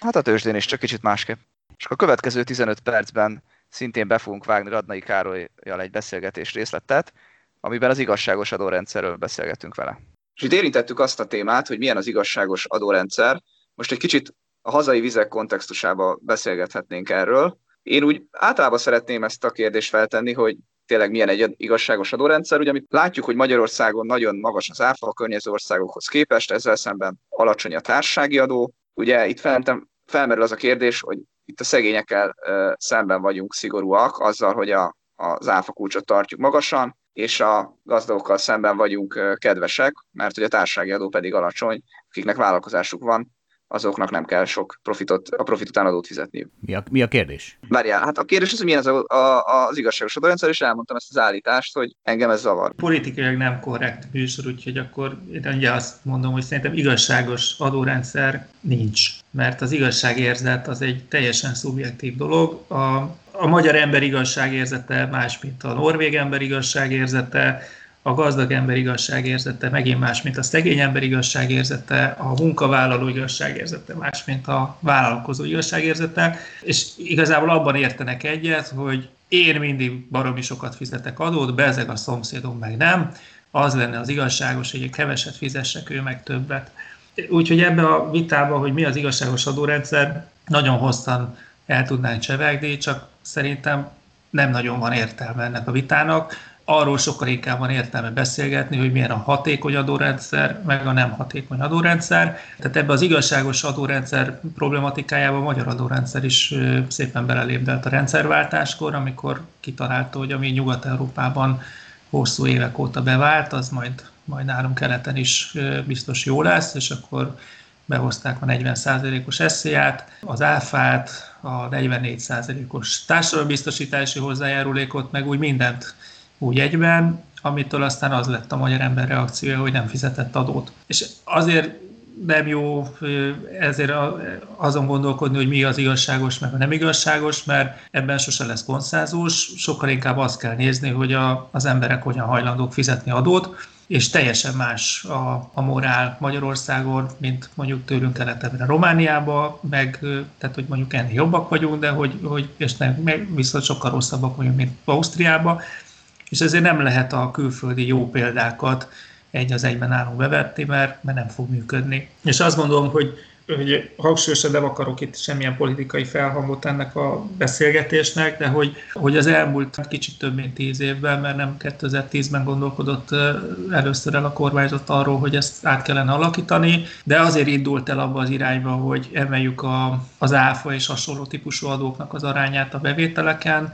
Hát a tőzsdén is, csak kicsit másképp. És a következő 15 percben szintén be fogunk vágni Radnai Károlyjal egy beszélgetés részletet, amiben az igazságos adórendszerről beszélgetünk vele. És itt érintettük azt a témát, hogy milyen az igazságos adórendszer. Most egy kicsit a hazai vizek kontextusába beszélgethetnénk erről. Én úgy általában szeretném ezt a kérdést feltenni, hogy tényleg milyen egy igazságos adórendszer. Ugye látjuk, hogy Magyarországon nagyon magas az áfa a környező országokhoz képest, ezzel szemben alacsony a társasági adó. Ugye itt felentem felmerül az a kérdés, hogy itt a szegényekkel szemben vagyunk szigorúak azzal, hogy a, az áfa kulcsot tartjuk magasan, és a gazdagokkal szemben vagyunk kedvesek, mert hogy a társasági adó pedig alacsony, akiknek vállalkozásuk van, azoknak nem kell sok profitot, a profit után adót fizetniük. Mi a, mi a kérdés? Várjál, hát a kérdés az, hogy milyen az, a, a, az igazságos adórendszer, és elmondtam ezt az állítást, hogy engem ez zavar. Politikailag nem korrekt műsor, úgyhogy akkor én ugye azt mondom, hogy szerintem igazságos adórendszer nincs. Mert az igazságérzet az egy teljesen szubjektív dolog. A, a magyar ember igazságérzete más, mint a norvég ember igazságérzete, a gazdag ember igazságérzete megint más, mint a szegény ember igazságérzete, a munkavállaló igazságérzete más, mint a vállalkozó igazságérzete, és igazából abban értenek egyet, hogy én mindig baromi sokat fizetek adót, bezeg a szomszédom meg nem, az lenne az igazságos, hogy keveset fizessek, ő meg többet. Úgyhogy ebbe a vitában, hogy mi az igazságos adórendszer, nagyon hosszan el tudnánk csevegni, csak szerintem nem nagyon van értelme ennek a vitának arról sokkal inkább van értelme beszélgetni, hogy milyen a hatékony adórendszer, meg a nem hatékony adórendszer. Tehát ebbe az igazságos adórendszer problematikájába a magyar adórendszer is szépen belelépdelt a rendszerváltáskor, amikor kitalálta, hogy ami Nyugat-Európában hosszú évek óta bevált, az majd, majd nálunk keleten is biztos jó lesz, és akkor behozták a 40%-os eszéját, az áfát, a 44%-os társadalombiztosítási hozzájárulékot, meg úgy mindent úgy egyben, amitől aztán az lett a magyar ember reakciója, hogy nem fizetett adót. És azért nem jó ezért azon gondolkodni, hogy mi az igazságos, meg a nem igazságos, mert ebben sose lesz konszenzus, sokkal inkább azt kell nézni, hogy a, az emberek hogyan hajlandók fizetni adót, és teljesen más a, a morál Magyarországon, mint mondjuk tőlünk keletebbre Romániába, meg tehát, hogy mondjuk ennél jobbak vagyunk, de hogy, hogy és nem, meg viszont sokkal rosszabbak vagyunk, mint Ausztriába, és ezért nem lehet a külföldi jó példákat egy az egyben állunk bevetni, mert, mert nem fog működni. És azt gondolom, hogy, hogy hangsúlyosan nem akarok itt semmilyen politikai felhangot ennek a beszélgetésnek, de hogy, hogy az elmúlt kicsit több mint tíz évben, mert nem 2010-ben gondolkodott először el a kormányzat arról, hogy ezt át kellene alakítani, de azért indult el abba az irányba, hogy emeljük a, az áfa és hasonló típusú adóknak az arányát a bevételeken,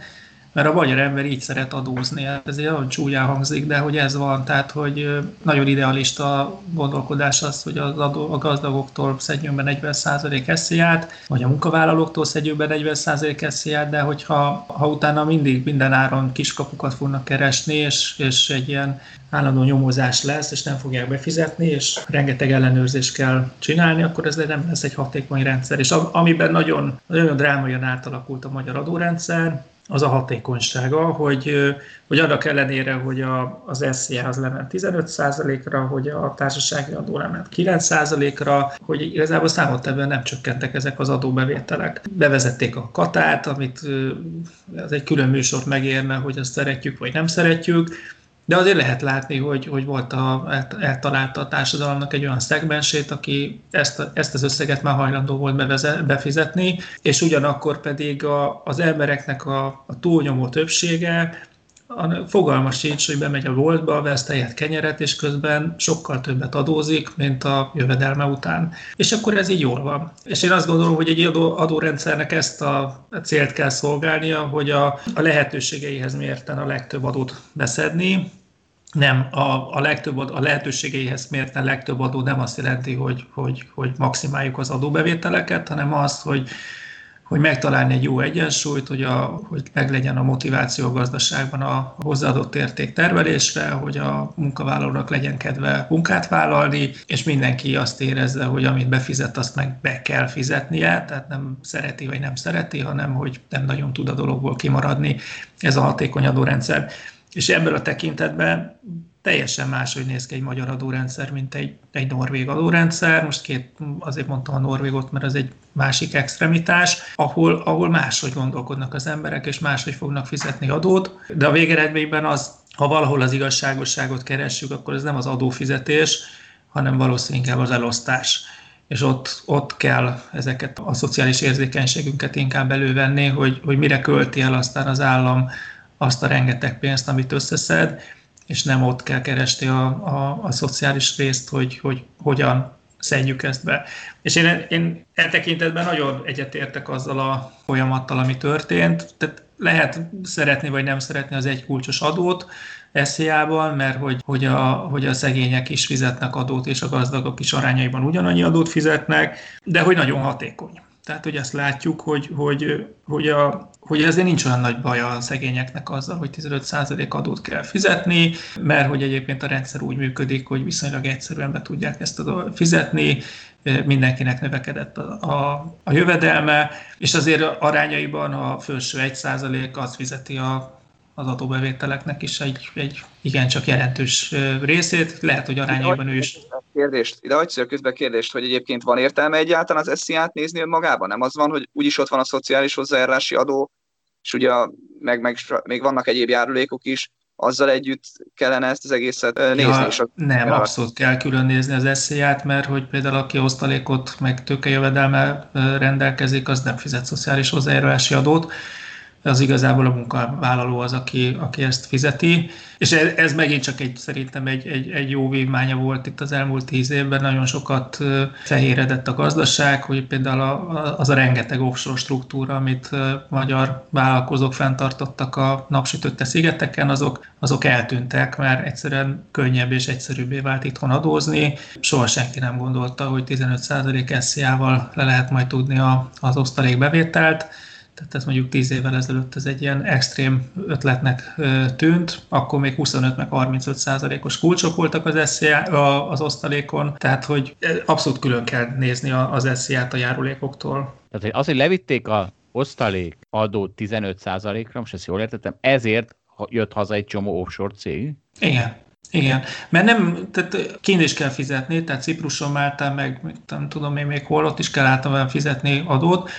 mert a magyar ember így szeret adózni. Hát ez egy nagyon csúnyán hangzik, de hogy ez van, tehát hogy nagyon idealista gondolkodás az, hogy az adó, a gazdagoktól szedjünk be 40% esziát, vagy a munkavállalóktól szedjünk be 40% esziát, de hogyha ha utána mindig minden áron kiskapukat fognak keresni, és, és egy ilyen állandó nyomozás lesz, és nem fogják befizetni, és rengeteg ellenőrzést kell csinálni, akkor ez nem lesz egy hatékony rendszer. És amiben nagyon, nagyon drámaian átalakult a magyar adórendszer, az a hatékonysága, hogy, hogy annak ellenére, hogy a, az SZIA az lement 15%-ra, hogy a társasági adó lement 9%-ra, hogy igazából számottevően nem csökkentek ezek az adóbevételek. Bevezették a katát, amit az egy külön műsort megérne, hogy azt szeretjük vagy nem szeretjük, de azért lehet látni, hogy, hogy volt a, eltalálta a társadalomnak egy olyan szegmensét, aki ezt, ezt az összeget már hajlandó volt bevezet, befizetni, és ugyanakkor pedig a, az embereknek a, a túlnyomó többsége a fogalma sincs, hogy bemegy a boltba, vesz tejet, kenyeret, és közben sokkal többet adózik, mint a jövedelme után. És akkor ez így jól van. És én azt gondolom, hogy egy adó, adórendszernek ezt a célt kell szolgálnia, hogy a, a lehetőségeihez mérten a legtöbb adót beszedni, nem, a, a, legtöbb, a lehetőségeihez mérten legtöbb adó nem azt jelenti, hogy, hogy, hogy maximáljuk az adóbevételeket, hanem az, hogy hogy megtalálni egy jó egyensúlyt, hogy, a, hogy meglegyen a motiváció a gazdaságban a hozzáadott érték termelésre, hogy a munkavállalónak legyen kedve munkát vállalni, és mindenki azt érezze, hogy amit befizet, azt meg be kell fizetnie, tehát nem szereti vagy nem szereti, hanem hogy nem nagyon tud a dologból kimaradni ez a hatékony adórendszer. És ebből a tekintetben teljesen máshogy néz ki egy magyar adórendszer, mint egy, egy norvég adórendszer. Most két, azért mondtam a norvégot, mert az egy másik extremitás, ahol, ahol máshogy gondolkodnak az emberek, és máshogy fognak fizetni adót, de a végeredményben az, ha valahol az igazságosságot keressük, akkor ez nem az adófizetés, hanem valószínűleg az elosztás. És ott, ott kell ezeket a szociális érzékenységünket inkább elővenni, hogy, hogy mire költi el aztán az állam azt a rengeteg pénzt, amit összeszed, és nem ott kell keresni a, a, a szociális részt, hogy, hogy hogyan szedjük ezt be. És én, én e tekintetben nagyon egyetértek azzal a folyamattal, ami történt. Tehát lehet szeretni vagy nem szeretni az egy kulcsos adót SZIA-ban, mert hogy, hogy, a, hogy a szegények is fizetnek adót, és a gazdagok is arányaiban ugyanannyi adót fizetnek, de hogy nagyon hatékony. Tehát, hogy ezt látjuk, hogy, hogy, hogy, a, hogy ezért nincs olyan nagy baj a szegényeknek azzal, hogy 15% adót kell fizetni, mert hogy egyébként a rendszer úgy működik, hogy viszonylag egyszerűen be tudják ezt fizetni, mindenkinek növekedett a, a, a jövedelme, és azért arányaiban a felső 1% az fizeti a az adóbevételeknek is egy, egy igencsak jelentős részét, lehet, hogy arányában ő is. Kérdést, ide hagysz közben kérdést, hogy egyébként van értelme egyáltalán az SZIA-t nézni önmagában? Nem az van, hogy úgyis ott van a szociális hozzájárulási adó, és ugye meg, meg még vannak egyéb járulékok is, azzal együtt kellene ezt az egészet nézni. Ja, és a... Nem, abszolút kell külön nézni az eszélyát, mert hogy például aki osztalékot meg tőkejövedelme rendelkezik, az nem fizet szociális hozzájárulási adót, az igazából a munkavállaló az, aki, aki ezt fizeti. És ez, ez megint csak egy, szerintem egy, egy, egy jó vívmánya volt itt az elmúlt tíz évben, nagyon sokat fehéredett a gazdaság, hogy például a, az a rengeteg offshore struktúra, amit magyar vállalkozók fenntartottak a napsütötte szigeteken, azok, azok eltűntek, mert egyszerűen könnyebb és egyszerűbbé vált itthon adózni. Soha senki nem gondolta, hogy 15% SZIA-val le lehet majd tudni a, az osztalékbevételt tehát ez mondjuk 10 évvel ezelőtt ez egy ilyen extrém ötletnek tűnt, akkor még 25 meg 35 százalékos kulcsok voltak az SZIA, az osztalékon, tehát hogy abszolút külön kell nézni az SZIA-t a járulékoktól. Tehát hogy az, hogy levitték a osztalék adót 15 százalékra, most ezt jól értettem, ezért jött haza egy csomó offshore cég? Igen. Igen, mert nem, tehát kint is kell fizetni, tehát Cipruson, Máltán, meg, meg nem tudom én még hol, ott is kell általában fizetni adót,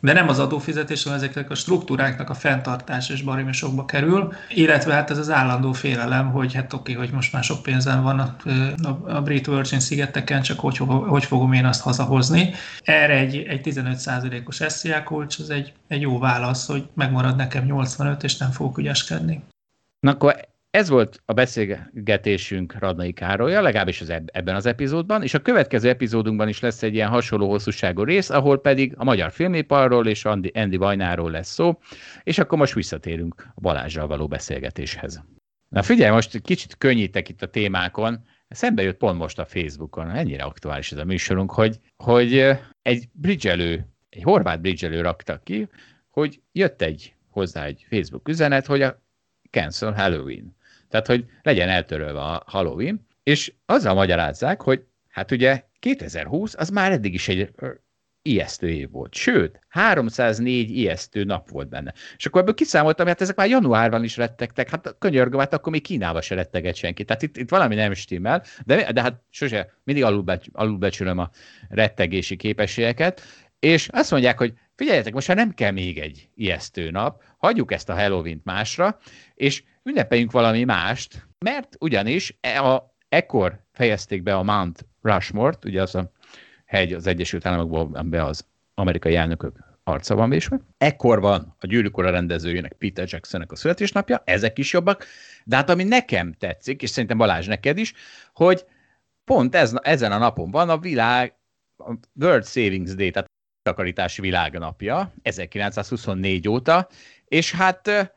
de nem az adófizetés, hanem ezeknek a struktúráknak a fenntartása és baromi sokba kerül, illetve hát ez az állandó félelem, hogy hát oké, hogy most már sok pénzem van a, a, a Brit Virgin szigeteken, csak hogy, hogy fogom én azt hazahozni. Erre egy, egy 15%-os SZIA kulcs, az egy, egy jó válasz, hogy megmarad nekem 85, és nem fogok ügyeskedni. Na akkor ez volt a beszélgetésünk Radnai Károlyja, legalábbis az ebben az epizódban, és a következő epizódunkban is lesz egy ilyen hasonló hosszúságú rész, ahol pedig a magyar filmiparról és Andy, Andy Vajnáról lesz szó, és akkor most visszatérünk a Balázsral való beszélgetéshez. Na figyelj, most kicsit könnyítek itt a témákon, szembe jött pont most a Facebookon, ennyire aktuális ez a műsorunk, hogy, hogy egy bridgelő, egy horvát bridgelő rakta ki, hogy jött egy hozzá egy Facebook üzenet, hogy a cancel Halloween. Tehát, hogy legyen eltörölve a Halloween, és azzal magyarázzák, hogy hát ugye 2020 az már eddig is egy ijesztő év volt. Sőt, 304 ijesztő nap volt benne. És akkor ebből kiszámoltam, hát ezek már januárban is rettegtek, hát könyörgöm, hát akkor még Kínába se retteget senki. Tehát itt, itt valami nem stimmel, de, de hát sose, mindig alulbecs, alulbecsülöm a rettegési képességeket, és azt mondják, hogy figyeljetek, most már nem kell még egy ijesztő nap, hagyjuk ezt a Halloween-t másra, és ünnepeljünk valami mást, mert ugyanis e a, ekkor fejezték be a Mount Rushmore-t, ugye az a hegy az Egyesült Államokból, be az amerikai elnökök arca van vésve. Ekkor van a gyűrűk ura rendezőjének, Peter Jacksonnek a születésnapja, ezek is jobbak, de hát ami nekem tetszik, és szerintem Balázs neked is, hogy pont ez, ezen a napon van a világ, a World Savings Day, tehát a takarítási világnapja, 1924 óta, és hát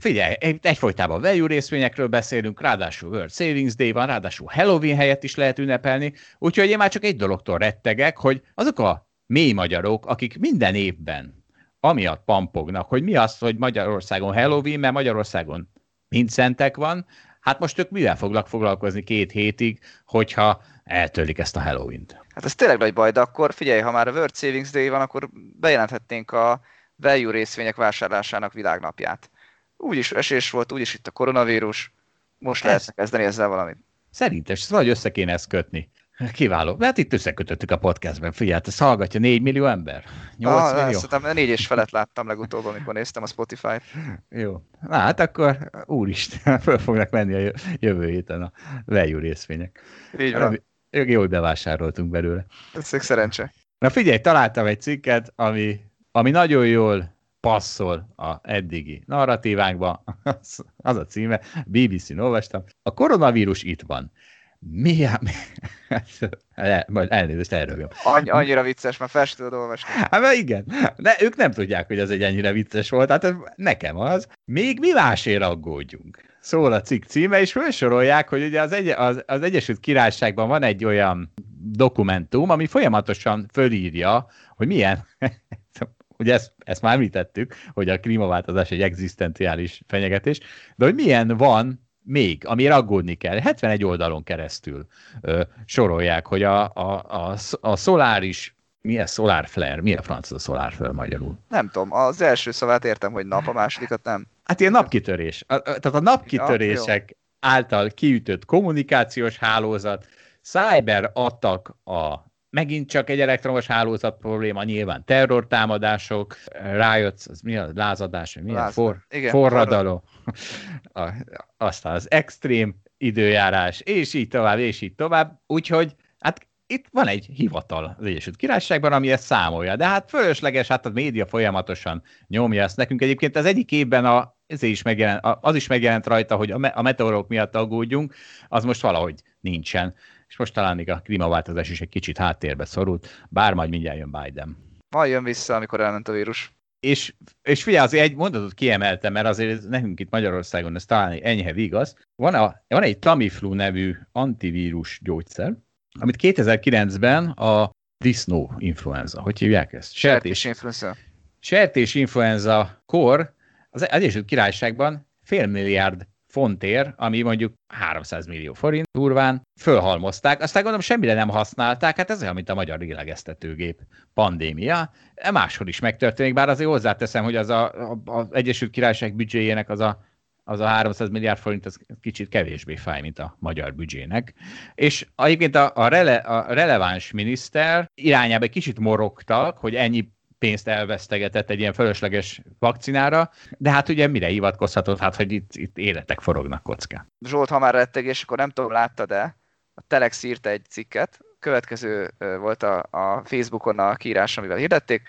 Figyelj, egyfolytában value részvényekről beszélünk, ráadásul World Savings Day van, ráadásul Halloween helyett is lehet ünnepelni, úgyhogy én már csak egy dologtól rettegek, hogy azok a mély magyarok, akik minden évben amiatt pampognak, hogy mi az, hogy Magyarországon Halloween, mert Magyarországon mind szentek van, hát most ők mivel foglak foglalkozni két hétig, hogyha eltölik ezt a Halloween-t? Hát ez tényleg nagy baj, de akkor figyelj, ha már a World Savings Day van, akkor bejelenthetnénk a value részvények vásárlásának világnapját. Úgyis esés volt, úgyis itt a koronavírus, most lehet kezdeni ezzel valamit. Szerintem, ezt valahogy össze kéne ezt kötni. Kiváló. Hát itt összekötöttük a podcastben. Figyelj, hát ezt hallgatja 4 millió ember? 8 ah, millió? Szerintem 4 és felett láttam legutóbb, amikor néztem a Spotify-t. Jó. Na hát akkor úristen, föl fognak menni a jövő héten a value részvények. Így van. Jól bevásároltunk belőle. Ez szerencse. Na figyelj, találtam egy cikket, ami, ami nagyon jól passzol a eddigi narratívánkba, az, az a címe, BBC-n olvastam, a koronavírus itt van. Milyen... El, majd elnézést, elrögöm. Annyi, annyira vicces, már fel tudod olvasni. Hát mert igen, de ők nem tudják, hogy az egy ennyire vicces volt, hát ez nekem az. Még mi másért aggódjunk? Szól a cikk címe, és felsorolják, hogy ugye az, egy, az, az Egyesült Királyságban van egy olyan dokumentum, ami folyamatosan fölírja, hogy milyen ugye ezt, ezt már említettük, hogy a klímaváltozás egy egzisztenciális fenyegetés, de hogy milyen van még, amire aggódni kell. 71 oldalon keresztül ö, sorolják, hogy a, a, a, a szoláris mi a solar flare? Mi a francia solar flare magyarul? Nem tudom, az első szavát értem, hogy nap, a másodikat nem. Hát ilyen napkitörés. A, tehát a napkitörések ja, által kiütött kommunikációs hálózat, cyber attack a megint csak egy elektromos hálózat probléma, nyilván terrortámadások, rájötsz, az mi a lázadás, mi a for, igen, forradalom, a, aztán az extrém időjárás, és így tovább, és így tovább, úgyhogy hát itt van egy hivatal az Egyesült Királyságban, ami ezt számolja, de hát fölösleges, hát a média folyamatosan nyomja ezt nekünk. Egyébként az egyik évben a, ez is megjelent, az is megjelent rajta, hogy a meteorok miatt aggódjunk, az most valahogy nincsen és most talán még a klímaváltozás is egy kicsit háttérbe szorult, bár majd mindjárt jön Biden. Majd jön vissza, amikor elment a vírus. És, és figyelj, azért egy mondatot kiemeltem, mert azért nekünk itt Magyarországon ez talán enyhe igaz. Van, a, van egy Tamiflu nevű antivírus gyógyszer, amit 2009-ben a disznó influenza, hogy hívják ezt? Sertés influenza. Sertés influenza kor az Egyesült Királyságban fél milliárd fontér, ami mondjuk 300 millió forint durván, fölhalmozták, aztán gondolom semmire nem használták, hát ez olyan, mint a magyar lélegeztetőgép pandémia. E máshol is megtörténik, bár azért hozzáteszem, hogy az a, a, az Egyesült Királyság büdzséjének az a az a 300 milliárd forint az kicsit kevésbé fáj, mint a magyar büdzsének. És egyébként a, a, rele, a releváns miniszter irányába egy kicsit morogtak, hogy ennyi pénzt elvesztegetett egy ilyen fölösleges vakcinára, de hát ugye mire hivatkozhatott, hát hogy itt, itt életek forognak kocká. Zsolt, ha már rettegés, akkor nem tudom, láttad-e, a Telex írta egy cikket, következő volt a, a Facebookon a kiírás, amivel hirdették,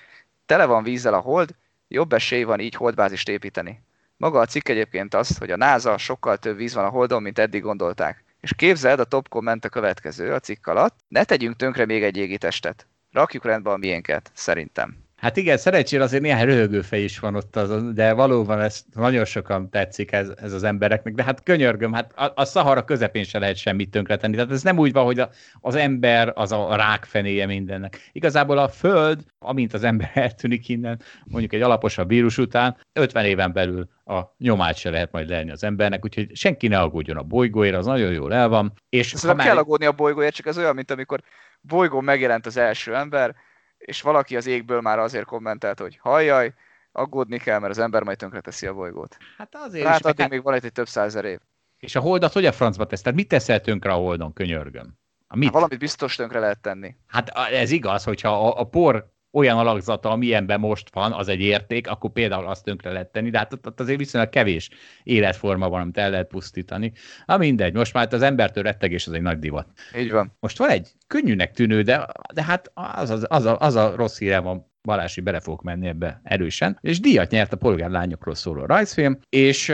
tele van vízzel a hold, jobb esély van így holdbázist építeni. Maga a cikk egyébként az, hogy a NASA sokkal több víz van a holdon, mint eddig gondolták. És képzeld, a top komment a következő a cikk alatt, ne tegyünk tönkre még egy égitestet. Rakjuk rendbe a miénket, szerintem. Hát igen, szerencsére azért néhány röhögőfej is van ott, az, de valóban ez nagyon sokan tetszik ez, ez az embereknek, de hát könyörgöm, hát a, a Szahara közepén se lehet semmit tönkretenni. Tehát ez nem úgy van, hogy a, az ember az a rákfenéje mindennek. Igazából a Föld, amint az ember eltűnik innen, mondjuk egy alaposabb vírus után, 50 éven belül a nyomát se lehet majd lenni az embernek, úgyhogy senki ne aggódjon a bolygóért, az nagyon jól el van. És Szerintem már... kell aggódni a bolygóért, csak ez olyan, mint amikor bolygón megjelent az első ember, és valaki az égből már azért kommentelt, hogy hajjaj, aggódni kell, mert az ember majd teszi a bolygót. Hát azért hát is, addig hát... még van egy több százer év. És a holdat hogy a francba tesz? Tehát mit teszel tönkre a holdon, könyörgöm? A mit? Hát valamit biztos tönkre lehet tenni. Hát ez igaz, hogyha a, a por olyan alakzata, amilyenben most van, az egy érték, akkor például azt tönkre lehet tenni, de hát ott azért viszonylag kevés életforma van, amit el lehet pusztítani. Na mindegy, most már az embertől rettegés az egy nagy divat. Így van. Most van egy könnyűnek tűnő, de, de hát az, az, az, a, az a rossz hírem van Balási bele fogok menni ebbe erősen, és díjat nyert a polgárlányokról szóló rajzfilm, és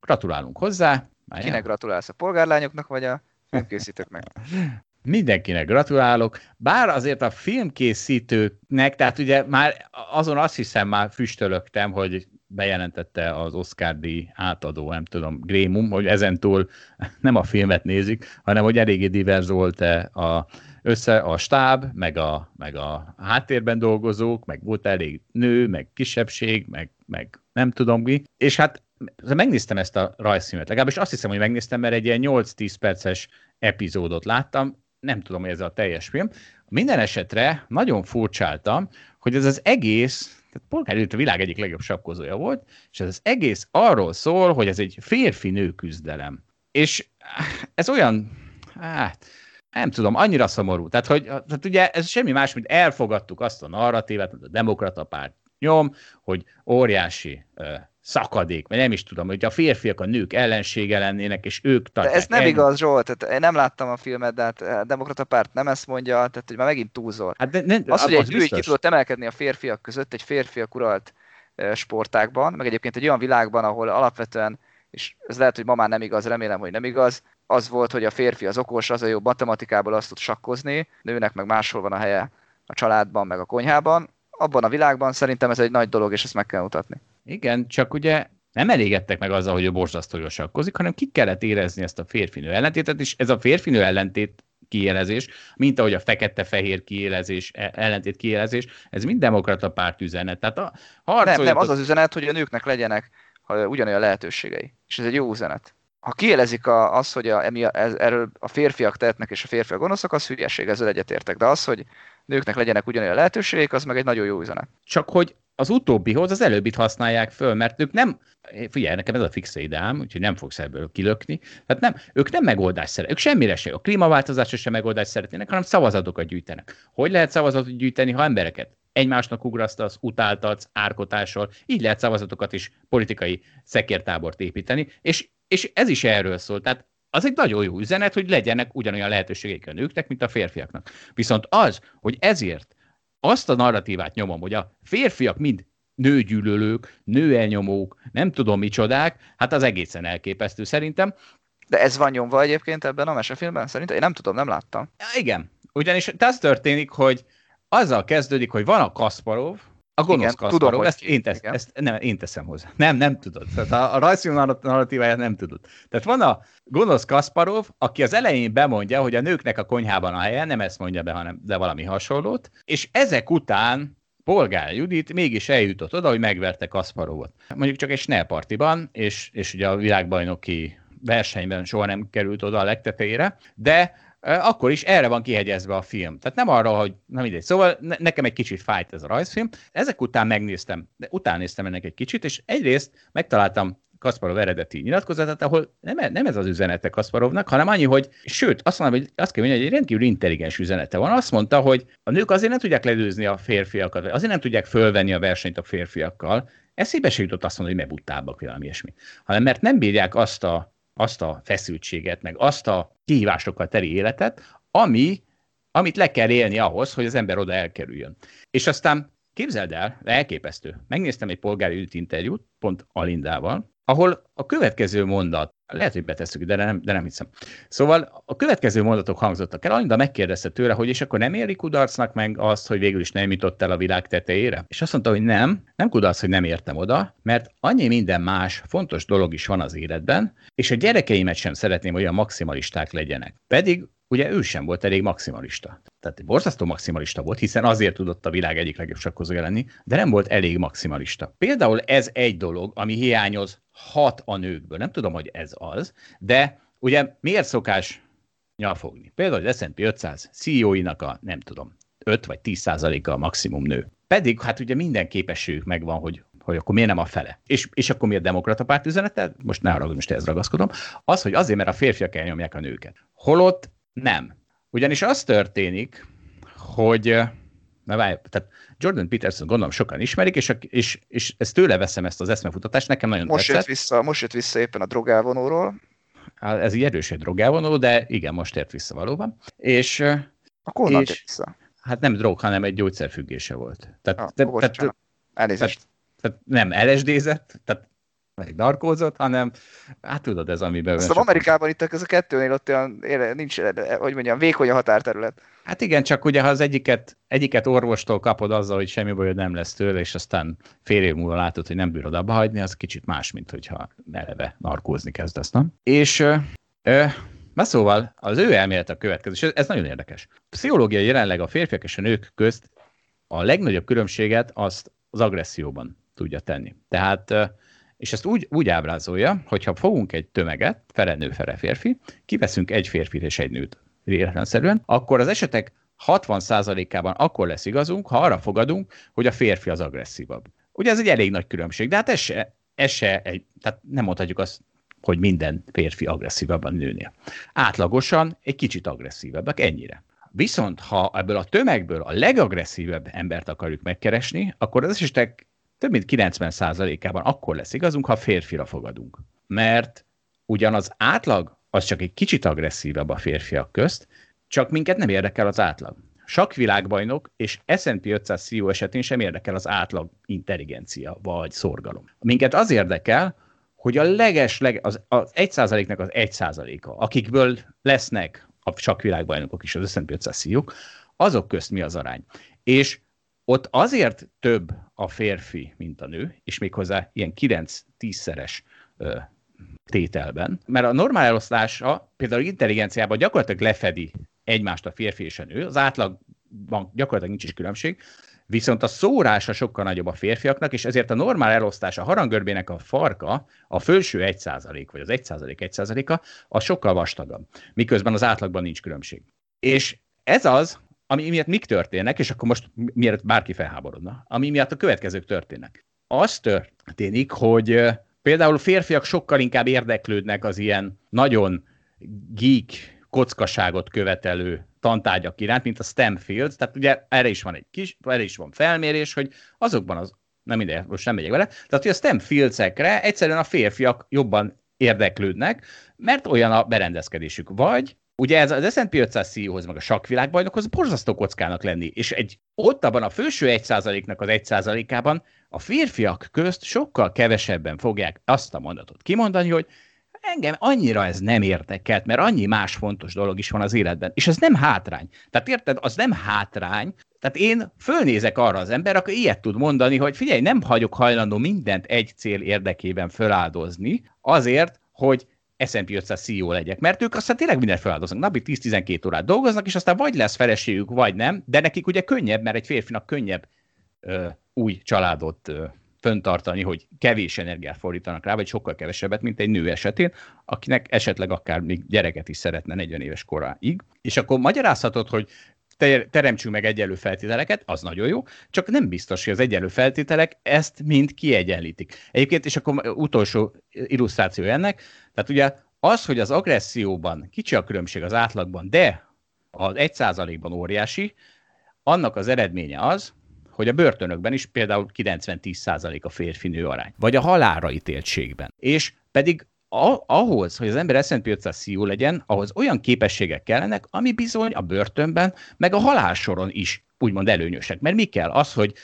gratulálunk hozzá. Kinek gratulálsz, a polgárlányoknak, vagy a filmkészítőknek? Mindenkinek gratulálok, bár azért a filmkészítőknek, tehát ugye már azon azt hiszem már füstölögtem, hogy bejelentette az Oscar díj átadó, nem tudom, Grémum, hogy ezentúl nem a filmet nézik, hanem hogy eléggé divers volt-e a, össze a stáb, meg a, meg a háttérben dolgozók, meg volt elég nő, meg kisebbség, meg, meg nem tudom mi. És hát megnéztem ezt a rajzfilmet, legalábbis azt hiszem, hogy megnéztem, mert egy ilyen 8-10 perces epizódot láttam, nem tudom, hogy ez a teljes film. Minden esetre nagyon furcsáltam, hogy ez az egész, tehát Polgár a világ egyik legjobb sapkozója volt, és ez az egész arról szól, hogy ez egy férfi-nő küzdelem. És ez olyan, hát, nem tudom, annyira szomorú. Tehát, hogy tehát ugye ez semmi más, mint elfogadtuk azt a narratívát, a demokrata párt nyom, hogy óriási szakadék, vagy nem is tudom, hogy a férfiak a nők ellensége lennének, és ők tartják. De ez nem ennyi. igaz, Zsolt, tehát én nem láttam a filmet, de hát a demokrata párt nem ezt mondja, tehát hogy már megint túlzol. Hát de, ne, az, hogy egy nő ki tudott emelkedni a férfiak között, egy férfiak uralt sportákban, meg egyébként egy olyan világban, ahol alapvetően, és ez lehet, hogy ma már nem igaz, remélem, hogy nem igaz, az volt, hogy a férfi az okos, az a jó matematikából azt tud sakkozni, nőnek meg máshol van a helye a családban, meg a konyhában. Abban a világban szerintem ez egy nagy dolog, és ezt meg kell mutatni. Igen, csak ugye nem elégedtek meg azzal, hogy a borzasztó jól sakkozik, hanem ki kellett érezni ezt a férfinő ellentétet, és ez a férfinő ellentét kiélezés, mint ahogy a fekete-fehér kiélezés, e, ellentét kiélezés, ez mind demokrata párt üzenet. Tehát a nem, nem, az az üzenet, hogy a nőknek legyenek ugyanolyan lehetőségei. És ez egy jó üzenet. Ha kielezik a, az, hogy a, ez, erről a férfiak tehetnek és a férfiak gonoszak, az hülyeség, ezzel egyetértek. De az, hogy nőknek legyenek ugyanolyan lehetőségek, az meg egy nagyon jó üzenet. Csak hogy az utóbbihoz az előbbit használják föl, mert ők nem, figyelj, nekem ez a fix ideám, úgyhogy nem fogsz ebből kilökni, tehát nem, ők nem megoldást szeretnek, ők semmire se, a klímaváltozásra sem megoldást szeretnének, hanem szavazatokat gyűjtenek. Hogy lehet szavazatot gyűjteni, ha embereket egymásnak ugrasztasz, utáltatsz, árkotással, így lehet szavazatokat is politikai szekértábort építeni, és, és ez is erről szól. Tehát az egy nagyon jó üzenet, hogy legyenek ugyanolyan lehetőségek a nőknek, mint a férfiaknak. Viszont az, hogy ezért azt a narratívát nyomom, hogy a férfiak mind nőgyűlölők, nőelnyomók, nem tudom micsodák, hát az egészen elképesztő szerintem. De ez van nyomva egyébként ebben a mesefilmben? Szerintem én nem tudom, nem láttam. Ja, igen, ugyanis ez történik, hogy azzal kezdődik, hogy van a Kasparov, a gonosz igen, tudom, ezt, én, tesz, ezt nem, én teszem hozzá. Nem, nem tudod. Tehát a, a rajzfilm narratíváját nem tudod. Tehát van a gonosz Kasparov, aki az elején bemondja, hogy a nőknek a konyhában a helye, nem ezt mondja be, hanem de valami hasonlót, és ezek után Polgár Judit mégis eljutott oda, hogy megverte Kasparovot. Mondjuk csak egy snellpartiban, és, és ugye a világbajnoki versenyben soha nem került oda a legtetejére, de akkor is erre van kihegyezve a film. Tehát nem arra, hogy nem mindegy. Szóval ne, nekem egy kicsit fájt ez a rajzfilm. Ezek után megnéztem, de utána néztem ennek egy kicsit, és egyrészt megtaláltam Kasparov eredeti nyilatkozatát, ahol nem, nem ez az üzenete Kasparovnak, hanem annyi, hogy sőt, azt mondom, hogy azt kell mondani, hogy egy rendkívül intelligens üzenete van. Azt mondta, hogy a nők azért nem tudják ledőzni a férfiakat, azért nem tudják fölvenni a versenyt a férfiakkal. Eszébe se jutott azt mondani, hogy meguttábbak, vagy valami ilyesmi. Hanem mert nem bírják azt a azt a feszültséget, meg azt a kihívásokkal teri életet, ami, amit le kell élni ahhoz, hogy az ember oda elkerüljön. És aztán képzeld el, elképesztő. Megnéztem egy polgári interjút, pont Alindával, ahol a következő mondat, lehet, hogy betesszük, de nem, de nem hiszem. Szóval a következő mondatok hangzottak el, Alinda megkérdezte tőle, hogy és akkor nem éri kudarcnak meg azt, hogy végül is nem jutott el a világ tetejére? És azt mondta, hogy nem, nem kudarc, hogy nem értem oda, mert annyi minden más fontos dolog is van az életben, és a gyerekeimet sem szeretném, hogy olyan maximalisták legyenek. Pedig ugye ő sem volt elég maximalista. Tehát borzasztó maximalista volt, hiszen azért tudott a világ egyik legjobb sakkozója lenni, de nem volt elég maximalista. Például ez egy dolog, ami hiányoz hat a nőkből. Nem tudom, hogy ez az, de ugye miért szokás nyalfogni? Például az S&P 500 CEO-inak a, nem tudom, 5 vagy 10 százaléka a maximum nő. Pedig hát ugye minden képességük megvan, hogy hogy akkor miért nem a fele. És, és akkor miért demokrata párt üzenete? Most ne arra, most ehhez ragaszkodom. Az, hogy azért, mert a férfiak elnyomják a nőket. Holott nem. Ugyanis az történik, hogy na várj, tehát Jordan Peterson gondolom sokan ismerik, és, és, és ezt tőle veszem ezt az eszmefutatást, nekem nagyon most tetszett. Jött vissza, most jött vissza éppen a drogelvonóról. Ez így erős egy drogelvonó, de igen, most ért vissza valóban. És, Akkor és, vissza? hát nem drog, hanem egy gyógyszerfüggése volt. Tehát, Ah, te, tehát. Elnézést. tehát nem LSD-zett, tehát meg narkózott, hanem hát tudod, ez amiben... Azt Amerikában itt ez a kettőnél ott olyan, nincs, hogy mondjam, vékony a határterület. Hát igen, csak ugye ha az egyiket, egyiket orvostól kapod azzal, hogy semmi bajod nem lesz tőle, és aztán fél év múlva látod, hogy nem bírod abba hagyni, az kicsit más, mint hogyha eleve narkózni kezdesz, nem? És ö, ö, na szóval az ő elmélet a következő, és ez, nagyon érdekes. Pszichológia jelenleg a férfiak és a nők közt a legnagyobb különbséget azt az agresszióban tudja tenni. Tehát, és ezt úgy, úgy ábrázolja, hogyha fogunk egy tömeget, fele nő, fele férfi, kiveszünk egy férfit és egy nőt véletlenszerűen, akkor az esetek 60%-ában akkor lesz igazunk, ha arra fogadunk, hogy a férfi az agresszívabb. Ugye ez egy elég nagy különbség, de hát ez se, ez se egy, tehát nem mondhatjuk azt, hogy minden férfi agresszívabb a nőnél. Átlagosan egy kicsit agresszívebbek, ennyire. Viszont ha ebből a tömegből a legagresszívebb embert akarjuk megkeresni, akkor az esetek több mint 90%-ában akkor lesz igazunk, ha férfira fogadunk. Mert ugyan az átlag az csak egy kicsit agresszívebb a férfiak közt, csak minket nem érdekel az átlag. Sakvilágbajnok és S&P 500 CEO esetén sem érdekel az átlag intelligencia vagy szorgalom. Minket az érdekel, hogy a leges, leg, az, az 1%-nak az 1%-a, akikből lesznek a sakvilágbajnokok is, az S&P 500 ceo azok közt mi az arány. És ott azért több a férfi, mint a nő, és méghozzá ilyen 9-10-szeres ö, tételben, mert a normál eloszlása például intelligenciában gyakorlatilag lefedi egymást a férfi és a nő, az átlagban gyakorlatilag nincs is különbség, viszont a szórása sokkal nagyobb a férfiaknak, és ezért a normál elosztás, a harangörbének a farka, a fölső 1% vagy az 1% 1%-a, az sokkal vastagabb, miközben az átlagban nincs különbség. És ez az, ami miatt mik történnek, és akkor most miért bárki felháborodna, ami miatt a következők történnek. Az történik, hogy például férfiak sokkal inkább érdeklődnek az ilyen nagyon geek, kockaságot követelő tantárgyak iránt, mint a STEM fields, tehát ugye erre is van egy kis, erre is van felmérés, hogy azokban az, nem minden, most nem megyek vele, tehát hogy a STEM fieldsekre egyszerűen a férfiak jobban érdeklődnek, mert olyan a berendezkedésük. Vagy ugye ez az S&P 500 CEO-hoz, meg a sakvilágbajnokhoz borzasztó kockának lenni, és egy ott abban a felső 1%-nak az 1%-ában a férfiak közt sokkal kevesebben fogják azt a mondatot kimondani, hogy engem annyira ez nem érdekelt, mert annyi más fontos dolog is van az életben. És ez nem hátrány. Tehát érted, az nem hátrány. Tehát én fölnézek arra az ember, aki ilyet tud mondani, hogy figyelj, nem hagyok hajlandó mindent egy cél érdekében feláldozni, azért, hogy S&P 500 CEO legyek, mert ők aztán tényleg mindent feláldoznak, napi 10-12 órát dolgoznak, és aztán vagy lesz feleségük, vagy nem, de nekik ugye könnyebb, mert egy férfinak könnyebb ö, új családot ö, föntartani, hogy kevés energiát fordítanak rá, vagy sokkal kevesebbet, mint egy nő esetén, akinek esetleg akár még gyereket is szeretne 40 éves koráig. És akkor magyarázhatod, hogy teremtsünk meg egyenlő feltételeket, az nagyon jó, csak nem biztos, hogy az egyenlő feltételek ezt mind kiegyenlítik. Egyébként, és akkor utolsó illusztráció ennek, tehát ugye az, hogy az agresszióban kicsi a különbség az átlagban, de az 1%-ban óriási, annak az eredménye az, hogy a börtönökben is például 90-10% a férfi-nő arány, vagy a halálra ítéltségben. És pedig a- ahhoz, hogy az ember S&P 500 CEO legyen, ahhoz olyan képességek kellenek, ami bizony a börtönben, meg a halálsoron is úgymond előnyösek. Mert mi kell? Az, hogy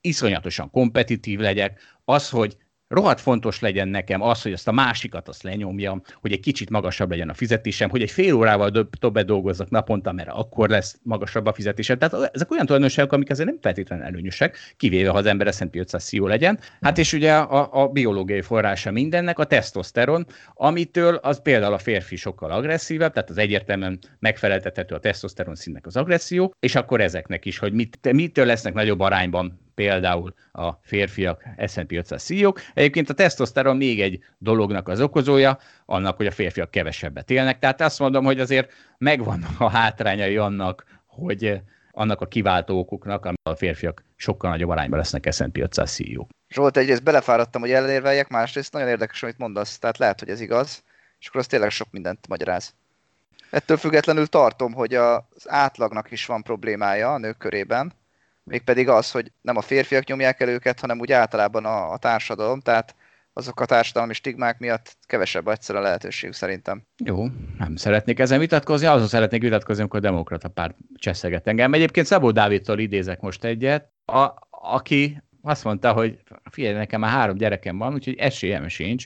iszonyatosan kompetitív legyek, az, hogy rohadt fontos legyen nekem az, hogy azt a másikat azt lenyomjam, hogy egy kicsit magasabb legyen a fizetésem, hogy egy fél órával több, többet dolgozzak naponta, mert akkor lesz magasabb a fizetésem. Tehát ezek olyan tulajdonságok, amik azért nem feltétlenül előnyösek, kivéve ha az ember S&P 500 CEO legyen. Hát és ugye a, a biológiai forrása mindennek a tesztoszteron, amitől az például a férfi sokkal agresszívebb, tehát az egyértelműen megfeleltethető a tesztoszteron színnek az agresszió, és akkor ezeknek is, hogy mit, mitől lesznek nagyobb arányban például a férfiak S&P 500 CEO-k. Egyébként a tesztoszteron még egy dolognak az okozója, annak, hogy a férfiak kevesebbet élnek. Tehát azt mondom, hogy azért megvan a hátrányai annak, hogy annak a kiváltó okoknak, amit a férfiak sokkal nagyobb arányban lesznek S&P 500 ceo Zsolt, egyrészt belefáradtam, hogy ellenérveljek, másrészt nagyon érdekes, amit mondasz, tehát lehet, hogy ez igaz, és akkor az tényleg sok mindent magyaráz. Ettől függetlenül tartom, hogy az átlagnak is van problémája a nők körében, mégpedig az, hogy nem a férfiak nyomják el őket, hanem úgy általában a, a társadalom, tehát azok a társadalmi stigmák miatt kevesebb egyszer a lehetőség szerintem. Jó, nem szeretnék ezen vitatkozni, azon szeretnék vitatkozni, amikor a demokrata párt cseszeget engem. Egyébként Szabó Dávidtól idézek most egyet, a, aki azt mondta, hogy figyelj, nekem már három gyerekem van, úgyhogy esélyem sincs,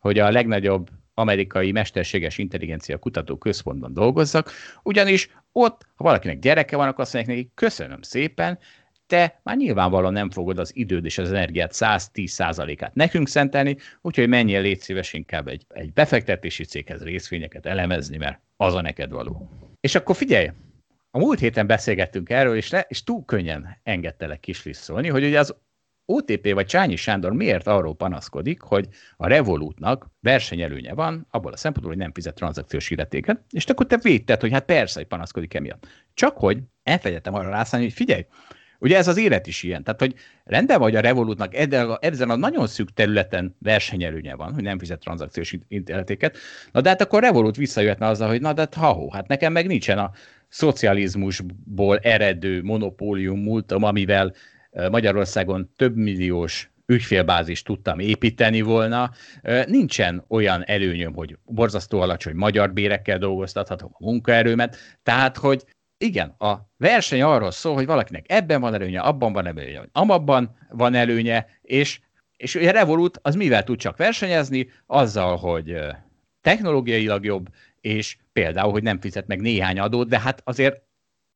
hogy a legnagyobb amerikai mesterséges intelligencia kutató központban dolgozzak, ugyanis ott, ha valakinek gyereke van, akkor azt mondják neki, köszönöm szépen, te már nyilvánvalóan nem fogod az időd és az energiát 110%-át nekünk szentelni, úgyhogy menjél légy szíves inkább egy, egy befektetési céghez részvényeket elemezni, mert az a neked való. És akkor figyelj, a múlt héten beszélgettünk erről, és, le, és túl könnyen engedtelek kislisszolni, hogy ugye az OTP vagy Csányi Sándor miért arról panaszkodik, hogy a Revolutnak versenyelőnye van, abból a szempontból, hogy nem fizet tranzakciós illetéket, és akkor te védted, hogy hát persze, hogy panaszkodik emiatt. Csak hogy elfelejtettem arra rászállni, hogy figyelj, Ugye ez az élet is ilyen. Tehát, hogy rendben vagy a Revolutnak ezen a nagyon szűk területen versenyelőnye van, hogy nem fizet tranzakciós illetéket, na de hát akkor Revolut visszajöhetne azzal, hogy na de hát ha hát nekem meg nincsen a szocializmusból eredő monopólium múltam, amivel Magyarországon több milliós ügyfélbázist tudtam építeni volna. Nincsen olyan előnyöm, hogy borzasztó alacsony magyar bérekkel dolgoztathatom a munkaerőmet, tehát, hogy igen, a verseny arról szól, hogy valakinek ebben van előnye, abban van előnye, amabban van előnye, és, és a Revolut az mivel tud csak versenyezni? Azzal, hogy technológiailag jobb, és például, hogy nem fizet meg néhány adót, de hát azért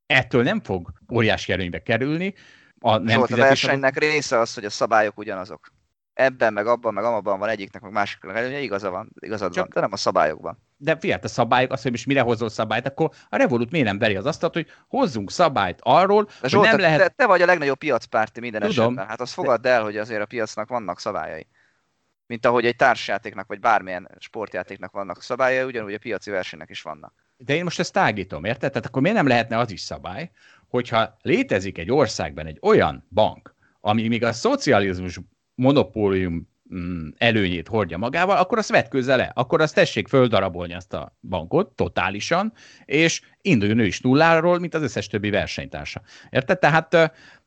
ettől nem fog óriási előnybe kerülni, a nem Zsolt, a versenynek adó... része az, hogy a szabályok ugyanazok. Ebben, meg abban, meg amabban van egyiknek, meg másiknak előnye, igaza van, igazad Csak... van, de nem a szabályokban. De figyelj, a szabályok, azt, hogy most mire hozol szabályt, akkor a Revolut miért nem veri az asztalt, hogy hozzunk szabályt arról, de hogy Zsolt, nem lehet... Te, te vagy a legnagyobb piacpárti minden Tudom, esetben. Hát azt fogadd el, hogy azért a piacnak vannak szabályai. Mint ahogy egy társjátéknak, vagy bármilyen sportjátéknak vannak szabályai, ugyanúgy a piaci versenynek is vannak. De én most ezt tágítom, érted? Tehát akkor miért nem lehetne az is szabály, hogyha létezik egy országban egy olyan bank, ami még a szocializmus monopólium mm, előnyét hordja magával, akkor azt vetkőzze le, akkor azt tessék földarabolni azt a bankot totálisan, és induljon ő is nulláról, mint az összes többi versenytársa. Érted? Tehát,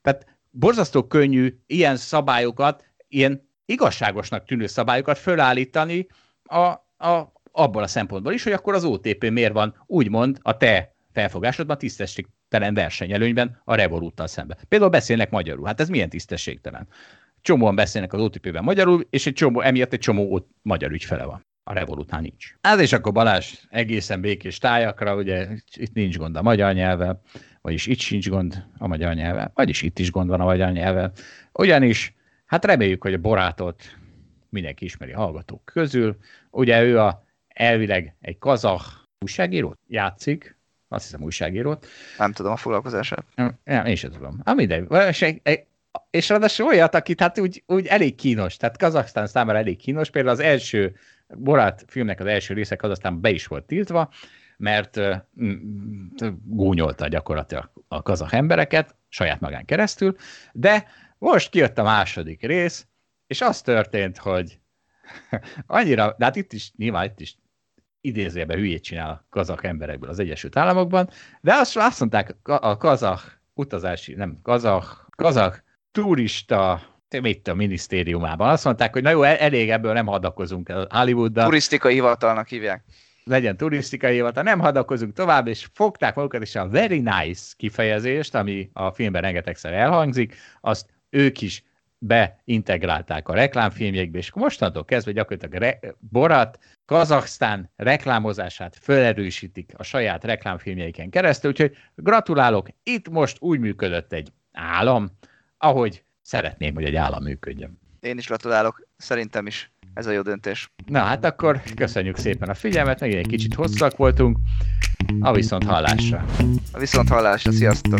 tehát borzasztó könnyű ilyen szabályokat, ilyen igazságosnak tűnő szabályokat fölállítani a, a, abból a szempontból is, hogy akkor az OTP miért van úgymond a te felfogásodban tisztességtelen versenyelőnyben a Revoluttal szemben. Például beszélnek magyarul. Hát ez milyen tisztességtelen? Csomóan beszélnek az OTP-ben magyarul, és egy csomó, emiatt egy csomó ott magyar ügyfele van. A Revolutnál nincs. Ez és akkor Balázs egészen békés tájakra, ugye itt nincs gond a magyar nyelvvel, vagyis itt sincs gond a magyar nyelvvel, vagyis itt is gond van a magyar nyelvvel. Ugyanis, hát reméljük, hogy a Borátot mindenki ismeri hallgatók közül. Ugye ő a elvileg egy kazah újságíró játszik, azt hiszem újságírót. Nem tudom a foglalkozását. Nem, én sem tudom. Ah, mindegy. És, ráadásul olyat, akit hát úgy, úgy elég kínos, tehát Kazaksztán számára elég kínos, például az első Borát filmnek az első része Kazaksztán be is volt tiltva, mert gúnyolta gyakorlatilag a kazak embereket saját magán keresztül, de most kijött a második rész, és az történt, hogy annyira, de hát itt is, nyilván itt is idézőjelben hülyét csinál a kazak emberekből az Egyesült Államokban, de azt, azt mondták a kazak utazási, nem, kazak, kazak turista mit a minisztériumában. Azt mondták, hogy na jó, elég ebből nem hadakozunk el Hollywoodban. Turisztikai hivatalnak hívják. Legyen turisztikai hivatal, nem hadakozunk tovább, és fogták magukat, és a very nice kifejezést, ami a filmben rengetegszer elhangzik, azt ők is beintegrálták a reklámfilmjekbe, és mostantól kezdve gyakorlatilag re- Borat Kazaksztán reklámozását felerősítik a saját reklámfilmjeiken keresztül, úgyhogy gratulálok, itt most úgy működött egy állam, ahogy szeretném, hogy egy állam működjön. Én is gratulálok, szerintem is ez a jó döntés. Na hát akkor köszönjük szépen a figyelmet, megint egy kicsit hosszak voltunk, a viszont hallásra. A viszont hallásra, sziasztok!